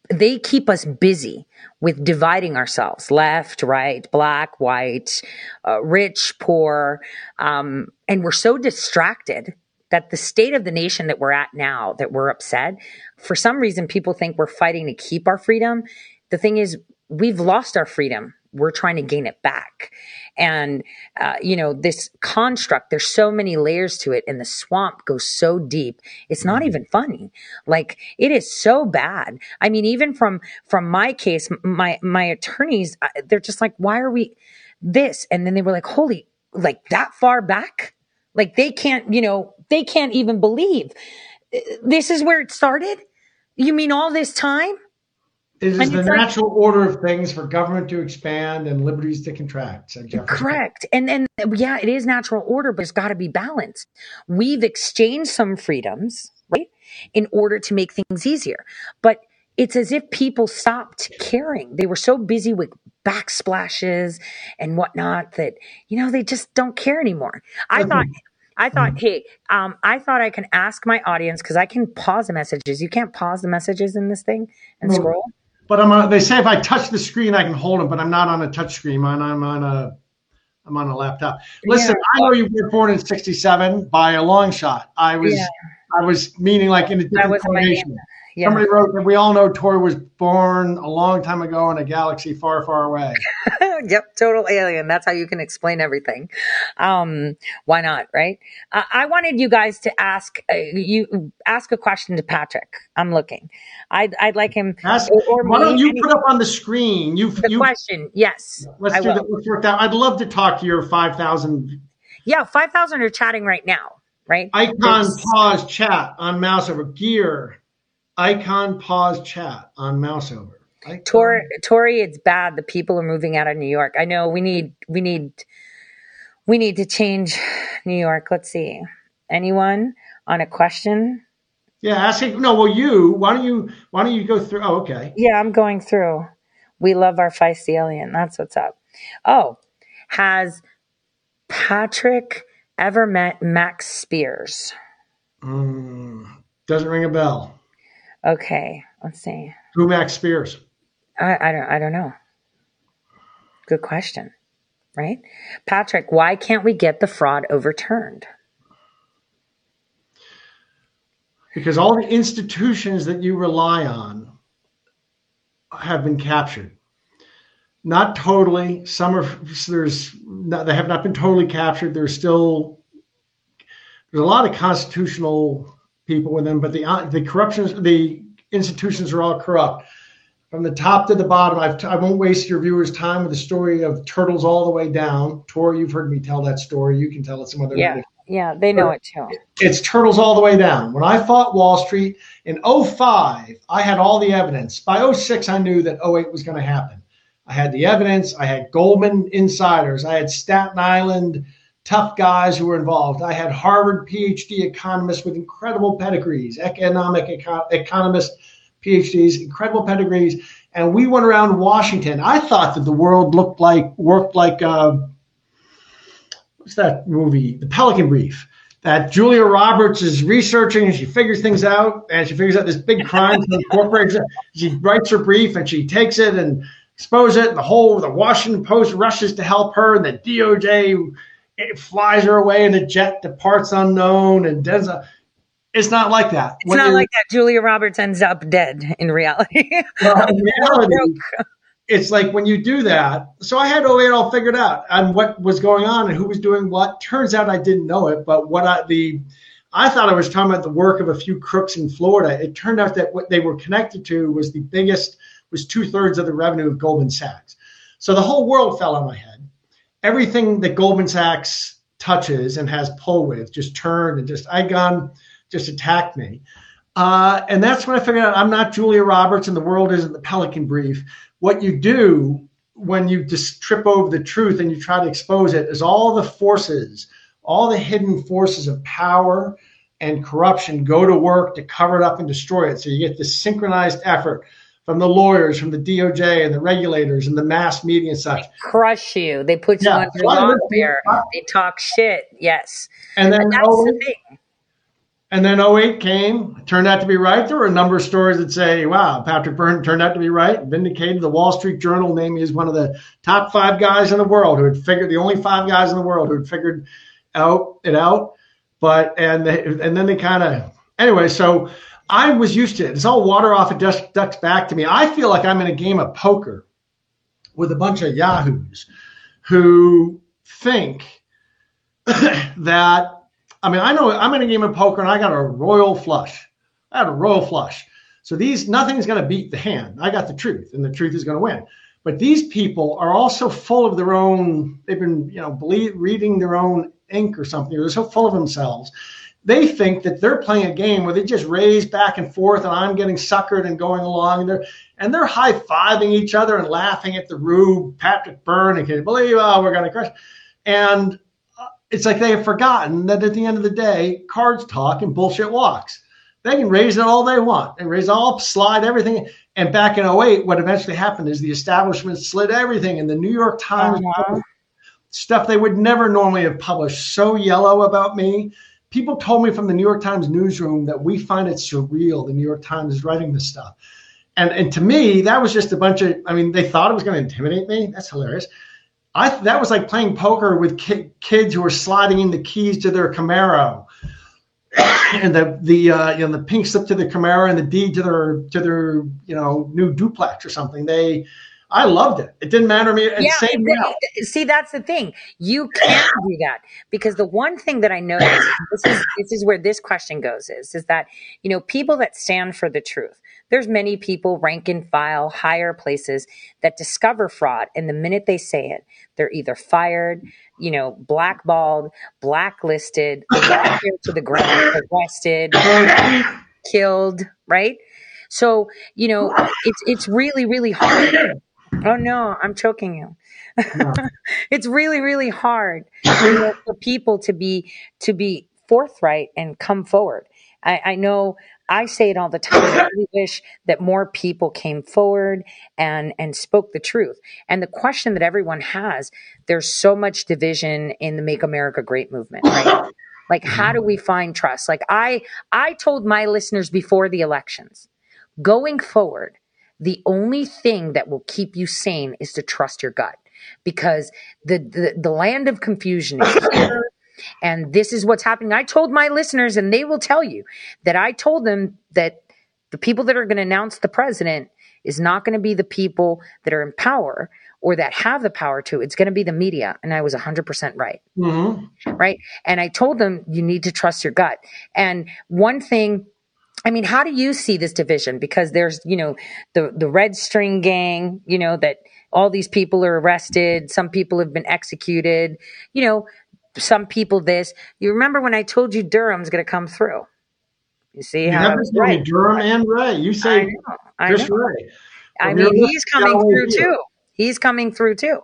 Speaker 2: they keep us busy with dividing ourselves left, right, black, white, uh, rich, poor, um, and we're so distracted that the state of the nation that we're at now, that we're upset, for some reason, people think we're fighting to keep our freedom. The thing is, we've lost our freedom. We're trying to gain it back. And, uh, you know, this construct, there's so many layers to it, and the swamp goes so deep. It's not even funny. Like, it is so bad. I mean, even from, from my case, my, my attorneys, uh, they're just like, why are we this? And then they were like, holy, like that far back? Like they can't, you know, they can't even believe this is where it started. You mean all this time?
Speaker 3: It is
Speaker 2: And
Speaker 3: the
Speaker 2: it's like-
Speaker 3: natural order of things for government to expand and liberties to contract,
Speaker 2: Correct. And and yeah, it is natural order, but it's got to be balanced. We've exchanged some freedoms, right, in order to make things easier. But it's as if people stopped caring. They were so busy with backsplashes and whatnot that you know they just don't care anymore. I mm-hmm. thought. I thought, mm-hmm. hey, um, I thought I can ask my audience because I can pause the messages. You can't pause the messages in this thing and
Speaker 3: No.
Speaker 2: scroll.
Speaker 3: But I'm on, they say if I touch the screen, I can hold them, but I'm not on a touch screen. I'm, I'm on a I'm on a laptop. Listen, I know you were born in '67 by a long shot. I was
Speaker 2: Yeah.
Speaker 3: I was meaning like in a different
Speaker 2: wasn't my
Speaker 3: formation.
Speaker 2: Yeah.
Speaker 3: Somebody wrote that we all know Tore was born a long time ago in a galaxy far, far away.
Speaker 2: yep, total alien. That's how you can explain everything. Um, why not, right? Uh, I wanted you guys to ask uh, you ask a question to Patrick. I'm looking. I'd I'd like him.
Speaker 3: Ask,
Speaker 2: or, or
Speaker 3: why don't you
Speaker 2: any-
Speaker 3: put up on the screen? You
Speaker 2: the
Speaker 3: you
Speaker 2: question? Yes,
Speaker 3: let's
Speaker 2: I
Speaker 3: do
Speaker 2: will.
Speaker 3: that. Let's work that. I'd love to talk to your five thousand
Speaker 2: Yeah, five thousand are chatting right now, right?
Speaker 3: icon
Speaker 2: There's-
Speaker 3: pause chat on mouse over gear. Icon pause chat on mouse over.
Speaker 2: Tore, Tore, it's bad. The people are moving out of New York. I know we need, we need, we need to change New York. Let's see. Anyone on a question?
Speaker 3: Yeah, asking. No, well, you. Why don't you? Why don't you go through? Oh, okay.
Speaker 2: Yeah, I'm going through. We love our feisty alien. That's what's up. Oh, has Patrick ever met Max Spiers?
Speaker 3: Mm, doesn't ring a bell.
Speaker 2: Okay, let's see.
Speaker 3: Who Max Spiers?
Speaker 2: I, I don't I don't know. Good question. Right? Patrick, why can't we get the fraud overturned?
Speaker 3: Because all the institutions that you rely on have been captured. Not totally. Some are there's not, they have not been totally captured. There's still there's a lot of constitutional people with them, but the uh, the corruptions the institutions are all corrupt from the top to the bottom. I've, I won't waste your viewers' time with the story of turtles all the way down. Tor, you've heard me tell that story. You can tell it some other
Speaker 2: Yeah,
Speaker 3: way.
Speaker 2: yeah, they know it too.
Speaker 3: It's turtles all the way down. When I fought Wall Street in 05, I had all the evidence. By 06, I knew that 08 was going to happen. I had the evidence. I had Goldman insiders. I had Staten Island tough guys who were involved. I had Harvard PhD economists with incredible pedigrees, economic eco- economists, PhDs, incredible pedigrees. And we went around Washington. I thought that the world looked like, worked like, uh, what's that movie? The Pelican Brief. That Julia Roberts is researching and she figures things out and she figures out this big crime. She writes her brief and she takes it and exposes it. And the whole the Washington Post rushes to help her, and the DOJ it flies her away in a jet departs unknown and does a, it's not like that.
Speaker 2: It's not like that. Julia Roberts ends up dead in reality.
Speaker 3: Well, in reality, it's like when you do that. So I had 08 all figured out on what was going on and who was doing what. Turns out I didn't know it, but what I the I thought I was talking about the work of a few crooks in Florida. It turned out that what they were connected to was the biggest was two thirds of the revenue of Goldman Sachs. So the whole world fell on my head. Everything that Goldman Sachs touches and has pull with just turned and just Igon just attacked me. Uh, and that's when I figured out I'm not Julia Roberts and the world isn't the Pelican Brief. What you do when you just trip over the truth and you try to expose it is all the forces, all the hidden forces of power and corruption go to work to cover it up and destroy it. So you get this synchronized effort from the lawyers, from the DOJ and the regulators and the mass media and such.
Speaker 2: Crush you. They put you
Speaker 3: Yeah,
Speaker 2: under lawfare. They talk shit. Yes.
Speaker 3: And then
Speaker 2: And that's the
Speaker 3: 08
Speaker 2: thing.
Speaker 3: And then 08 came, turned out to be right. There were a number of stories that say, wow, Patrick Byrne turned out to be right, vindicated. The Wall Street Journal named me as one of the top five guys in the world who had figured, the only five guys in the world who had figured out it out. But, and, they, and then they kind of, anyway, so I was used to it. It's all water off a duck, duck's back to me. I feel like I'm in a game of poker with a bunch of yahoos who think that I mean, I know I'm in a game of poker and I got a royal flush. I had a royal flush. So these nothing's going to beat the hand. I got the truth, and the truth is going to win. But these people are also full of their own. They've been, you know, believe, reading their own ink or something. They're so full of themselves. They think that they're playing a game where they just raise back and forth, and I'm getting suckered and going along. And they're and they're high fiving each other and laughing at the rube Patrick Byrne and can you believe oh we're going to crush. And uh, it's like they have forgotten that at the end of the day, cards talk and bullshit walks. They can raise it all they want and raise all, slide everything. And back in 08, what eventually happened is the establishment slid everything. And the New York Times published stuff they would never normally have published so yellow about me. People told me from the New York Times newsroom that we find it surreal the New York Times is writing this stuff. And, and to me, that was just a bunch of, I mean, they thought it was going to intimidate me. That's hilarious. I that was like playing poker with ki- kids who were sliding in the keys to their Camaro, and the the uh, you know the pink slip to the Camaro and the deed to their to their you know new duplex or something. They, I loved it. It didn't matter to me. And
Speaker 2: Yeah,
Speaker 3: same now.
Speaker 2: see, that's the thing. You can't do that because the one thing that I noticed, this is this is where this question goes, is is that you know people that stand for the truth. There's many people, rank and file, higher places that discover fraud, and the minute they say it, they're either fired, you know, blackballed, blacklisted, to the ground, arrested, killed, right? So, you know, it's it's really really hard. Oh no, I'm choking you. it's really really hard for, for people to be to be forthright and come forward. I, I know I say it all the time. I really wish that more people came forward and and spoke the truth. And the question that everyone has, there's so much division in the Make America Great movement, right? Like how do we find trust? Like I I told my listeners before the elections, going forward, the only thing that will keep you sane is to trust your gut because the the, the land of confusion is here. And this is what's happening. I told my listeners, and they will tell you that I told them that the people that are going to announce the president is not going to be the people that are in power or that have the power to. It's going to be the media. And I was 100% right.
Speaker 3: Mm-hmm.
Speaker 2: Right. And I told them, you need to trust your gut. And one thing I mean, how do you see this division? Because there's, you know, the the red string gang, you know, that all these people are arrested, some people have been executed, you know, some people this. You remember when I told you Durham's going to come through? You see
Speaker 3: You
Speaker 2: how I
Speaker 3: never
Speaker 2: was
Speaker 3: told me
Speaker 2: right.
Speaker 3: Durham and Wray. You
Speaker 2: I
Speaker 3: say
Speaker 2: know, I
Speaker 3: just
Speaker 2: know.
Speaker 3: Wray.
Speaker 2: I mean, he's coming through
Speaker 3: Beer.
Speaker 2: too. He's coming through too.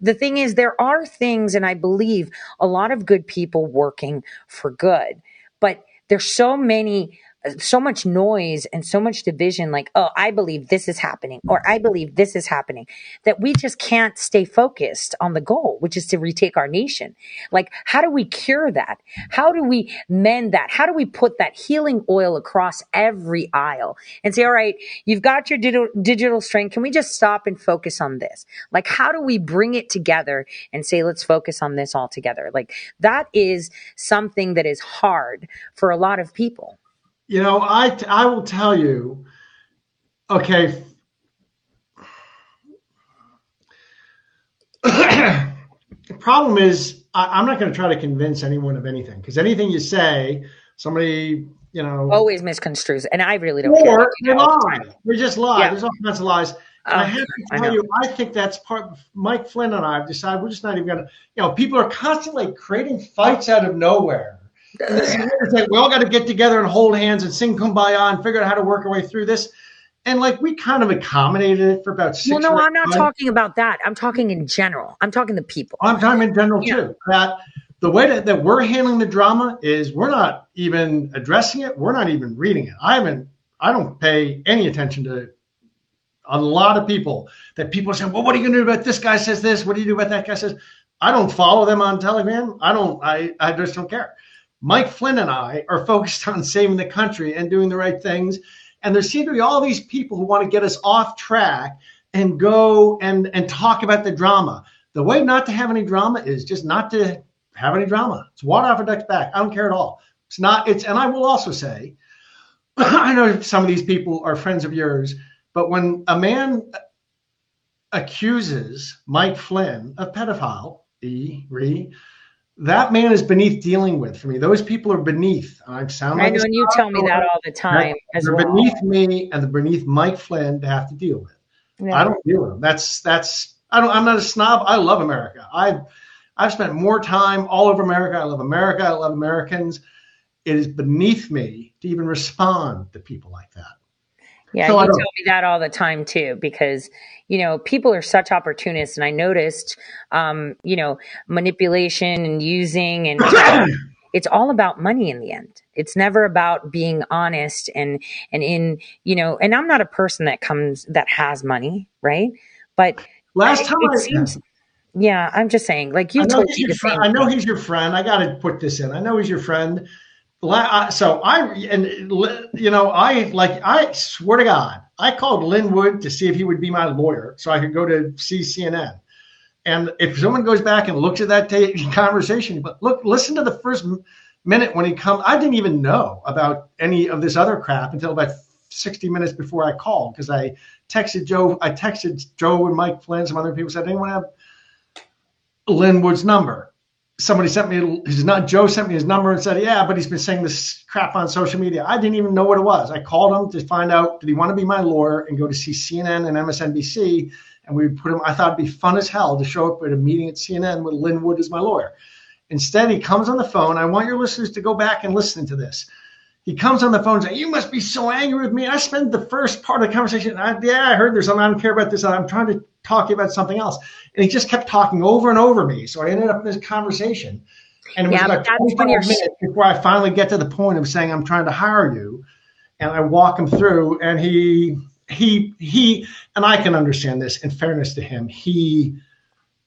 Speaker 2: The thing is, there are things, and I believe a lot of good people working for good, but there's so many, so much noise and so much division. Like, oh, I believe this is happening, or I believe this is happening, that we just can't stay focused on the goal, which is to retake our nation. Like, how do we cure that? How do we mend that? How do we put that healing oil across every aisle and say, all right, you've got your digital, digital strength. Can we just stop and focus on this? Like, how do we bring it together and say, let's focus on this all together? Like, that is something that is hard for a lot of people.
Speaker 3: You know, I I will tell you. Okay. the problem is, I, I'm not going to try to convince anyone of anything because anything you say, somebody, you know,
Speaker 2: Always misconstrues. And I really don't care. I
Speaker 3: or
Speaker 2: do
Speaker 3: they lie.
Speaker 2: time.
Speaker 3: They just lie.
Speaker 2: Yeah.
Speaker 3: There's all kinds of lies. And I
Speaker 2: Oh,
Speaker 3: have to tell
Speaker 2: know.
Speaker 3: you, I think that's part. Mike Flynn and I have decided we're just not even going to. You know, people are constantly creating fights out of nowhere. And this is what it's like, we all got to get together and hold hands and sing kumbaya and figure out how to work our way through this. And like we kind of accommodated it for about six.
Speaker 2: Well, no, I'm not
Speaker 3: months.
Speaker 2: talking about that. I'm talking in general. I'm talking to people.
Speaker 3: I'm talking in general too. That the way that, that we're handling the drama is we're not even addressing it. We're not even reading it. I haven't. I don't pay any attention to a lot of people that people say, well, what are you going to do about this guy says this? What do you do about that guy says? I don't follow them on Telegram. I don't. I I just don't care. Mike Flynn and I are focused on saving the country and doing the right things. And there seem to be all these people who want to get us off track and go and and talk about the drama. The way not to have any drama is just not to have any drama. It's water off a duck's back. I don't care at all. It's not. It's and I will also say, I know some of these people are friends of yours, but when a man accuses Mike Flynn of pedophile, e re, that man is beneath dealing with for me. Those people are beneath. I sound
Speaker 2: I
Speaker 3: like
Speaker 2: know, and you tell me that all the time as
Speaker 3: they're
Speaker 2: well.
Speaker 3: beneath me and they're beneath Mike Flynn to have to deal with.
Speaker 2: Yeah.
Speaker 3: I don't deal with them. That's that's I don't I'm not a snob. I love America. I've I've spent more time all over America. I love America. I love Americans. It is beneath me to even respond to people like that.
Speaker 2: Yeah,
Speaker 3: So I
Speaker 2: you tell me that all the time too, because you know people are such opportunists, and I noticed, um, you know, manipulation and using, and it's all about money in the end. It's never about being honest and and in you know. And I'm not a person that comes that has money, right? But
Speaker 3: Last
Speaker 2: it-
Speaker 3: time
Speaker 2: it
Speaker 3: I-
Speaker 2: seems, yeah, I'm just saying, like you
Speaker 3: I know,
Speaker 2: told
Speaker 3: he's
Speaker 2: me
Speaker 3: your friend. I know he's your friend. I got to put this in. I know he's your friend. So I and you know I like I swear to God I called Lin Wood to see if he would be my lawyer so I could go to see CNN. And if someone goes back and looks at that ta- conversation, but look, listen to the first minute when he comes. I didn't even know about any of this other crap until about 60 minutes before I called because I texted Joe. I texted Joe and Mike Flynn, some other people said, anyone have Lin Wood's number? Somebody sent me his not Joe sent me his number and said, yeah, but he's been saying this crap on social media. I didn't even know what it was. I called him to find out did he want to be my lawyer and go to see CNN and MSNBC. And we put him. I thought it'd be fun as hell to show up at a meeting at CNN with Lin Linwood as my lawyer. Instead, he comes on the phone. I want your listeners to go back and listen to this. he comes on the phone saying, "You must be so angry with me." I spent the first part of the conversation. I, yeah, I heard there's something I don't care about this. I'm trying to talk to you about something else, and he just kept talking over and over me. So I ended up in this conversation, and it was
Speaker 2: Yeah,
Speaker 3: like
Speaker 2: that's
Speaker 3: 25 minutes before I finally get to the point of saying, "I'm trying to hire you," and I walk him through, and he he he, and I can understand this. In fairness to him, he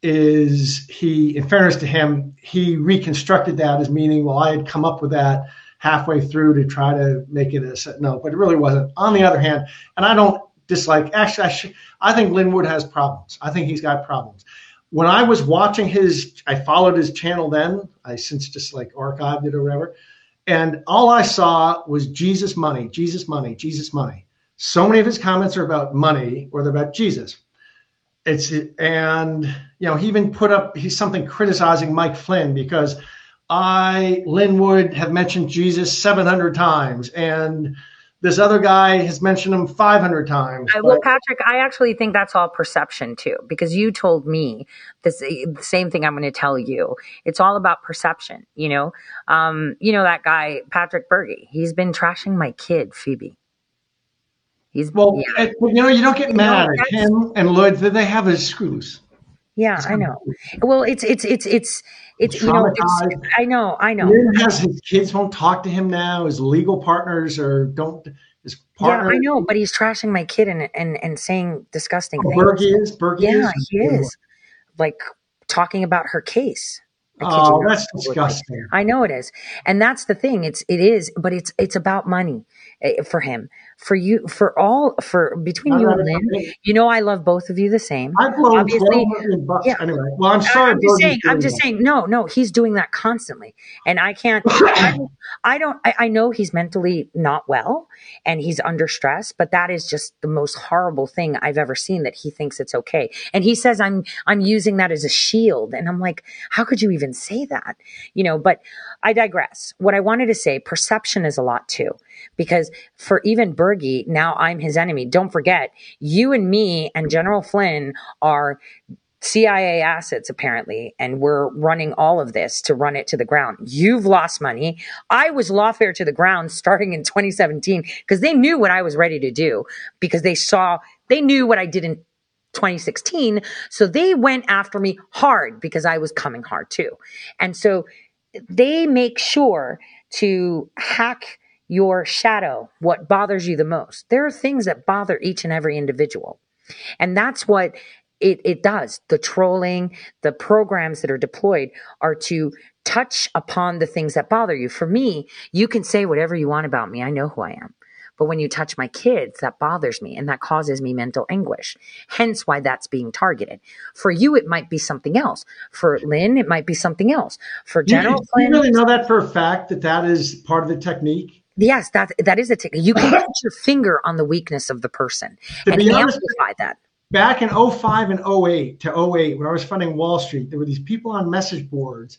Speaker 3: is he in fairness to him he reconstructed that as meaning well i had come up with that halfway through to try to make it a set no but it really wasn't on the other hand and i don't dislike actually i, I think Lin Wood has problems. I think he's got problems. When i was watching his i followed his channel then i since just like archived it or whatever and all i saw was jesus money jesus money jesus money. So many of his comments are about money or they're about jesus. It's and you know he even put up he's something criticizing Mike Flynn because I Lin Wood have mentioned Jesus 700 times and this other guy has mentioned him 500 times.
Speaker 2: I, well, Patrick, I actually think that's all perception too, because you told me this the same thing. I'm going to tell you. It's all about perception. You know, um, you know that guy Patrick Berge. He's been trashing my kid Phoebe. He's
Speaker 3: well,
Speaker 2: yeah,
Speaker 3: it- you know, you don't get mad at him and Lloyd. They have his screws.
Speaker 2: yeah. I know. Well, it's it's it's it's it's you know. It's. I know. I know.
Speaker 3: Lin has his kids won't talk to him now. His legal partners or don't. His partner.
Speaker 2: Yeah, I know, but he's trashing my kid and and and saying disgusting
Speaker 3: Oh,
Speaker 2: things.
Speaker 3: Berge is? Berge
Speaker 2: yeah,
Speaker 3: is?
Speaker 2: he is. Like talking about her case. You
Speaker 3: Oh, that's disgusting.
Speaker 2: I know it is, and that's the thing. It's it is, but it's it's about money eh, for him, for you, for all, for between you and
Speaker 3: Lin.
Speaker 2: You know, I love both of you the same.
Speaker 3: I've blown
Speaker 2: Obviously,
Speaker 3: bucks
Speaker 2: yeah.
Speaker 3: anyway. Well, I'm sorry.
Speaker 2: I'm just saying. I'm just
Speaker 3: that.
Speaker 2: saying. No, no, he's doing that constantly, and I can't. I, don't- I don't. I, I know he's mentally not well, and he's under stress. But that is just the most horrible thing I've ever seen. That he thinks it's okay, and he says I'm I'm using that as a shield, and I'm like, how could you even say that? You know. But I digress. What I wanted to say, perception is a lot too, because for even Bergie, now I'm his enemy. Don't forget, you and me and General Flynn are CIA assets apparently, and we're running all of this to run it to the ground. You've lost money. I was lawfare to the ground starting in 2017 because they knew what I was ready to do because they saw, they knew what I did in 2016. So they went after me hard because I was coming hard too. And so they make sure to hack your shadow, what bothers you the most. There are things that bother each and every individual. And that's what it, it does. The trolling, the programs that are deployed are to touch upon the things that bother you. For me, you can say whatever you want about me. I know who I am. But when you touch my kids, that bothers me and that causes me mental anguish. Hence why that's being targeted. For you, it might be something else. For Lin, it might be something else. For
Speaker 3: You,
Speaker 2: General
Speaker 3: you
Speaker 2: Flynn,
Speaker 3: really know that for a fact that that is part of the technique.
Speaker 2: Yes, that that is a technique. You can put your finger on the weakness of the person
Speaker 3: To
Speaker 2: and
Speaker 3: honest-
Speaker 2: amplify that.
Speaker 3: Back in 05 and 08 to 08, when I was funding Wall Street, there were these people on message boards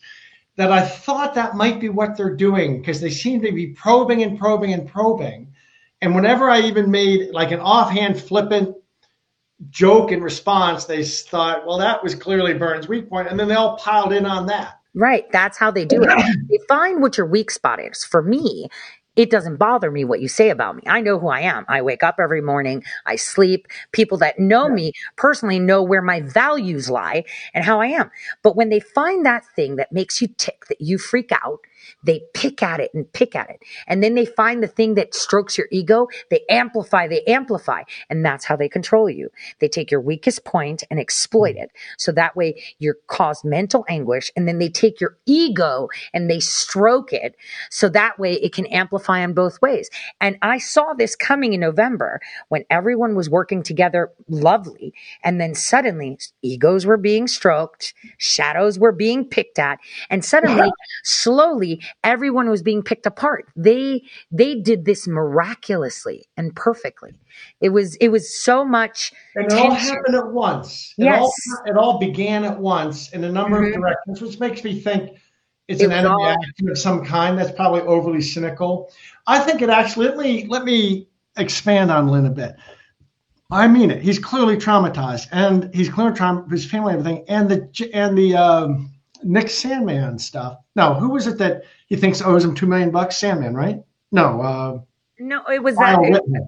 Speaker 3: that I thought that might be what they're doing because they seem to be probing and probing and probing. And whenever I even made like an offhand flippant joke in response, they thought, well, that was clearly Byrne's weak point. point, and then they all piled in on that.
Speaker 2: Right. That's how they do it. They find what your weak spot is. For me, it doesn't bother me what you say about me. I know who I am. I wake up every morning. I sleep. People that know me personally know where my values lie and how I am. But when they find that thing that makes you tick, that you freak out, they pick at it and pick at it. And then they find the thing that strokes your ego. They amplify, they amplify. And that's how they control you. They take your weakest point and exploit it. So that way you're caused mental anguish. And then they take your ego and they stroke it. So that way it can amplify in both ways. And I saw this coming in November when everyone was working together lovely. And then suddenly egos were being stroked, shadows were being picked at. And suddenly, slowly, everyone was being picked apart. They, they did this miraculously and perfectly. It was, it was so much
Speaker 3: And it all happened at once. It
Speaker 2: Yes.
Speaker 3: all it all began at once in a number
Speaker 2: Mhm.
Speaker 3: of directions, which makes me think it's
Speaker 2: It
Speaker 3: an enemy
Speaker 2: all-
Speaker 3: action of some kind. That's probably overly cynical. I think it actually let me let me expand on Lin a bit. I mean it. He's clearly traumatized, and he's clearly traumatized his family, and everything, and the and the um, Nick Sandmann stuff. Now, who was it that he thinks owes him two million bucks? Sandmann, right? No, uh,
Speaker 2: No, it was
Speaker 3: Kyle
Speaker 2: that.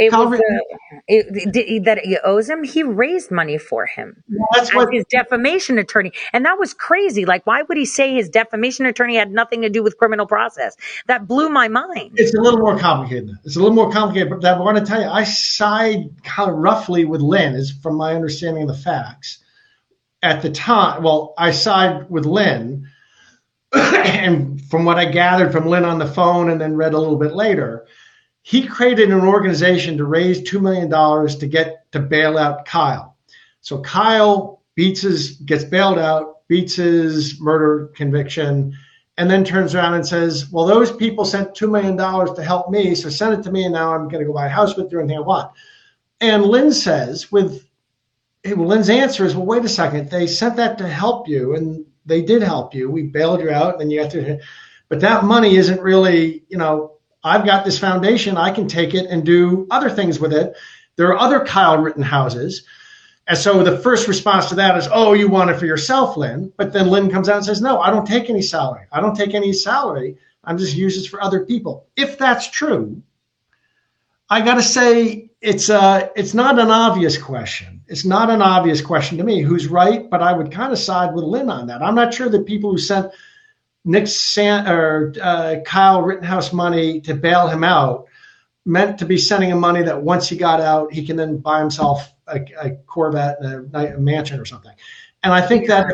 Speaker 2: It, it was uh, it, it, that he owes him. He raised money for him
Speaker 3: that's
Speaker 2: as
Speaker 3: what-
Speaker 2: his defamation attorney, and that was crazy. Like, why would he say his defamation attorney had nothing to do with criminal process? That blew my mind.
Speaker 3: It's a little more complicated. It's a little more complicated, but I want to tell you, I side kind of roughly with Lin, is from my understanding of the facts. At the time, well, I side with Lin, and from what I gathered from Lin on the phone and then read a little bit later, he created an organization to raise $2 million to get to bail out Kyle. So Kyle beats his, gets bailed out, beats his murder conviction, and then turns around and says, Well, those people sent $2 million to help me, so send it to me, and now I'm going to go buy a house with you, anything I want. And Lin says, with well, Lin's answer is, Well, wait a second, they sent that to help you, and they did help you. We bailed you out, and then you have to, but that money isn't really, you know, I've got this foundation, I can take it and do other things with it. There are other Kyle Rittenhouses. And so the first response to that is, oh, you want it for yourself, Lin. But then Lin comes out and says, no, I don't take any salary. I don't take any salary. I'm just using this for other people. If that's true, I got to say it's uh it's not an obvious question. It's not an obvious question to me who's right, but I would kind of side with Lin on that. I'm not sure that people who sent Nick San or uh, Kyle Rittenhouse money to bail him out meant to be sending him money that once he got out, he can then buy himself a, a Corvette and a, a mansion or something. And I think that,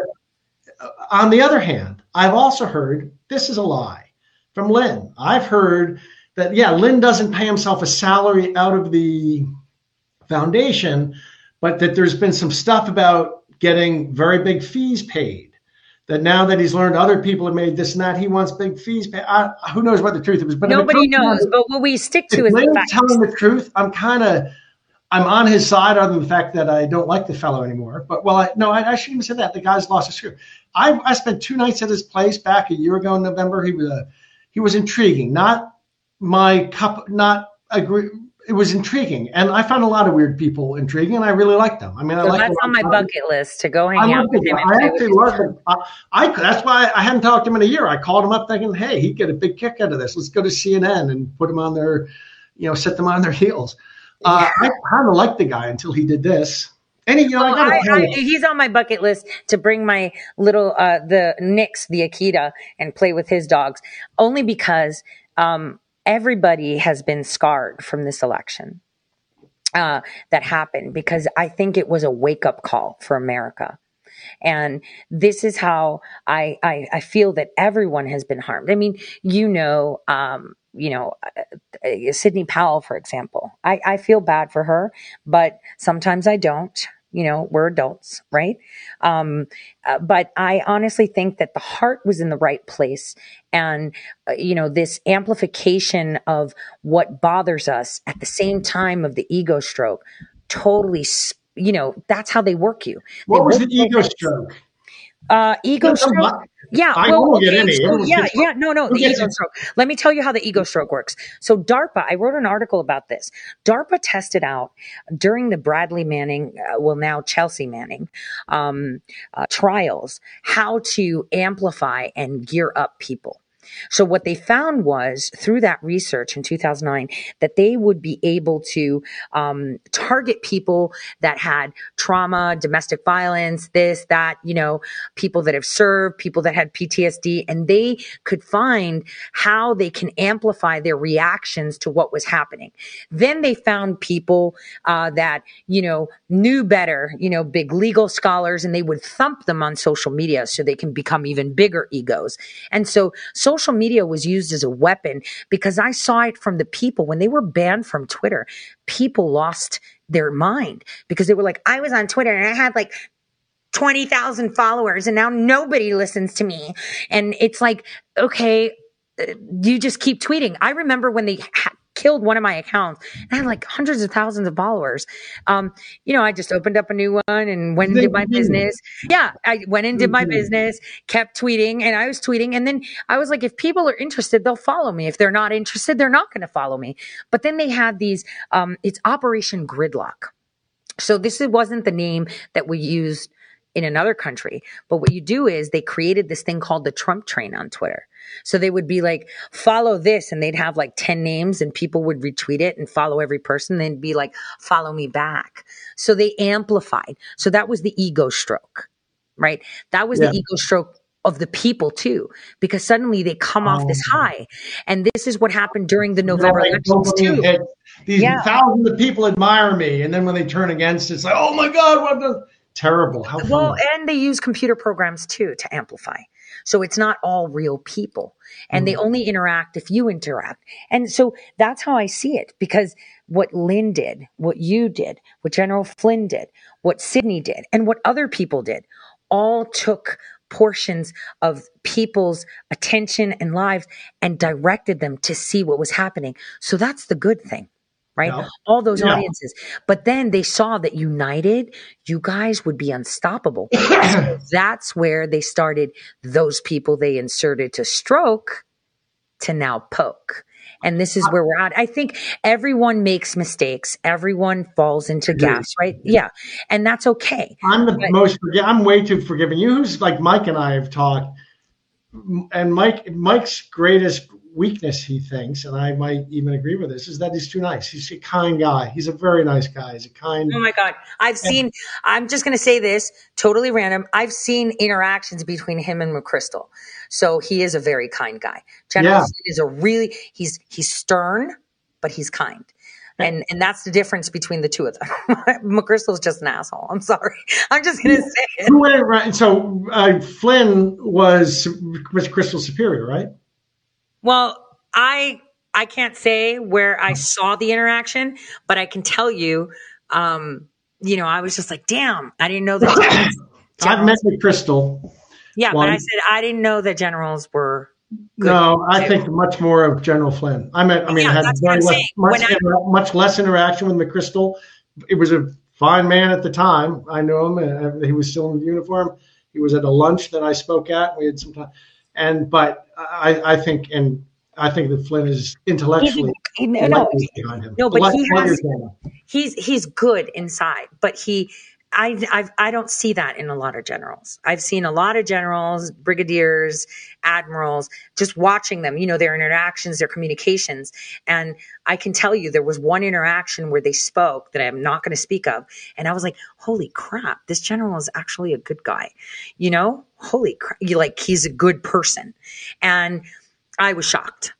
Speaker 3: uh, on the other hand, I've also heard this is a lie from Lin. I've heard that, yeah, Lin doesn't pay himself a salary out of the foundation, but that there's been some stuff about getting very big fees paid. That now that he's learned other people have made this and that, he wants big fees paid. I, who knows what the truth is? But
Speaker 2: Nobody knows, but what we stick to is the
Speaker 3: Lin's
Speaker 2: facts.
Speaker 3: telling the truth, I'm kind of I'm on his side, other than the fact that I don't like the fellow anymore. But well, I, no, I, I shouldn't even say that. The guy's lost his screw. I, I spent two nights at his place back a year ago in November. He was uh, he was intriguing, not my cup, not agree. It was intriguing, and I found a lot of weird people intriguing, and I really liked them. I mean, I
Speaker 2: So
Speaker 3: like
Speaker 2: that's on my bucket list to go hang
Speaker 3: I
Speaker 2: out with
Speaker 3: him. I actually love him. I, I that's why I hadn't talked to him in a year. I called him up thinking, hey, he'd get a big kick out of this. Let's go to CNN and put him on their, you know, set them on their heels. Uh, I kind of liked the guy until he did this. And he, you know, I
Speaker 2: I, I, he's on my bucket list to bring my little uh, the Nix the Akita and play with his dogs, only because um, everybody has been scarred from this election uh, that happened. Because I think it was a wake up call for America. And this is how I, I, I feel that everyone has been harmed. I mean, you know, um, you know, uh, Sidney Powell, for example. I, I feel bad for her, but sometimes I don't. You know, we're adults, right? Um, uh, but I honestly think that the heart was in the right place. And, uh, you know, this amplification of what bothers us at the same time of the ego stroke totally, you know, that's how they work you. They
Speaker 3: what was the ego stroke?
Speaker 2: Uh, ego
Speaker 3: a
Speaker 2: stroke.
Speaker 3: lot-
Speaker 2: Yeah,
Speaker 3: I
Speaker 2: well,
Speaker 3: won't get any.
Speaker 2: so yeah, yeah, no, no, the ego stroke. Let me tell you how the ego stroke works. So DARPA, I wrote an article about this. DARPA tested out during the Bradley Manning, uh, well now Chelsea Manning, um, uh, trials, how to amplify and gear up people. So what they found was through that research in 2009 that they would be able to um, target people that had trauma, domestic violence, this, that, you know, people that have served, people that had PTSD, and they could find how they can amplify their reactions to what was happening. Then they found people uh, that, you know, knew better, you know, big legal scholars, and they would thump them on social media so they can become even bigger egos. And so so social media was used as a weapon because I saw it from the people when they were banned from Twitter, people lost their mind because they were like, I was on Twitter and I had like 20,000 followers and now nobody listens to me. And it's like, okay, uh, you just keep tweeting. I remember when they killed one of my accounts and I had like hundreds of thousands of followers. Um, you know, I just opened up a new one and went and did my business. Yeah, I went and did my business, kept tweeting and I was tweeting. And then I was like, if people are interested, they'll follow me. If they're not interested, they're not going to follow me. But then they had these, um, it's Operation Gridlock. So this wasn't the name that we used in another country. But what you do is they created this thing called the Trump train on Twitter. So they would be like, follow this, and they'd have like 10 names, and people would retweet it and follow every person. They'd be like, follow me back. So they amplified. So that was the ego stroke, right? That was
Speaker 3: Yeah.
Speaker 2: the ego stroke of the people too, because suddenly they come off this oh. high. And this is what happened during the November elections too.
Speaker 3: hit. These
Speaker 2: Yeah.
Speaker 3: thousands of people admire me, and then when they turn against, it's like, oh my god, what the terrible? How
Speaker 2: Well,
Speaker 3: funny.
Speaker 2: and they use computer programs too to amplify. So it's not all real people. And they mm. only interact if you interact. And so that's how I see it because what Lin did, what you did, what General Flynn did, what Sidney did, and what other people did all took portions of people's attention and lives and directed them to see what was happening. So that's the good thing. Right?
Speaker 3: Yeah.
Speaker 2: All those
Speaker 3: Yeah.
Speaker 2: audiences. But then they saw that united, you guys would be unstoppable. So that's where they started those people they inserted to stroke to now poke. And this is where we're at. I think everyone makes mistakes. Everyone falls into
Speaker 3: Agreed.
Speaker 2: gaps, right? Yeah. And that's okay.
Speaker 3: I'm the most forgi- I'm way too forgiving. You who's like Mike and I have talked, and Mike Mike's greatest weakness, he thinks, and I might even agree with this, is that he's too nice. He's a kind guy. He's a very nice guy. He's a kind.
Speaker 2: Oh my God. I've seen, I'm just going to say this totally random. I've seen interactions between him and McChrystal. So he is a very kind guy. General
Speaker 3: Yeah.
Speaker 2: Is a really, he's, he's stern, but he's kind. And, and that's the difference between the two of them. McChrystal's just an asshole. I'm sorry. I'm just going to say it.
Speaker 3: Who went around? So uh, Flynn was was Crystal Superior, right?
Speaker 2: Well, I I can't say where I saw the interaction, but I can tell you, um, you know, I was just like, damn, I didn't know that.
Speaker 3: I've met with Crystal.
Speaker 2: yeah, but I said I didn't know that generals were. good
Speaker 3: No, I
Speaker 2: too.
Speaker 3: think much more of General Flynn. I met. I mean,
Speaker 2: Yeah,
Speaker 3: had very less, much,
Speaker 2: I-
Speaker 3: much less interaction with McChrystal. It was a fine man at the time. I knew him. And he was still in uniform. He was at a lunch that I spoke at. We had some time, and but I, I think and I think that Flynn is intellectually.
Speaker 2: He- no, no,
Speaker 3: behind him.
Speaker 2: no, but he has. He's he's good inside, but he. I, I I don't see that in a lot of generals. I've seen a lot of generals, brigadiers, admirals, just watching them, you know, their interactions, their communications. And I can tell you there was one interaction where they spoke that I'm not going to speak of. And I was like, holy crap, this general is actually a good guy. You know, holy crap. Like, he's a good person. And I was shocked.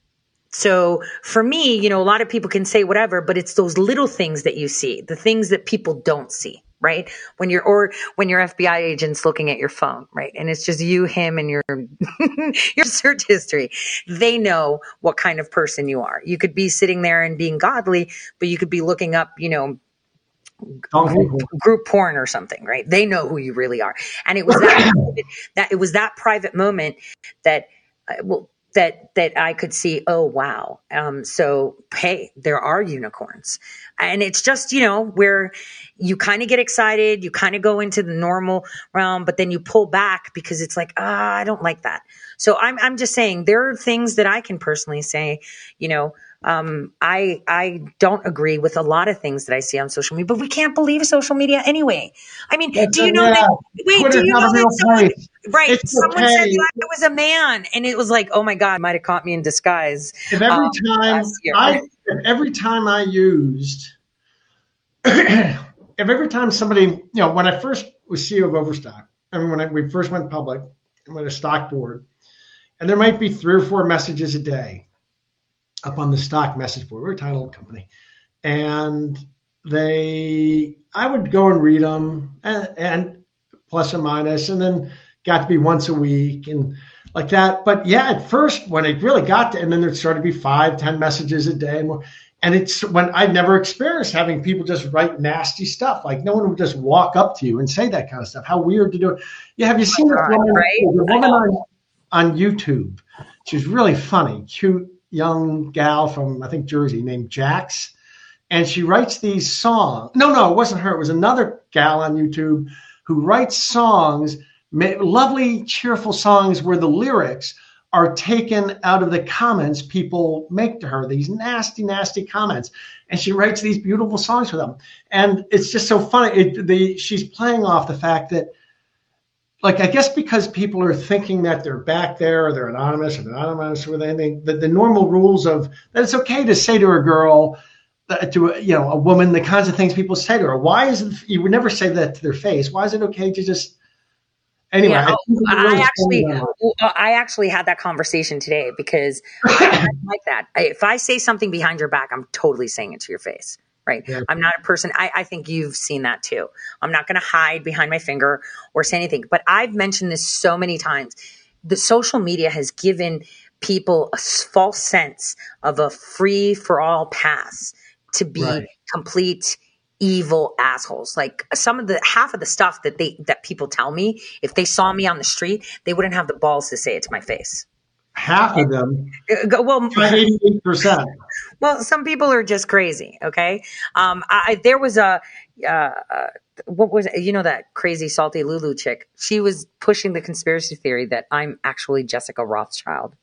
Speaker 2: So for me, you know, a lot of people can say whatever, but it's those little things that you see, the things that people don't see, right? When you're, or when your FBI agent's looking at your phone, right? And it's just you, him, and your, your search history. They know what kind of person you are. You could be sitting there and being godly, but you could be looking up, you know, group, group porn or something, right? They know who you really are. And it was that, that it was that private moment that, uh, well, that that I could see. Oh wow! Um, so hey, there are unicorns, and it's just you know where you kind of get excited, you kind of go into the normal realm, but then you pull back because it's like ah, I don't like that. So I'm I'm just saying there are things that I can personally say, you know. Um, I I don't agree with a lot of things that I see on social media, but we can't believe social media anyway. I mean,
Speaker 3: That's
Speaker 2: do you know that? Wait,
Speaker 3: Twitter's
Speaker 2: do you know that someone,
Speaker 3: place.
Speaker 2: right?
Speaker 3: It's
Speaker 2: someone
Speaker 3: okay.
Speaker 2: said that I was a man, and it was like, oh my god, might have caught me in disguise.
Speaker 3: If every
Speaker 2: um,
Speaker 3: time. I, if every time I used, if every time somebody, you know, when I first was CEO of Overstock, I mean, when I, we first went public, and went a stock board, and there might be three or four messages a day up on the stock message board. We're a tiny little company, and they, I would go and read them, and, and plus or minus, and then got to be once a week and like that. But yeah, at first when it really got to, and then there started to be five, ten messages a day more. And it's when I never experienced having people just write nasty stuff. Like no one would just walk up to you and say that kind of stuff. How weird to do it. Yeah, have you seen this
Speaker 2: God,
Speaker 3: woman,
Speaker 2: right?
Speaker 3: the woman on, on YouTube? She's really funny, cute young gal from I think Jersey named Jax. And she writes these songs. No, no, it wasn't her. It was another gal on YouTube who writes songs, lovely, cheerful songs where the lyrics are taken out of the comments people make to her, these nasty, nasty comments. And she writes these beautiful songs for them. And it's just so funny. It, the, she's playing off the fact that like I guess because people are thinking that they're back there or they're anonymous or they're anonymous or anything, the, the normal rules of that it's okay to say to a girl, uh, to a, you know a woman, the kinds of things people say to her. Why is it you would never say that to their face? Why is it okay to just anyway?
Speaker 2: Yeah,
Speaker 3: I,
Speaker 2: oh, I actually, well, I actually had that conversation today because I, like that. I- If I say something behind your back, I'm totally saying it to your face. Right. I'm not a person. I, I think you've seen that too. I'm not going to hide behind my finger or say anything. But I've mentioned this so many times. The social media has given people a false sense of a free for all pass to be
Speaker 3: Right.
Speaker 2: complete evil assholes. Like some of the half of the stuff that they that people tell me, if they saw me on the street, they wouldn't have the balls to say it to my face.
Speaker 3: half of them,
Speaker 2: go- Well,
Speaker 3: eighty-eight percent.
Speaker 2: Well, some people are just crazy. Okay, um, I, there was a uh, uh, what was it? you know that crazy salty Lulu chick? She was pushing the conspiracy theory that I'm actually Jessica Rothschild.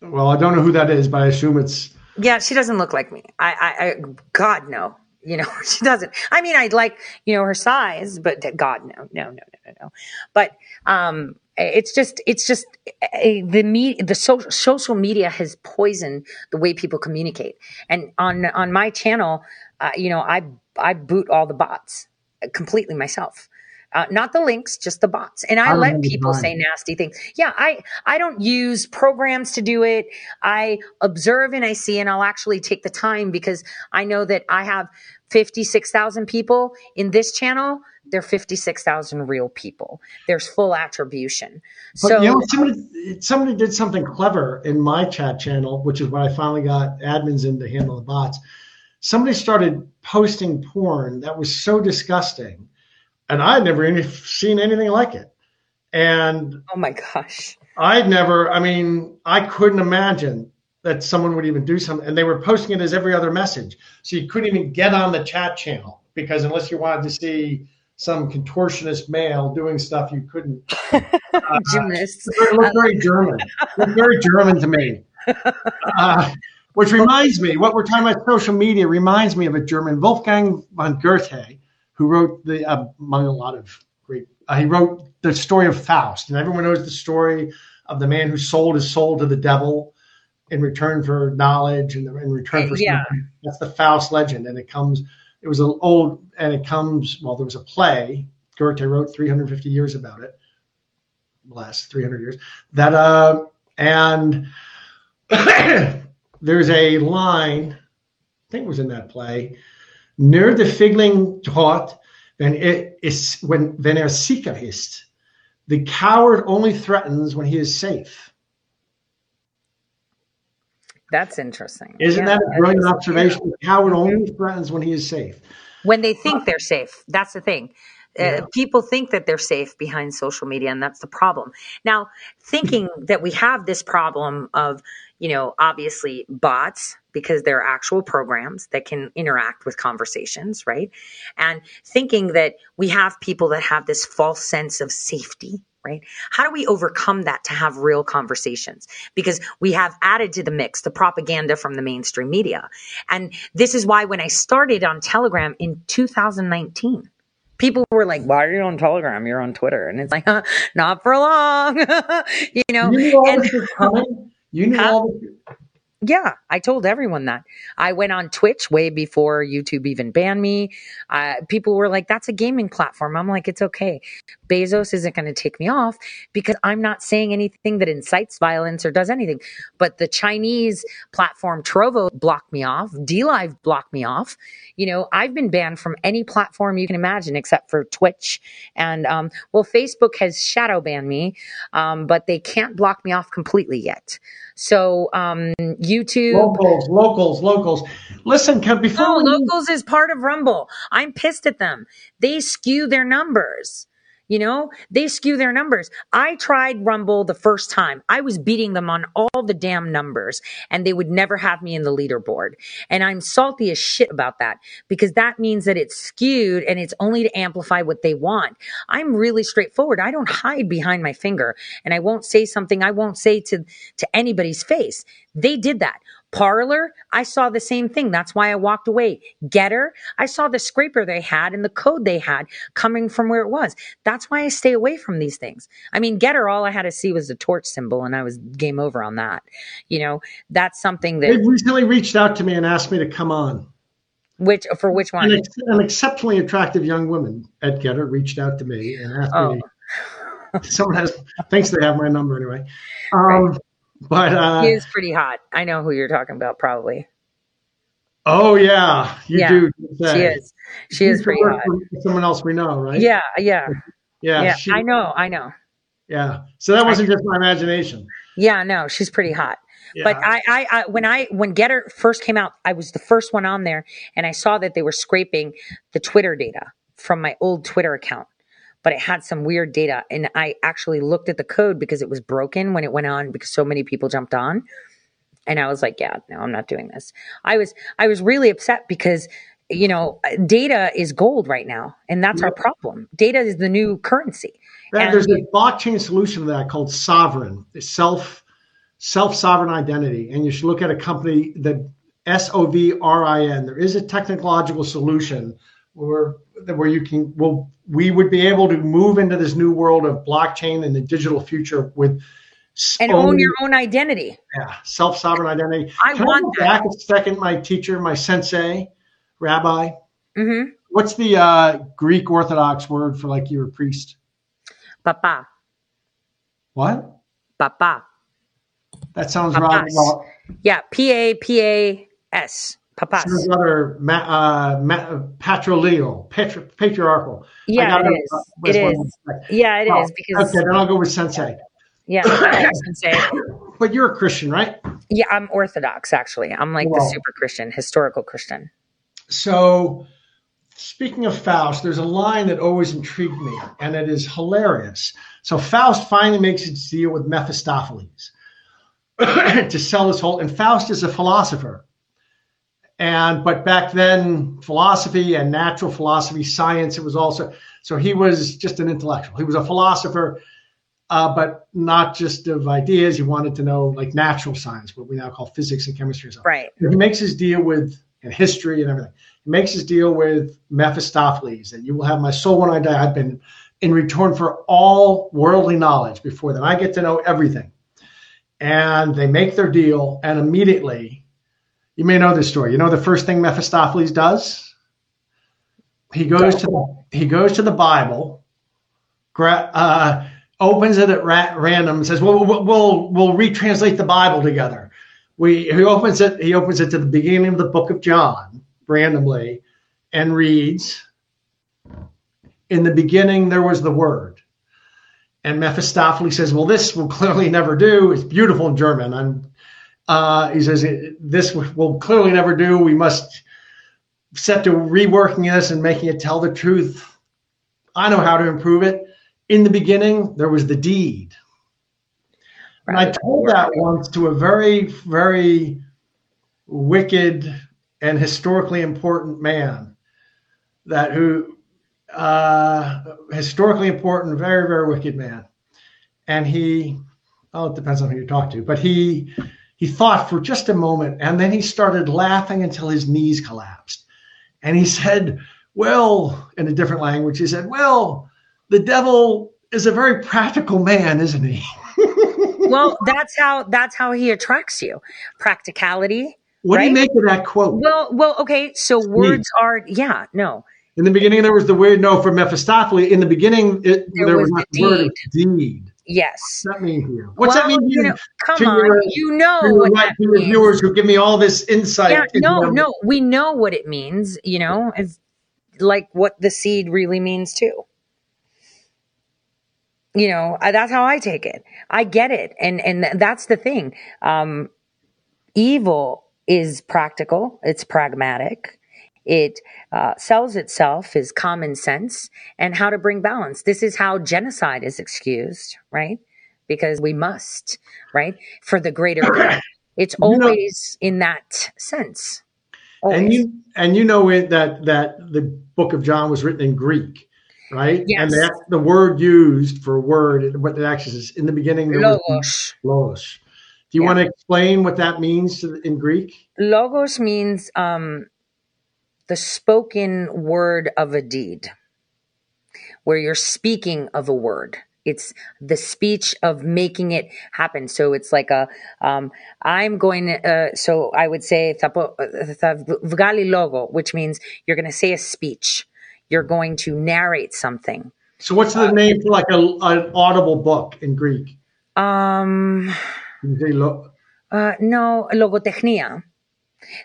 Speaker 3: Well, I don't know who that is, but I assume it's
Speaker 2: Yeah, she doesn't look like me. I, I, I God no. You know, she doesn't. I mean, I'd like, you know, her size, but God, no, no, no, no, no, no. But um, it's just, it's just eh, the me, the so, social media has poisoned the way people communicate. And on on my channel, uh, you know, I I boot all the bots completely myself. Uh, not the links, just the bots. And I
Speaker 3: I
Speaker 2: let people say nasty things. Yeah, I I don't use programs to do it. I observe and I see, and I'll actually take the time because I know that I have fifty six thousand people in this channel. They're fifty six thousand real people. There's full attribution.
Speaker 3: But
Speaker 2: So
Speaker 3: you know, somebody somebody did something clever in my chat channel, which is when I finally got admins in to handle the bots. Somebody started posting porn that was so disgusting, and I had never even seen anything like it. And
Speaker 2: oh my gosh,
Speaker 3: I'd never. I mean, I couldn't imagine that someone would even do something. And they were posting it as every other message, so you couldn't even get on the chat channel because unless you wanted to see some contortionist male doing stuff, you couldn't.
Speaker 2: gymnasts.
Speaker 3: It looked very German. It looked very German to me. Uh, which reminds me, what we're talking about social media reminds me of a German, Wolfgang von Goethe, who wrote the, uh, among a lot of great, uh, he wrote the story of Faust. And everyone knows the story of the man who sold his soul to the devil in return for knowledge and in return for
Speaker 2: Yeah.
Speaker 3: something. That's the Faust legend. And it comes, it was an old, and it comes, well, there was a play. Goethe wrote 350 years about it last 300 years that uh and there's a line i think it was in that play nur der Feigling droht wenn er is when wenn er sicher ist the coward only threatens when he is safe
Speaker 2: That's interesting.
Speaker 3: isn't
Speaker 2: Yeah,
Speaker 3: that a brilliant observation the coward only threatens when he is safe
Speaker 2: when they think they're safe. That's the thing. Uh, people think that they're safe behind social media, and that's the problem. Now, thinking that we have this problem of, you know, obviously bots because they're actual programs that can interact with conversations, right? And thinking that we have people that have this false sense of safety, right? How do we overcome that to have real conversations? Because we have added to the mix the propaganda from the mainstream media. And this is why when I started on Telegram in 2019, people were like, why are you on Telegram? You're on Twitter. And it's like, huh, not for long, you know?
Speaker 3: you knew all
Speaker 2: and-
Speaker 3: this was coming you knew all this
Speaker 2: yeah, I told everyone that. I went on Twitch way before YouTube even banned me. Uh, people were like, that's a gaming platform. I'm like, it's okay. Bezos isn't going to take me off because I'm not saying anything that incites violence or does anything. But the Chinese platform Trovo blocked me off. DLive blocked me off. You know, I've been banned from any platform you can imagine except for Twitch. And, um, well, Facebook has shadow banned me, um, but they can't block me off completely yet. So, um, YouTube.
Speaker 3: locals locals locals listen can, before
Speaker 2: locals is part of Rumble. I'm pissed at them. They skew their numbers. You know, they skew their numbers. I tried Rumble the first time. I was beating them on all the damn numbers and they would never have me in the leaderboard. And I'm salty as shit about that because that means that it's skewed and it's only to amplify what they want. I'm really straightforward. I don't hide behind my finger and I won't say something I won't say to, to anybody's face. They did that. Parler, I saw the same thing. That's why I walked away. Gettr, I saw the scraper they had and the code they had coming from where it was. That's why I stay away from these things. I mean, Gettr, all I had to see was the torch symbol and I was game over on that. You know, that's something that.
Speaker 3: They recently reached out to me and asked me to come on.
Speaker 2: which, for which one?
Speaker 3: An, an exceptionally attractive young woman at Gettr reached out to me and asked
Speaker 2: Oh.
Speaker 3: me. To, someone has thinks they have my number anyway. Um, but uh,
Speaker 2: He is pretty hot. I know who you're talking about, probably.
Speaker 3: oh yeah, you
Speaker 2: yeah,
Speaker 3: do.
Speaker 2: she is. She is pretty hot.
Speaker 3: Someone else we know, right?
Speaker 2: Yeah, yeah,
Speaker 3: yeah.
Speaker 2: yeah.
Speaker 3: she-
Speaker 2: I know, I know.
Speaker 3: Yeah. So that wasn't just my imagination.
Speaker 2: Yeah, no, she's pretty hot. But
Speaker 3: Yeah.
Speaker 2: I, I, I, when I, when Gettr first came out, I was the first one on there, and I saw that they were scraping the Twitter data from my old Twitter account, but it had some weird data, and I actually looked at the code because it was broken when it went on because so many people jumped on, and I was like, yeah, no, I'm not doing this. I was, I was really upset because. You know, data is gold right now, and that's our problem. Data is the new currency.
Speaker 3: Yeah,
Speaker 2: And-
Speaker 3: there's a blockchain solution to that called Sovrin, self self sovereign identity, and you should look at a company that S O V R I N. There is a technological solution where where you can well we would be able to move into this new world of blockchain and the digital future with
Speaker 2: and
Speaker 3: own-
Speaker 2: own your own identity.
Speaker 3: yeah, self sovereign identity.
Speaker 2: I
Speaker 3: Can
Speaker 2: want
Speaker 3: go back a second, my teacher, my sensei, rabbi.
Speaker 2: hmm
Speaker 3: What's the uh, Greek Orthodox word for like you're a priest?
Speaker 2: Papa,
Speaker 3: What?
Speaker 2: papa.
Speaker 3: That sounds
Speaker 2: Papas.
Speaker 3: right.
Speaker 2: Yeah, P A P A S. Papas.
Speaker 3: Ma- uh, ma- patrilial, patri- patriarchal.
Speaker 2: Yeah, it is.
Speaker 3: that's
Speaker 2: It is. Yeah, it
Speaker 3: Oh,
Speaker 2: is because
Speaker 3: okay, then I'll go with sensei.
Speaker 2: yeah, I was
Speaker 3: But you're a Christian, right?
Speaker 2: yeah. I'm Orthodox actually. I'm like the super Christian, historical Christian.
Speaker 3: So, speaking of Faust, there's a line that always intrigued me, and it is hilarious. So, Faust finally makes its deal with Mephistopheles to sell his whole, and Faust is a philosopher. And but back then, philosophy and natural philosophy, science, it was also so he was just an intellectual. He was a philosopher, uh, but not just of ideas. He wanted to know like natural science, what we now call physics and chemistry. and stuff.
Speaker 2: Right.
Speaker 3: He makes his deal with and history and everything. He makes his deal with Mephistopheles that you will have my soul when I die. I've been in return for all worldly knowledge before then. I get to know everything. And they make their deal, and immediately, you may know this story. You know the first thing Mephistopheles does? He goes to the, he goes to the Bible, gra- uh, opens it at ra- random, and says, "Well, we'll we'll, we'll retranslate the Bible together." We he opens it he opens it to the beginning of the book of John randomly, and reads, "In the beginning there was the Word." And Mephistopheles says, "Well, this will clearly never do. It's beautiful in German." I'm, uh, he says, "This will clearly never do. We must set to reworking this and making it tell the truth. I know how to improve it. In the beginning, there was the deed." And I told that once to a very, very wicked and historically important man that who uh, historically important, very, very wicked man. And he, oh, it depends on who you talk to, but he he thought for just a moment, and then he started laughing until his knees collapsed. And he said, "Well," in a different language, he said, "Well, the devil is a very practical man, isn't he?"
Speaker 2: well, that's how that's how he attracts you. Practicality.
Speaker 3: What do you make of that quote?
Speaker 2: Well, well, okay. So words are yeah, no.
Speaker 3: In the beginning, there was the word no for Mephistopheles. In the beginning, it,
Speaker 2: There
Speaker 3: there,
Speaker 2: was
Speaker 3: was,
Speaker 2: the
Speaker 3: word deed.
Speaker 2: Yes.
Speaker 3: What's that mean to you? What's that mean to
Speaker 2: you know, come
Speaker 3: to
Speaker 2: on,
Speaker 3: your-
Speaker 2: you know
Speaker 3: to
Speaker 2: what
Speaker 3: right-
Speaker 2: that
Speaker 3: to your
Speaker 2: means.
Speaker 3: viewers who give me all this insight.
Speaker 2: Yeah, no, no. We know what it means, you know, it's like what the seed really means too. You know, I- that's how I take it. I get it. And and that's the thing. Um evil is practical, it's pragmatic. It uh, sells itself as common sense and how to bring balance. This is how genocide is excused, right? Because we must, right? For the greater good. It's
Speaker 3: You know-
Speaker 2: always in that sense.
Speaker 3: and you and you know it, that that the book of John was written in Greek, right?
Speaker 2: Yes.
Speaker 3: And that the word used for word, what it actually is in the beginning.
Speaker 2: Logos.
Speaker 3: Logos. Do you
Speaker 2: Yeah.
Speaker 3: want to explain what that means in Greek?
Speaker 2: Logos means um, the spoken word of a deed, where you're speaking of a word. It's the speech of making it happen. So it's like a, um, I'm going to, uh, so I would say, "Thapo- logo, which means you're going to say a speech. You're going to narrate something.
Speaker 3: So what's the name for like a, an audible book in Greek?
Speaker 2: Um,
Speaker 3: You say lo-
Speaker 2: Uh, no, logotechnia.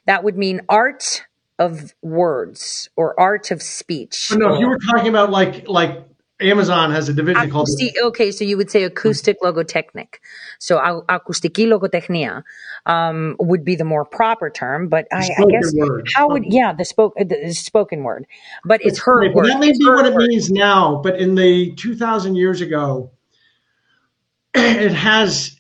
Speaker 2: That would mean art of words or art of speech.
Speaker 3: Oh, no, if you were talking about like like Amazon has a division called
Speaker 2: okay, so you would say acoustic logotechnic. So acoustiki logotechnia um, would be the more proper term, but I, I guess
Speaker 3: word.
Speaker 2: how would yeah the spoke the spoken word, but it's her
Speaker 3: Right,
Speaker 2: word.
Speaker 3: That may be what it
Speaker 2: word.
Speaker 3: means now, but in the 2,000 years ago, it has,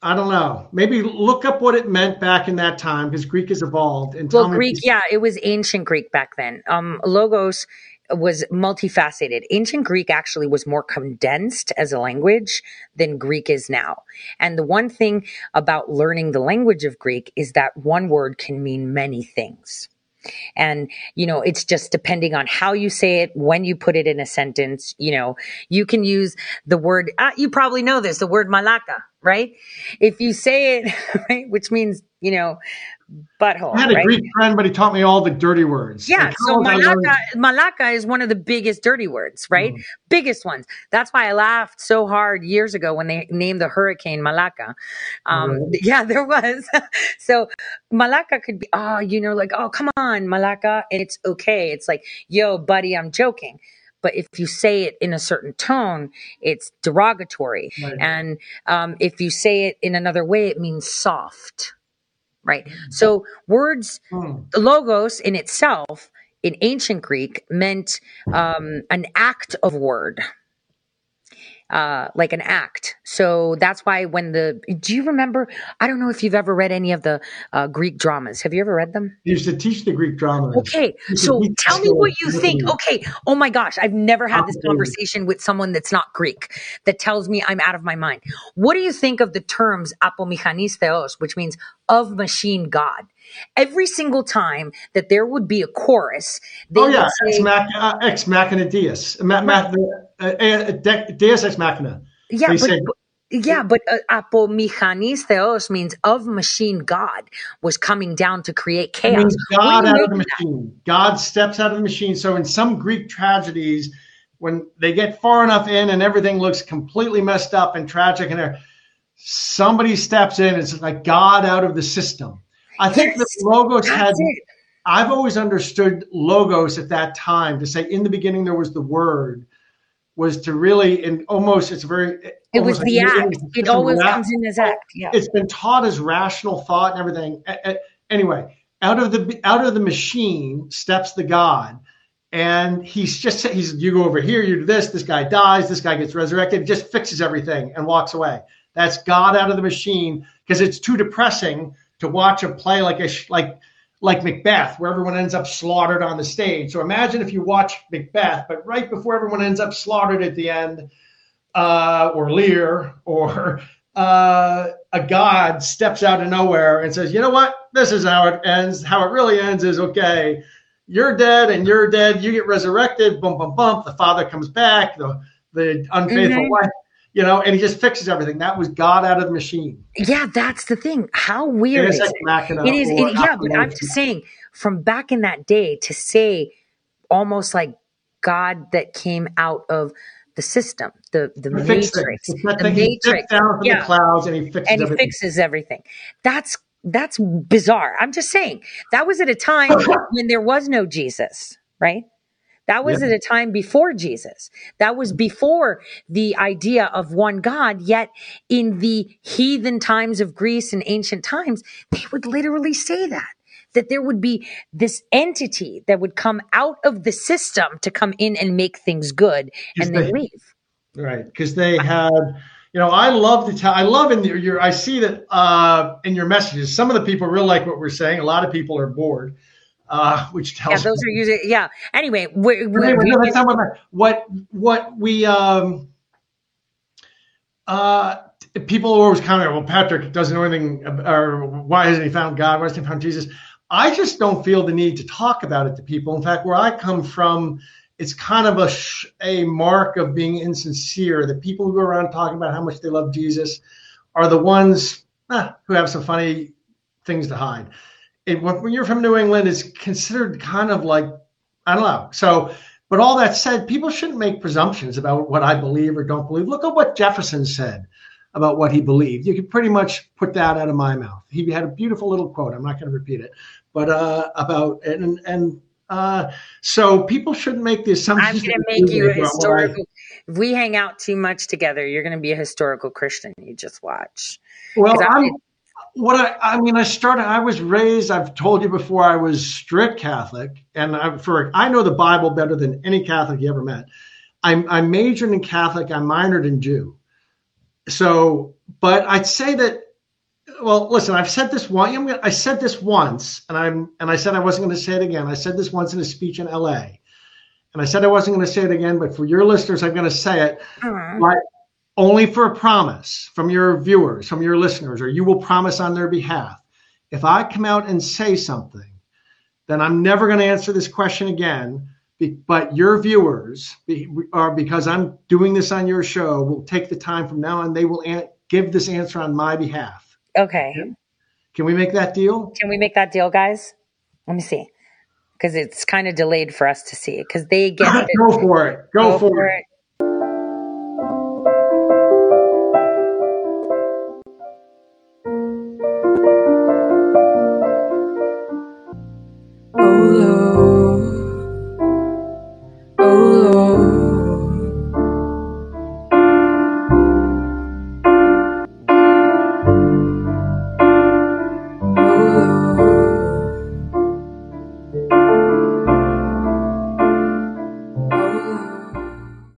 Speaker 3: I don't know, maybe look up what it meant back in that time because Greek has evolved. And
Speaker 2: Well, Greek, yeah, it was ancient Greek back then. Um, logos was multifaceted. Ancient Greek actually was more condensed as a language than Greek is now. And the one thing about learning the language of Greek is that one word can mean many things. And, you know, it's just depending on how you say it, when you put it in a sentence, you know, you can use the word, uh, you probably know this, the word malaka, right? If you say it, right, which means, you know, butthole.
Speaker 3: I had a
Speaker 2: right?
Speaker 3: Greek friend, but he taught me all the dirty words.
Speaker 2: Yeah, so malaka, malaka is one of the biggest dirty words, right?
Speaker 3: Mm.
Speaker 2: Biggest ones. That's why I laughed so hard years ago when they named the hurricane Malaka. Um,
Speaker 3: Really?
Speaker 2: Yeah, there was. so Malaka could be, oh, you know, like, oh, come on, Malaka. And it's okay. It's like, yo, buddy, I'm joking. But if you say it in a certain tone, it's derogatory.
Speaker 3: Right.
Speaker 2: And um, if you say it in another way, it means soft right? So words, the logos in itself in ancient Greek meant um, an act of word. Uh, like an act. So that's why when the, do you remember? I don't know if you've ever read any of the uh, Greek dramas. Have you ever read them?
Speaker 3: He used to teach the Greek drama.
Speaker 2: Okay,
Speaker 3: You
Speaker 2: so tell me what you think. Okay, oh my gosh, I've never had this conversation with someone that's not Greek that tells me I'm out of my mind. What do you think of the terms apomechanis theos, which means of machine God? Every single time that there would be a chorus, they
Speaker 3: oh yeah,
Speaker 2: would
Speaker 3: ex,
Speaker 2: say,
Speaker 3: mach, uh, ex machina deus, ma, ma, deus ex machina.
Speaker 2: yeah, but,
Speaker 3: say-
Speaker 2: but- yeah, but uh, theos means of machine God was coming down to create chaos.
Speaker 3: means God out of the
Speaker 2: of that?
Speaker 3: machine. God steps out of the machine. So in some Greek tragedies, when they get far enough in and everything looks completely messed up and tragic, and there- somebody steps in, it's like God out of the system. I think
Speaker 2: Yes,
Speaker 3: that logos had.
Speaker 2: it.
Speaker 3: I've always understood logos at that time to say in the beginning there was the word was to really and almost it's very
Speaker 2: It was the
Speaker 3: like-
Speaker 2: act. It always
Speaker 3: ra-
Speaker 2: comes in as act. Yeah.
Speaker 3: it's been taught as rational thought and everything. A- a- Anyway, out of the out of the machine steps the God, and he's just he's you go over here, you do this, this guy dies, this guy gets resurrected, just fixes everything and walks away. That's God out of the machine because it's too depressing to watch a play like a sh- like like Macbeth, where everyone ends up slaughtered on the stage. So imagine if you watch Macbeth, but right before everyone ends up slaughtered at the end, uh, or Lear, or uh, a god steps out of nowhere and says, "You know what? This is how it ends. How it really ends is okay. You're dead, and you're dead. You get resurrected. Bump, bump, bump. The father comes back. The the unfaithful
Speaker 2: Mhm.
Speaker 3: wife." You know, and he just fixes everything. That was God out of the machine.
Speaker 2: Yeah, that's the thing. How weird is it? It is, it, yeah, but I'm just saying, from back in that day, to say almost like God that came out of the system, the the
Speaker 3: He
Speaker 2: matrix. The matrix,
Speaker 3: down from
Speaker 2: yeah,
Speaker 3: the clouds and he fixes
Speaker 2: and he
Speaker 3: everything.
Speaker 2: fixes everything. That's that's bizarre. I'm just saying that was at a time when there was no Jesus, right? That was
Speaker 3: Yeah.
Speaker 2: at a time before Jesus. That was before the idea of one God. Yet in the heathen times of Greece and ancient times, they would literally say that. That there would be this entity that would come out of the system to come in and make things good and then
Speaker 3: they-
Speaker 2: leave.
Speaker 3: Right, because they had, you know, I love to tell. I love in your, your I see that uh, in your messages. Some of the people really like what we're saying. A lot of people are bored, uh, which tells Yeah,
Speaker 2: those are usually, yeah. Anyway, we, we,
Speaker 3: Anyway,
Speaker 2: we-
Speaker 3: no, that's not what, what what we um uh, people always comment, well, Patrick doesn't know anything, or why hasn't he found God? Why hasn't he found Jesus? I just don't feel the need to talk about it to people. In fact, where I come from, it's kind of a sh- a mark of being insincere. The people who go around talking about how much they love Jesus are the ones eh, who have some funny things to hide. It, when when you're from New England, it's considered kind of like I don't know. So, but all that said, people shouldn't make presumptions about what I believe or don't believe. Look at what Jefferson said about what he believed. You could pretty much put that out of my mouth. He had a beautiful little quote. I'm not going to repeat it, but uh, about and and uh, so people shouldn't make the assumption.
Speaker 2: I'm
Speaker 3: assumptions.
Speaker 2: going to make you a
Speaker 3: I-
Speaker 2: historical. If we hang out too much together, you're going to be a historical Christian. You just watch.
Speaker 3: Well, I'm what I I mean. I started. I was raised. I've told you before. I was strict Catholic, and I, for I know the Bible better than any Catholic you ever met. I, I majored in Catholic. I minored in Jew. So, but I'd say that. Well, listen. I've said this one. I'm gonna, I said this once, and I'm and I said I wasn't going to say it again. I said this once in a speech in L.A. And I said I wasn't going to say it again, but for your listeners, I'm going to say it. Uh-huh. Like, only for a promise from your viewers, from your listeners, or you will promise on their behalf. If I come out and say something, then I'm never going to answer this question again. But your viewers, are because I'm doing this on your show, will take the time from now on. They will an- give this answer on my behalf.
Speaker 2: Okay.
Speaker 3: Can we make that deal?
Speaker 2: Can we make that deal, guys? Let me see. Because it's kind of delayed for us to see it. Because they get
Speaker 3: Go for it. Go, for, it.